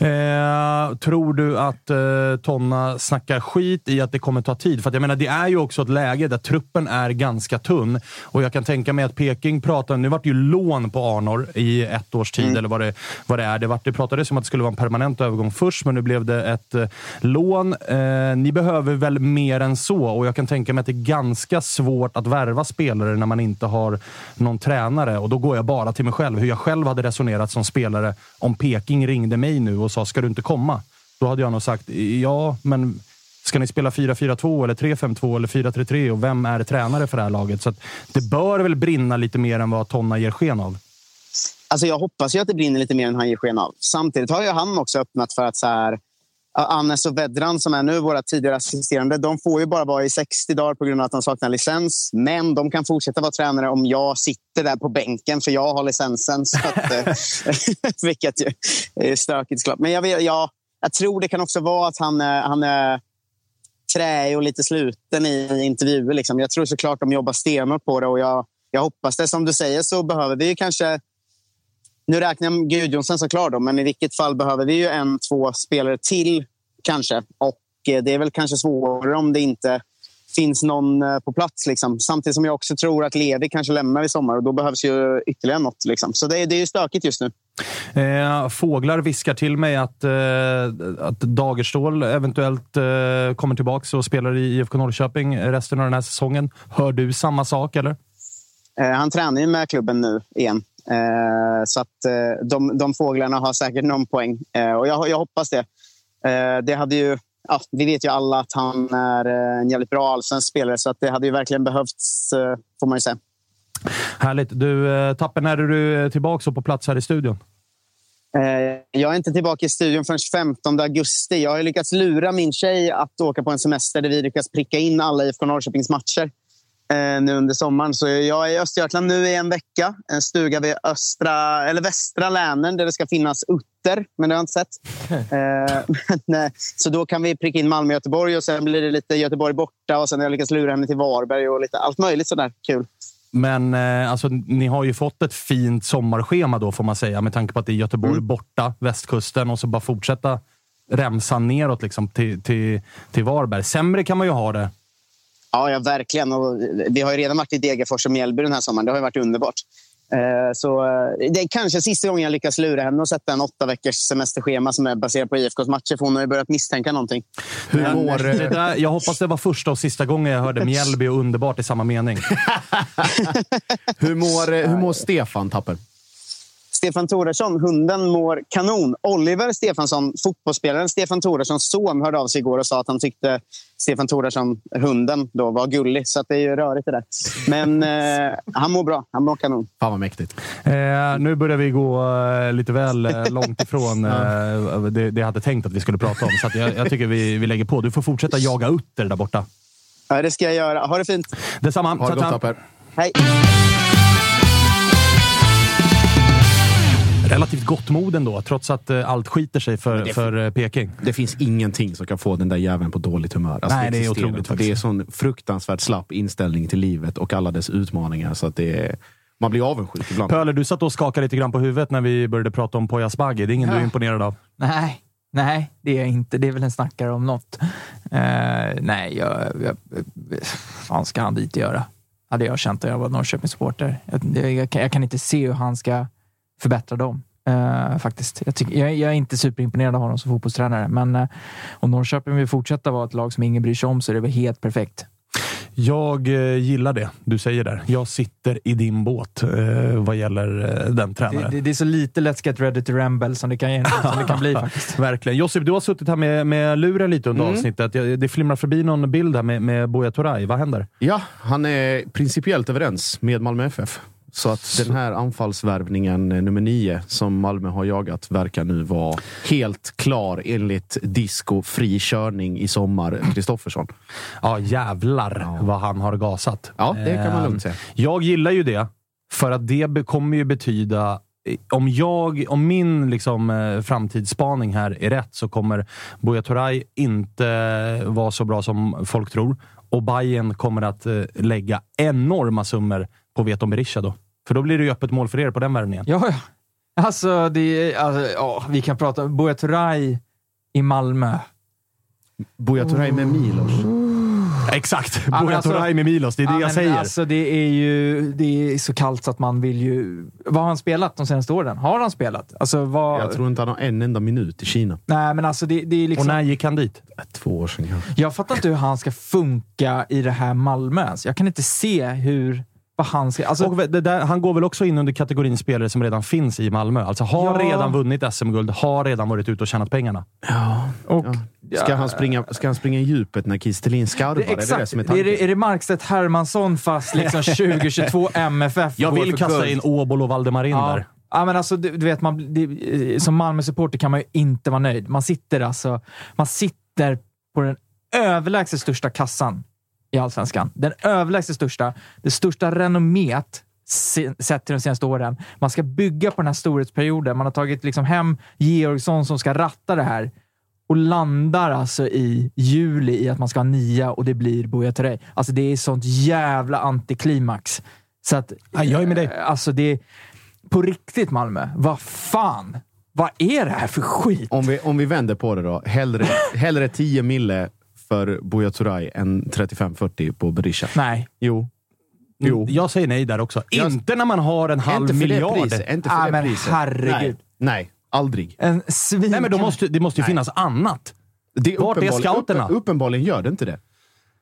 Eh, tror du att eh, Tonna snackar skit i att det kommer ta tid? För jag menar, det är ju också ett läge där truppen är ganska tunn. Och jag kan tänka mig att Peking pratar... Nu vart det ju lån på Arnor i ett års tid, eller vad det, vad det är. Det, vart, det pratades om att det skulle vara en permanent övergång först, men nu blev det ett eh, lån. Eh, ni behöver väl mer än så? Och jag kan tänka mig att det är ganska svårt att värva spelare när man inte har någon tränare. Och då går jag bara till mig själv. Hur jag själv hade resonerat som spelare om Peking ringde mig nu och sa “ska du inte komma?” Då hade jag nog sagt “ja, men ska ni spela 4-4-2 eller 3-5-2 eller 4-3-3 och vem är tränare för det här laget?” Så att det bör väl brinna lite mer än vad Tonna ger sken av. Alltså jag hoppas ju att det brinner lite mer än han ger sken av. Samtidigt har ju han också öppnat för att så här, Annes och Vedran som är nu våra tidigare assisterande, de får ju bara vara i 60 dagar på grund av att de saknar licens. Men de kan fortsätta vara tränare om jag sitter där på bänken för jag har licensen. Så att, eh, vilket ju är stökigt såklart. Men jag, vet, ja, jag tror det kan också vara att han, är- han är träig och lite sluten i intervjuer. Liksom. Jag tror såklart de jobbar stenhårt på det och jag, jag hoppas det. Som du säger så behöver vi kanske nu räknar jag Gudjonsen såklart, då, men i vilket fall behöver vi ju en, två spelare till kanske. Och eh, det är väl kanske svårare om det inte finns någon eh, på plats. Liksom. Samtidigt som jag också tror att Levi kanske lämnar i sommar och då behövs ju ytterligare något. Liksom. Så det, är- det är ju stökigt just nu. Eh, fåglar viskar till mig att, eh, att Dagerstål eventuellt eh, kommer tillbaka och spelar i IFK Norrköping resten av den här säsongen. Hör du samma sak, eller? Eh, han tränar ju med klubben nu igen. Eh, så att eh, de, de fåglarna har säkert någon poäng. Eh, och jag, jag hoppas det. Det hade ju, ja, vi vet ju alla att han är en jävligt bra allsvensk spelare så att det hade ju verkligen behövts, eh, får man ju säga. Härligt. Du, Tappen, när är du tillbaka och på plats här i studion? Jag är inte tillbaka i studion förrän 15 augusti. Jag har lyckats lura min tjej att åka på en semester där vi lyckas pricka in alla IFK Norrköpings matcher nu under sommaren. Så jag är i Östergötland nu i en vecka. En stuga vid östra, eller västra Länern där det ska finnas utter, men det har jag inte sett. Eh, men, eh, så då kan vi pricka in Malmö och Göteborg och sen blir det lite Göteborg borta och sen har jag lyckats lura henne till Varberg och lite allt möjligt sådär kul. Men eh, alltså, ni har ju fått ett fint sommarschema då, får man säga, med tanke på att det är Göteborg Mm. borta, västkusten och så bara fortsätta remsan neråt liksom, till, till, till Varberg. Sämre kan man ju ha det. Ja, ja, verkligen. Och vi har ju redan varit i Degerfors och Mjällby den här sommaren. Det har ju varit underbart. Eh, Så eh, det är kanske sista gången jag lyckas lura henne och sätta en åtta veckors semesterschema som är baserat på IFKs matcher. För hon har ju börjat misstänka någonting. Hur Men- mår, det där, jag hoppas det var första och sista gången jag hörde Mjällby och underbart i samma mening. Hur mår, hur mår Stefan Tapper? Stefan Thoresson, hunden, mår kanon. Oliver Stefansson, fotbollsspelaren Stefan Thoressons son, hörde av sig igår och sa att han tyckte Stefan Thoresson, hunden, då, var gullig. Så att det är ju rörigt det där. Men eh, han mår bra. Han mår kanon. Fan vad mäktigt. Eh, nu börjar vi gå eh, lite väl eh, långt ifrån eh, det, det jag hade tänkt att vi skulle prata om. Så att jag, jag tycker vi, vi lägger på. Du får fortsätta jaga utter där borta. Ja, det ska jag göra. Ha det fint. Detsamma. Ha det gott. Tapper. Hej. Relativt gott mod ändå, trots att eh, allt skiter sig för, det- för eh, Peking. Det finns ingenting som kan få den där jäveln på dåligt humör. Alltså, Nej, det är existerar otroligt faktiskt. Det är sån fruktansvärt slapp inställning till livet och alla dess utmaningar. Så att det är, man blir avundsjuk ibland. Pöler, du satt och skakade lite grann på huvudet när vi började prata om Poya Asbaghi. Det är ingen du är Ja. imponerad av? Nej, nej, det är jag inte. Det är väl en snackare om något. Eh, nej, jag, jag, vad fan ska han dit göra? hade jag känt om jag var Norrköpingssupporter. Jag, jag, jag kan inte se hur han ska förbättra dem. eh, faktiskt. Jag, tycker, jag, jag är inte superimponerad av honom som fotbollstränare, men uh, om Norrköping vill fortsätta vara ett lag som ingen bryr sig om så är det väl helt perfekt. Jag eh, gillar det du säger där. Jag sitter i din båt eh, vad gäller eh, den Det, tränaren. det, det är så lite Let's Get Ready to Ramble som det kan, som det kan bli faktiskt. Verkligen. Josip, du har suttit här med, med luren lite under Mm. avsnittet. Jag- Det flimrar förbi någon bild här med, med Buya Turay. Vad händer? Ja, han är principiellt överens med Malmö FF. Så att den här anfallsvärvningen eh, nummer nio som Malmö har jagat verkar nu vara helt klar enligt disco fri körning i sommar, Kristoffersson. Ja, jävlar vad han har gasat. Ja, det kan man Ehm, lugnt säga. Jag gillar ju det, för att det kommer ju betyda om, jag, om min liksom, eh, framtidsspaning här är rätt så kommer Buya Turay inte vara så bra som folk tror. Och Bayern kommer att eh, lägga enorma summor på Veton Berisha då. För då blir det ju öppet mål för er på den värvningen. Ja, ja. Alltså, det alltså ja, vi kan prata om Buya Turay i Malmö. Buya Turay med Milos. Exakt! Buya alltså- Turay med Milos, det är det Ja, jag men säger. Alltså, det är ju det är så kallt så att man vill ju... Vad har han spelat de senaste åren? Har han spelat? Alltså, vad... Jag tror inte han har en enda minut i Kina. Nej, men alltså det, det är liksom... Och när gick han dit? Två år sedan kanske. Jag fattar inte hur han ska funka i det här Malmö. Alltså, jag kan inte se hur... Vad han ska... Alltså, och det där, han går väl också in under kategorin spelare som redan finns i Malmö. Alltså har Ja. redan vunnit SM-guld, har redan varit ute och tjänat pengarna. och, Ska, han springa, ska han springa i djupet när Kistelin skarvar? det, är det det exakt. som är är, det, är det Markstedt Hermansson fast liksom 2022 MFF Jag vill kasta guld? in Åbol och Valdemarin Ja. där. Ja, men alltså, du, du vet, man, det, eh, som Malmö-supporter kan man ju inte vara nöjd. Man sitter alltså man sitter på den överlägset största kassan i Allsvenskan. Den överlägset största. Det största renommet se- sett till de senaste åren. Man ska bygga på den här storhetsperioden. Man har tagit liksom hem Georgsson som ska ratta det här och landar alltså i juli i att man ska ha nia och det blir Buya Turay. Alltså det är sånt jävla antiklimax. Så att, Ja, jag är med dig. eh, Alltså det på riktigt Malmö. Vad fan? Vad är det här för skit? Om vi, om vi vänder på det då. Hellre, hellre 10 mille för Buya Turay än 35-40 på Berisha. Nej. Jo. Jo. Jag säger nej där också. Jag- Inte när man har en halv inte för miljard. Det priset, inte för Ah, det men priset. herregud. Nej, nej, aldrig. En svin... Nej, men då måste, det måste ju Nej. finnas annat. Det är Vart är uppenbarligen- scouterna? Upp, uppenbarligen gör det inte det.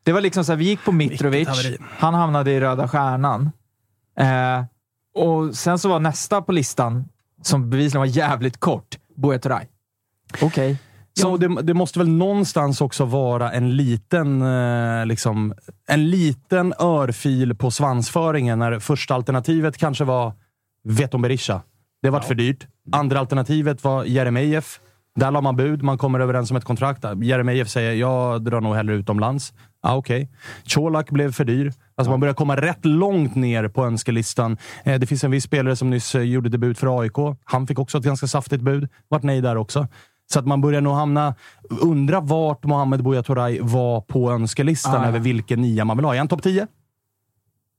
Det var liksom så här, vi gick på Mitrovic. Han hamnade i Röda Stjärnan. Eh, och sen så var nästa på listan, som bevisligen var jävligt kort, Buya Turay. Okej. Ja, och det, det måste väl någonstans också vara en liten, eh, liksom, en liten örfil på svansföringen när första alternativet kanske var Veton Berisha. Det var för dyrt. Andra alternativet var Jeremejeff. Där la man bud, man kommer överens om ett kontrakt. Jeremejeff säger jag drar nog hellre utomlands. Ja, Okej. Colak blev för dyr. Alltså Man börjar komma rätt långt ner på önskelistan. Eh, det finns en viss spelare som nyss eh, gjorde debut för AIK. Han fick också ett ganska saftigt bud. Vart nej där också. Så att man börjar nog hamna... Undra vart Mohamed Buya Turay var på önskelistan Ah, ja. över vilken nia man vill ha. Är han topp 10?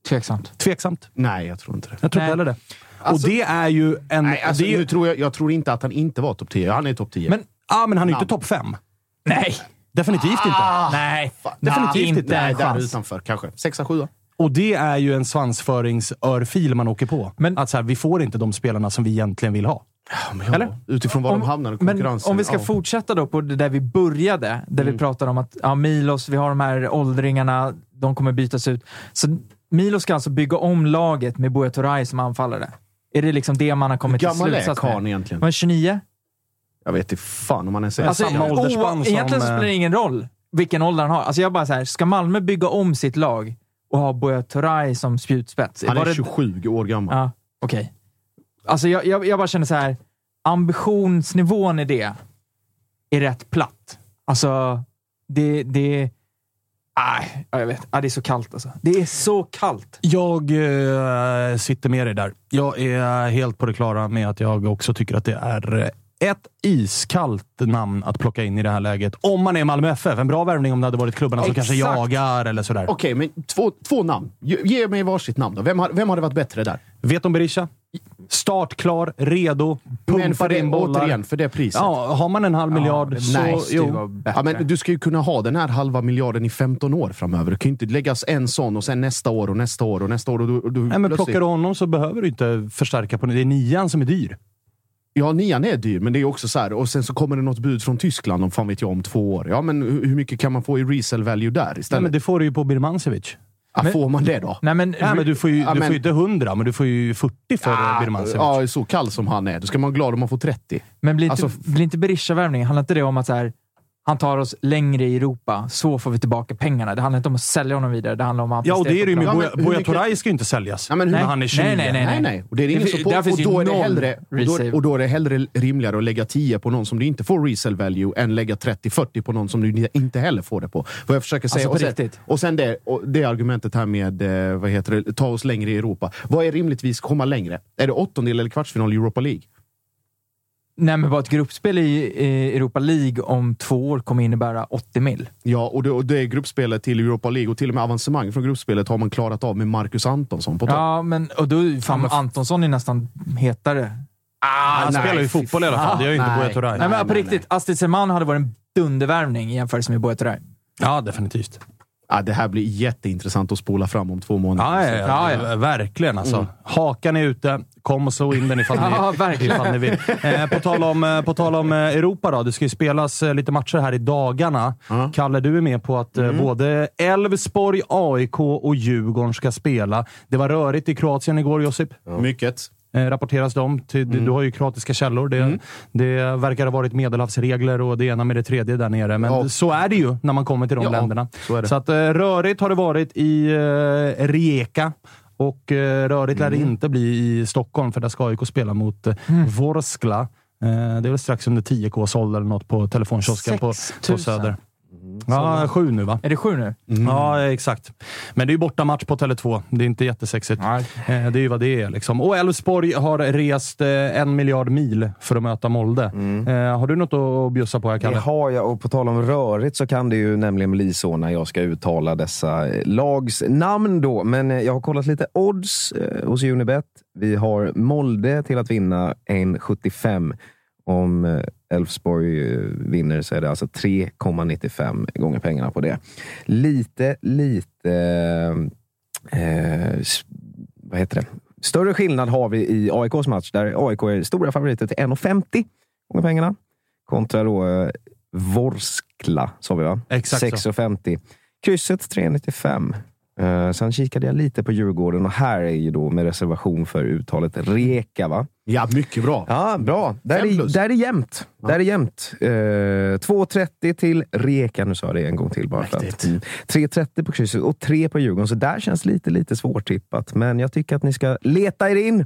Tveksamt. Tveksamt. Nej, jag tror inte det. Jag tror Nej. inte heller det. Alltså- och det är ju en... Nej, alltså, det är ju, nu tror jag, jag tror inte att han inte var topp 10. Han är topp 10. Men- ah, men han är ju inte topp 5. Nej! Definitivt inte. Nej. Definitivt inte inte. en Nej, där utanför kanske. Sexa, sjua. Och det är ju en svansföringsörfil man åker på. Men- att så här, vi får inte de spelarna som vi egentligen vill ha. Ja, Eller? Utifrån var de hamnar i konkurrensen. om vi ska ja. fortsätta då på det där vi började, där vi pratade om att ja, Milos, vi har de här åldringarna, de kommer bytas ut. Så Milos ska alltså bygga om laget med Buya Turay som anfallare. Är det liksom det man har kommit Hur till gammal är slutsats karln med? egentligen? Han är 29? Jag vet inte fan om han är Alltså, samma åldersspann som, Egentligen eh, spelar det ingen roll vilken ålder han har. Alltså jag bara så här, ska Malmö bygga om sitt lag och ha Buya Turay som spjutspets? Han är det- 27 år gammal. Ja, okej. Alltså jag, jag, jag bara känner så här, ambitionsnivån i det är rätt platt. Alltså, det... det Nej, ja, jag vet. Det är så kallt alltså. Det är så kallt. Jag eh, sitter med dig där. Jag är helt på det klara med att jag också tycker att det är eh, ett iskallt namn att plocka in i det här läget. Om man är Malmö FF. En bra värvning om det hade varit klubbarna som kanske jagar eller sådär. Okej, men två, två namn. Ge, ge mig varsitt namn då. Vem, har, vem hade varit bättre där? Veton Berisha? Startklar, redo, Men pumpar in bollar. återigen, för det priset. Ja, har man en halv miljard så... Nej, jo. ja, men du ska ju kunna ha den här halva miljarden i 15 år framöver. Det kan ju inte läggas en sån och sen nästa år och nästa år och nästa år. Och du, och du Nej, men plötsligt- plockar du honom så behöver du inte förstärka på Det är nian som är dyr. Ja, nian är dyr, men det är också så här. Och sen så kommer det något bud från Tyskland om fan vet jag om två år. Ja, men hur mycket kan man få i resale value där Nej, istället? men det får du ju på Birmancevic. Ja, får man det då? Nej, men, Nej, men du får ju, Ja, du men- får inte 100, men du får ju 40 för Ah, Birmancevic. ja, så kall som han är. Då ska man vara glad om man får 30. Men blir inte, Alltså- blir inte Berisha-värvningen, handlar inte det om att så här, han tar oss längre i Europa, så får vi tillbaka pengarna? Det handlar inte om att sälja honom vidare, det handlar om att Ja, och det är det ju med Buya mycket- Turay ska ju inte säljas. Ja, men hur- när han är 29. Nej, nej, nej. Nej, nej. Och, det är ingen Det- på, och, då är det hellre, och, då, och då är det hellre rimligare att lägga 10 på någon som du inte får resale value än lägga 30-40 på någon som du inte heller får det på. Vad jag försöker säga. Alltså, och sen, och sen det, och det argumentet här med eh, vad heter det, ta oss längre i Europa. Vad är rimligtvis komma längre? Är det åttondel eller kvartsfinal i Europa League? Nej, men bara ett gruppspel i Europa League om två år kommer innebära 80 mil. Ja, och det, och det är gruppspelet till Europa League och till och med avancemang från gruppspelet har man klarat av med Marcus Antonsson på topp. Ja, men och då, fan, Antonsson är nästan hetare. Ah, han nej, spelar ju fotboll i alla fall. Det gör ju inte nej. Buya Turay. Nej, men på nej, riktigt, Astrid Selman hade varit en dundervärvning i jämförelse med Buya Turay. Ja, definitivt. Ja, det här blir jätteintressant att spola fram om två månader. Ja, ja, ja, Ja, verkligen alltså. Hakan är ute. Kom och slå in den ifall ni, Ja, verkligen. ifall ni vill. Eh, på, tal om, eh, på tal om eh, Europa då. Det ska ju spelas eh, lite matcher här i dagarna. Ja. Kalle, du är med på att eh, både Elfsborg, AIK och Djurgården ska spela. Det var rörigt i Kroatien igår, Josip. Mycket. Eh, rapporteras de. Mm. Till, du, du har ju kroatiska källor. Det, det verkar ha varit medelhavsregler och det ena med det tredje där nere. Men Ja. så är det ju när man kommer till de Ja, länderna. så. Så att, eh, rörigt har det varit i eh, Rijeka. Och rörigt lär det Mm. inte bli i Stockholm, för där ska AIK spela mot eh, Vorskla. Det är väl strax under 10K såld eller något på telefonkiosken på, 6 på 000. Söder. Ja, sju nu va? Är det sju nu? Ja, exakt. Men det är ju bortamatch på Tele2. Det är inte jättesexigt. Nej. Eh, Det är ju vad det är. Liksom. Och Elfsborg har rest eh, en miljard mil för att möta Molde. Eh, har du något att bjussa på här, Det Kalle? har jag och på tal om rörigt så kan det ju nämligen bli så när jag ska uttala dessa lags namn då. Men jag har kollat lite odds hos Unibet. Vi har Molde till att vinna 1,75. Om Elfsborg eh, vinner så är det alltså 3,95 gånger pengarna på det. Lite, lite... Eh, s- vad heter det? Större skillnad har vi i AIKs match där AIK är stora favoriter till 1,50 gånger pengarna. Kontra då eh, Vorskla, sa vi va? Exakt så. 6,50. Krysset 3,95. Uh, sen kikade jag lite på Djurgården och här är ju då med reservation för uttalet Reka. Va? Ja, mycket bra. Ja, bra. Där är, där är jämnt. Där är jämnt. Uh, 2,30 till Reka. Nu sa jag det en gång till bara. För Mäktigt. att, mm. 3,30 på krysset och 3 på Djurgården. Så där känns lite, lite svårtippat. Men jag tycker att ni ska leta er in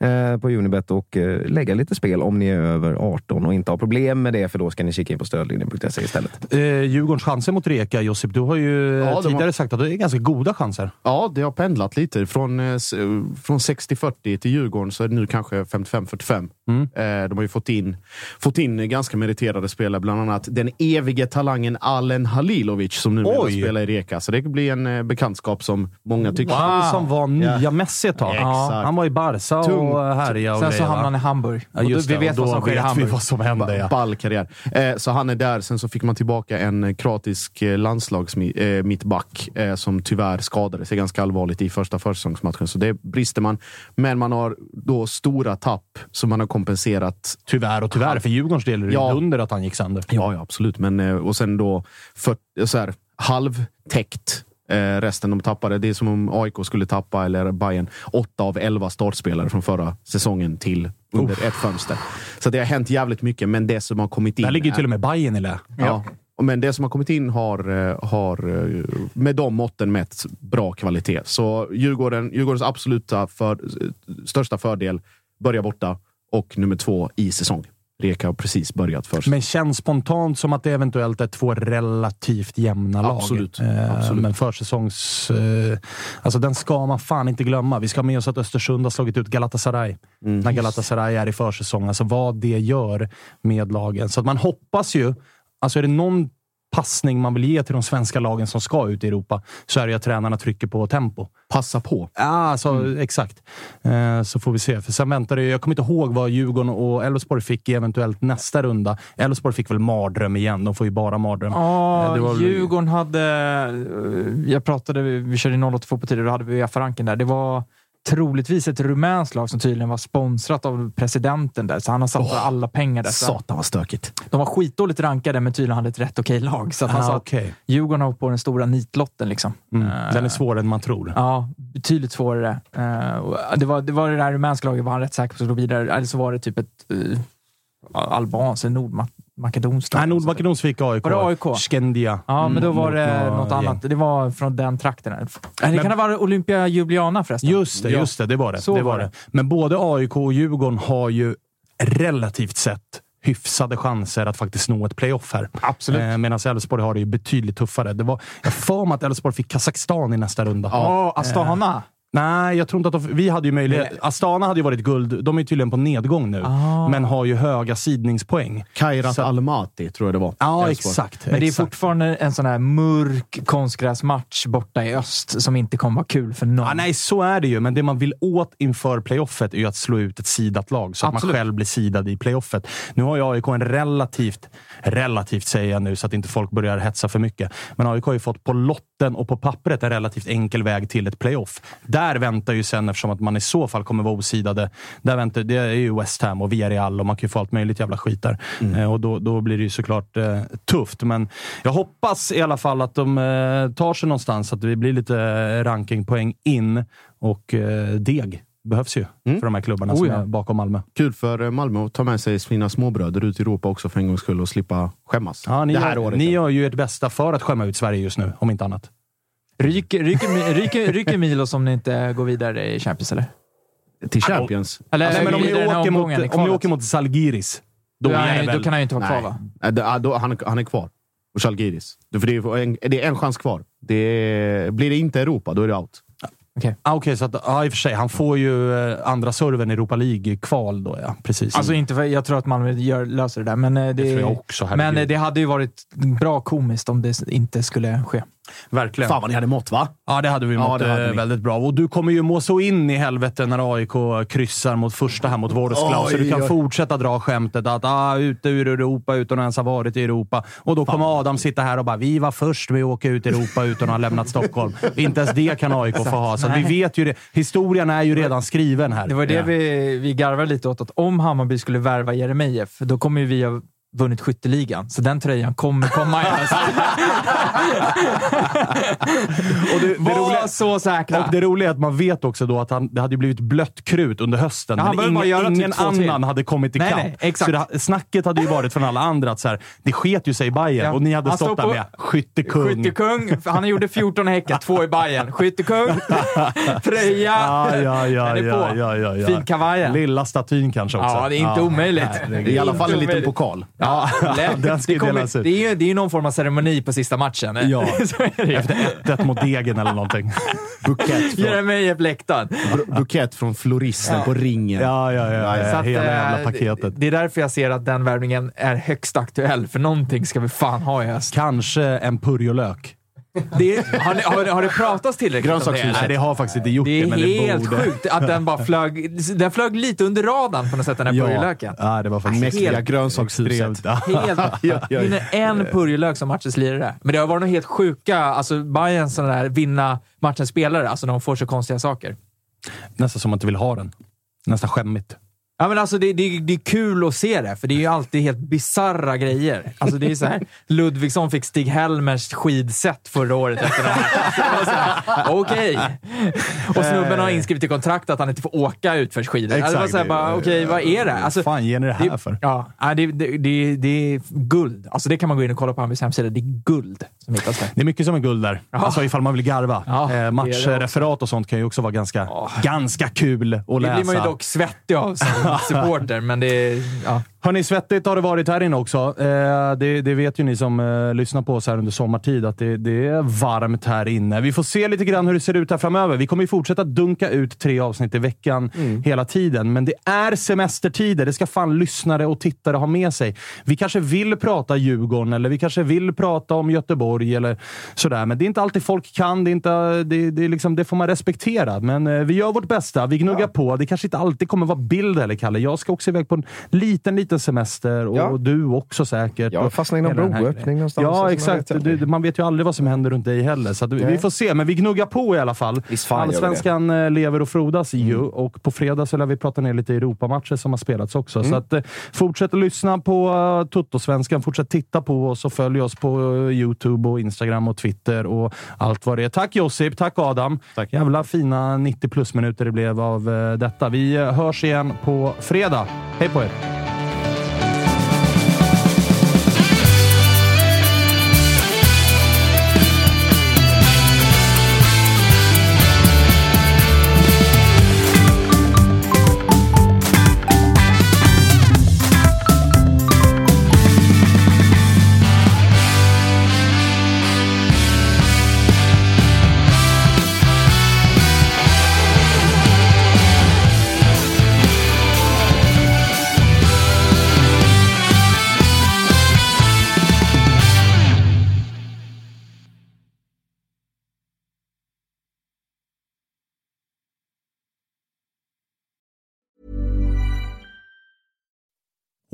eh, på Unibet och eh, lägga lite spel om ni är över 18 och inte har problem med det. För då ska ni kika in på stödlinjen.se istället. Eh, Djurgårdens chanser mot Rijeka, Josip. Du har ju Ja, de tidigare har- sagt att det är ganska goda chanser. Ja, det har pendlat lite. Från, eh, eh, från 60-40 till Djurgården så är det nu kanske 55-45. Mm. Eh, De har ju fått in, fått in ganska meriterade spelare, bland annat den evige talangen Alen Halilovic som nu spelar i Rijeka. Så det blir en eh, bekantskap som många tycker. Han som var nya Ja. Messi ett tag. Exakt. Han var i Barca Tung. och härjade och Sen så grejer, hamnade han i Hamburg. Ja, då, vi vet och vad som sker i Hamburg. vad som hände. Ja. Ball karriär. Eh, så han är där. Sen så fick man tillbaka en kroatisk landslagsmittback som tyvärr skadade sig ganska allvarligt i första försäsongsmatchen. Så det brister man. Men man har då stora tapp som man har kompenserat. Tyvärr och tyvärr. För Djurgårdens del är det Ja. under att han gick sönder. Ja, ja absolut. Men, eh, och sen då för, så här, halvtäckt eh, resten de tappade. Det är som om AIK skulle tappa, eller Bayern åtta av elva startspelare från förra säsongen till under ett fönster. Så det har hänt jävligt mycket, men det som har kommit in... Där ligger är- till och med Bayern i lä. Ja. Men det som har kommit in har, eh, har eh, med de måtten mätt bra kvalitet. Så Djurgården, Djurgårdens absoluta för, största fördel börjar borta och nummer två i säsong. Reka har precis börjat först. Men känns spontant som att det eventuellt är två relativt jämna lag. Absolut. Eh, Absolut. Men försäsongs... Eh, alltså den ska man fan inte glömma. Vi ska ha med oss att Östersund har slagit ut Galatasaray. Mm. När Galatasaray är i försäsong. Alltså vad det gör med lagen. Så att man hoppas ju... Alltså är det någon passning man vill ge till de svenska lagen som ska ut i Europa så är det ju att tränarna trycker på tempo. Passa på. Ja, alltså, exakt. Eh, så får vi se. För sen väntar det, jag kommer inte ihåg vad Djurgården och Elfsborg fick i eventuellt nästa runda. Elfsborg fick väl mardröm igen. De får ju bara mardröm. Ja, Eh, det var väl- Djurgården hade... eh, Jag pratade, vi körde 08 på tider, då hade vi Uefa-ranken där. Det var troligtvis ett rumänskt lag som tydligen var sponsrat av presidenten där, så han har satsat alla pengar där. Satan vad stökigt. De var skitdåligt rankade, men tydligen hade ett rätt okej lag. Så att han Ah, sa att okej. Djurgården har på den stora nitlotten. Liksom. Mm. Eh, Den är svårare än man tror. Ja, betydligt svårare. Eh, det, var, det var det där rumänska laget var han rätt säker på att gå vidare. Eller så var det typ ett uh, albanskt eller nordmakedonskt lag. Nej, Nordmakedons fick AIK. Var det AIK? Skendia. Ja, men då Mm, var det nå- något annat. Det var från den trakten. Eller det Men- kan ha varit Olympia Ljubljana förresten. Just det, just det. Det var det. Så det var det. det. Men både AIK och Djurgården har ju relativt sett hyfsade chanser att faktiskt sno ett playoff här. Absolut. Eh, Medan Elfsborg har det ju betydligt tuffare. Det var, jag för mig att Elfsborg fick Kazakstan i nästa runda. Ja, Astana. Nej, jag tror inte att de, vi hade ju möjlighet. Astana hade ju varit guld. De är tydligen på nedgång nu, Ah. men har ju höga sidningspoäng. Kairat Så- Almaty tror jag det var. Ja, Elfsborg. exakt. Men det är exakt. fortfarande en sån här mörk konstgräsmatch borta i öst som inte kommer vara kul för någon. Ja, nej, så är det ju. Men det man vill åt inför playoffet är ju att slå ut ett sidat lag så att Absolut. man själv blir sidad i playoffet. Nu har ju AIK en relativt, relativt säger jag nu så att inte folk börjar hetsa för mycket, men AIK har ju fått på lotten och på pappret en relativt enkel väg till ett playoff. Där väntar ju sen, eftersom att man i så fall kommer vara osidade, där väntar, det är ju West Ham och Villarreal och man kan ju få allt möjligt jävla skit där. Eh, och då, då blir det ju såklart eh, tufft, men jag hoppas i alla fall att de eh, tar sig någonstans, att det blir lite eh, rankingpoäng in och eh, deg behövs ju för de här klubbarna Oh, som ja. är bakom Malmö. Kul för eh, Malmö att ta med sig sina småbröder ut i Europa också för en gångs skull och slippa skämmas. Ja, ni, det här gör, året. ni gör ju ert bästa för att skämma ut Sverige just nu, om inte annat. Ryker, ryker, ryker, ryker Milos om ni inte går vidare i Champions, eller? Till Champions? Eller Nej, men om ni, åker mot, om ni åker mot Zalgiris, då, han- det då väl... kan han ju inte vara kvar, Nej. va? Nej, då, han, han är kvar. Och Zalgiris. Det är, en, det är en chans kvar. Det är, blir det inte Europa, då är det out. Okej. Ah, Okej, så att, ja, i och för sig. Han får ju eh, andra serven i Europa League-kval då, ja. Precis. Alltså inte för, jag tror att Malmö gör, löser det där, men, eh, det, jag också, men eh, det hade ju varit bra komiskt om det inte skulle ske. Verkligen. Fan vad ni hade mått, va? Ja, det hade vi Ja, mått hade eh, väldigt bra. Och du kommer ju må så in i helvete när AIK kryssar mot första här mot Vorskla. Så du kan oj. fortsätta dra skämtet att ah, ute ur Europa utan att ens ha varit i Europa. Och då kommer Adam sitta här och bara “Vi var först med att åka ut i Europa utan att ha lämnat Stockholm”. Inte ens det kan AIK få ha. Så vi vet ju det. Historien är ju redan skriven här. Det var det Ja. vi, vi garvade lite åt, att om Hammarby skulle värva Jeremejeff, då kommer ju vi vunnit skytteligan. Så den tröjan kommer komma i höst. Och det, det Var roliga, så säkra! och det roliga är att man vet också då att han, det hade blivit blött krut under hösten. Ja, han men ingen, typ ingen till. annan hade kommit Nej, ikapp. nej, exakt. Så det, snacket hade ju varit från alla andra att så här, det sket ju sig i Bayern Ja. och ni hade Han stått där på- med skyttekung. Skyttekung. Han gjorde 14 i Häcken, två i Bayern. Skyttekung, tröja. Ja, ja, ja, Den är ja, på. ja, ja, ja. Fin kavajen. Lilla statyn kanske också. Ja, det är inte omöjligt. herregud. Det är i alla fall en liten omöjligt. pokal. Ja. Den ska det, kommer, det, är ju, det är ju någon form av ceremoni på sista matchen. Ja. Efter 1-1 mot Degen eller någonting. Bukett från, Jeremejeff läktaren. bu- bukett från floristen Ja. på ringen. Ja, ja, ja. Ja att, hela eh, jävla paketet. Det är därför jag ser att den värvningen är högst aktuell, för någonting ska vi fan ha i höst. Kanske en purjolök. Det, har, ni, har, har det pratats tillräckligt om det? Nej, det har faktiskt inte gjort Det det, är men det helt borde. sjukt att den bara flög, den flög lite under radarn på något sätt, den här Ja. purjolöken. ja, det var faktiskt Mäktiga Helt grönsakshuset. Helt, ja, ja. vinner en purjolök som matchens lirare. Men det har varit något helt sjuka, alltså Bayern sådana där vinna matchens spelare, alltså de får så konstiga saker. Nästan som att man inte vill ha den. Nästan skämmigt. Ja, men alltså det, det, det är kul att se det, för det är ju alltid helt bizarra grejer. Alltså det är så här, Ludvigsson fick Stig-Helmers skidset förra året efter det här, Okej. Och snubben har inskrivet i kontrakt att han inte får åka utförsskidor. Alltså det var bara, okej, vad är det? Alltså, fan ger ni det här det- för? Ja, det, det, det, det är guld. Alltså det kan man gå in och kolla på Hammarbys hemsida. Det är guld som hittas där. Det är mycket som är guld där. Ja. Alltså ifall man vill garva. Ja, det eh, det matchreferat och sånt kan ju också vara ganska, ganska kul att Det läsa. blir man ju dock svettig av supporter, men det är... Ja. Hörni, svettigt har det varit här inne också. Eh, det, det, vet ju ni som eh, lyssnar på oss här under sommartid, att det, det, är varmt här inne. Vi får se lite grann hur det ser ut här framöver. Vi kommer ju fortsätta dunka ut tre avsnitt i veckan mm. hela tiden, men det är semestertider. Det ska fan lyssnare och tittare ha med sig. Vi kanske vill prata Djurgården, eller vi kanske vill prata om Göteborg, eller sådär. Men det är inte alltid folk kan. Det, är inte, det, det, liksom, det får man respektera. Men eh, vi gör vårt bästa. Vi gnuggar ja. på. Det kanske inte alltid kommer vara bild heller, Kalle. Jag ska också iväg på en liten, liten semester och ja. du också säkert. Jag fastnade i någon broöppning någonstans. Ja, exakt. Vet, man vet ju aldrig vad som händer runt dig heller. Så vi får se, men vi gnuggar på i alla fall. Allsvenskan eh, lever och frodas mm. ju och på fredag så lär vi prata ner lite Europamatcher som har spelats också. Mm. Så att, eh, fortsätt att lyssna på uh, Toto-svenskan. Fortsätt titta på oss och följ oss på Youtube, och Instagram och Twitter och allt vad det är. Tack Josip, tack Adam. Tack. Jävla fina 90 plus minuter det blev av detta. Vi hörs igen på fredag. Hej på er!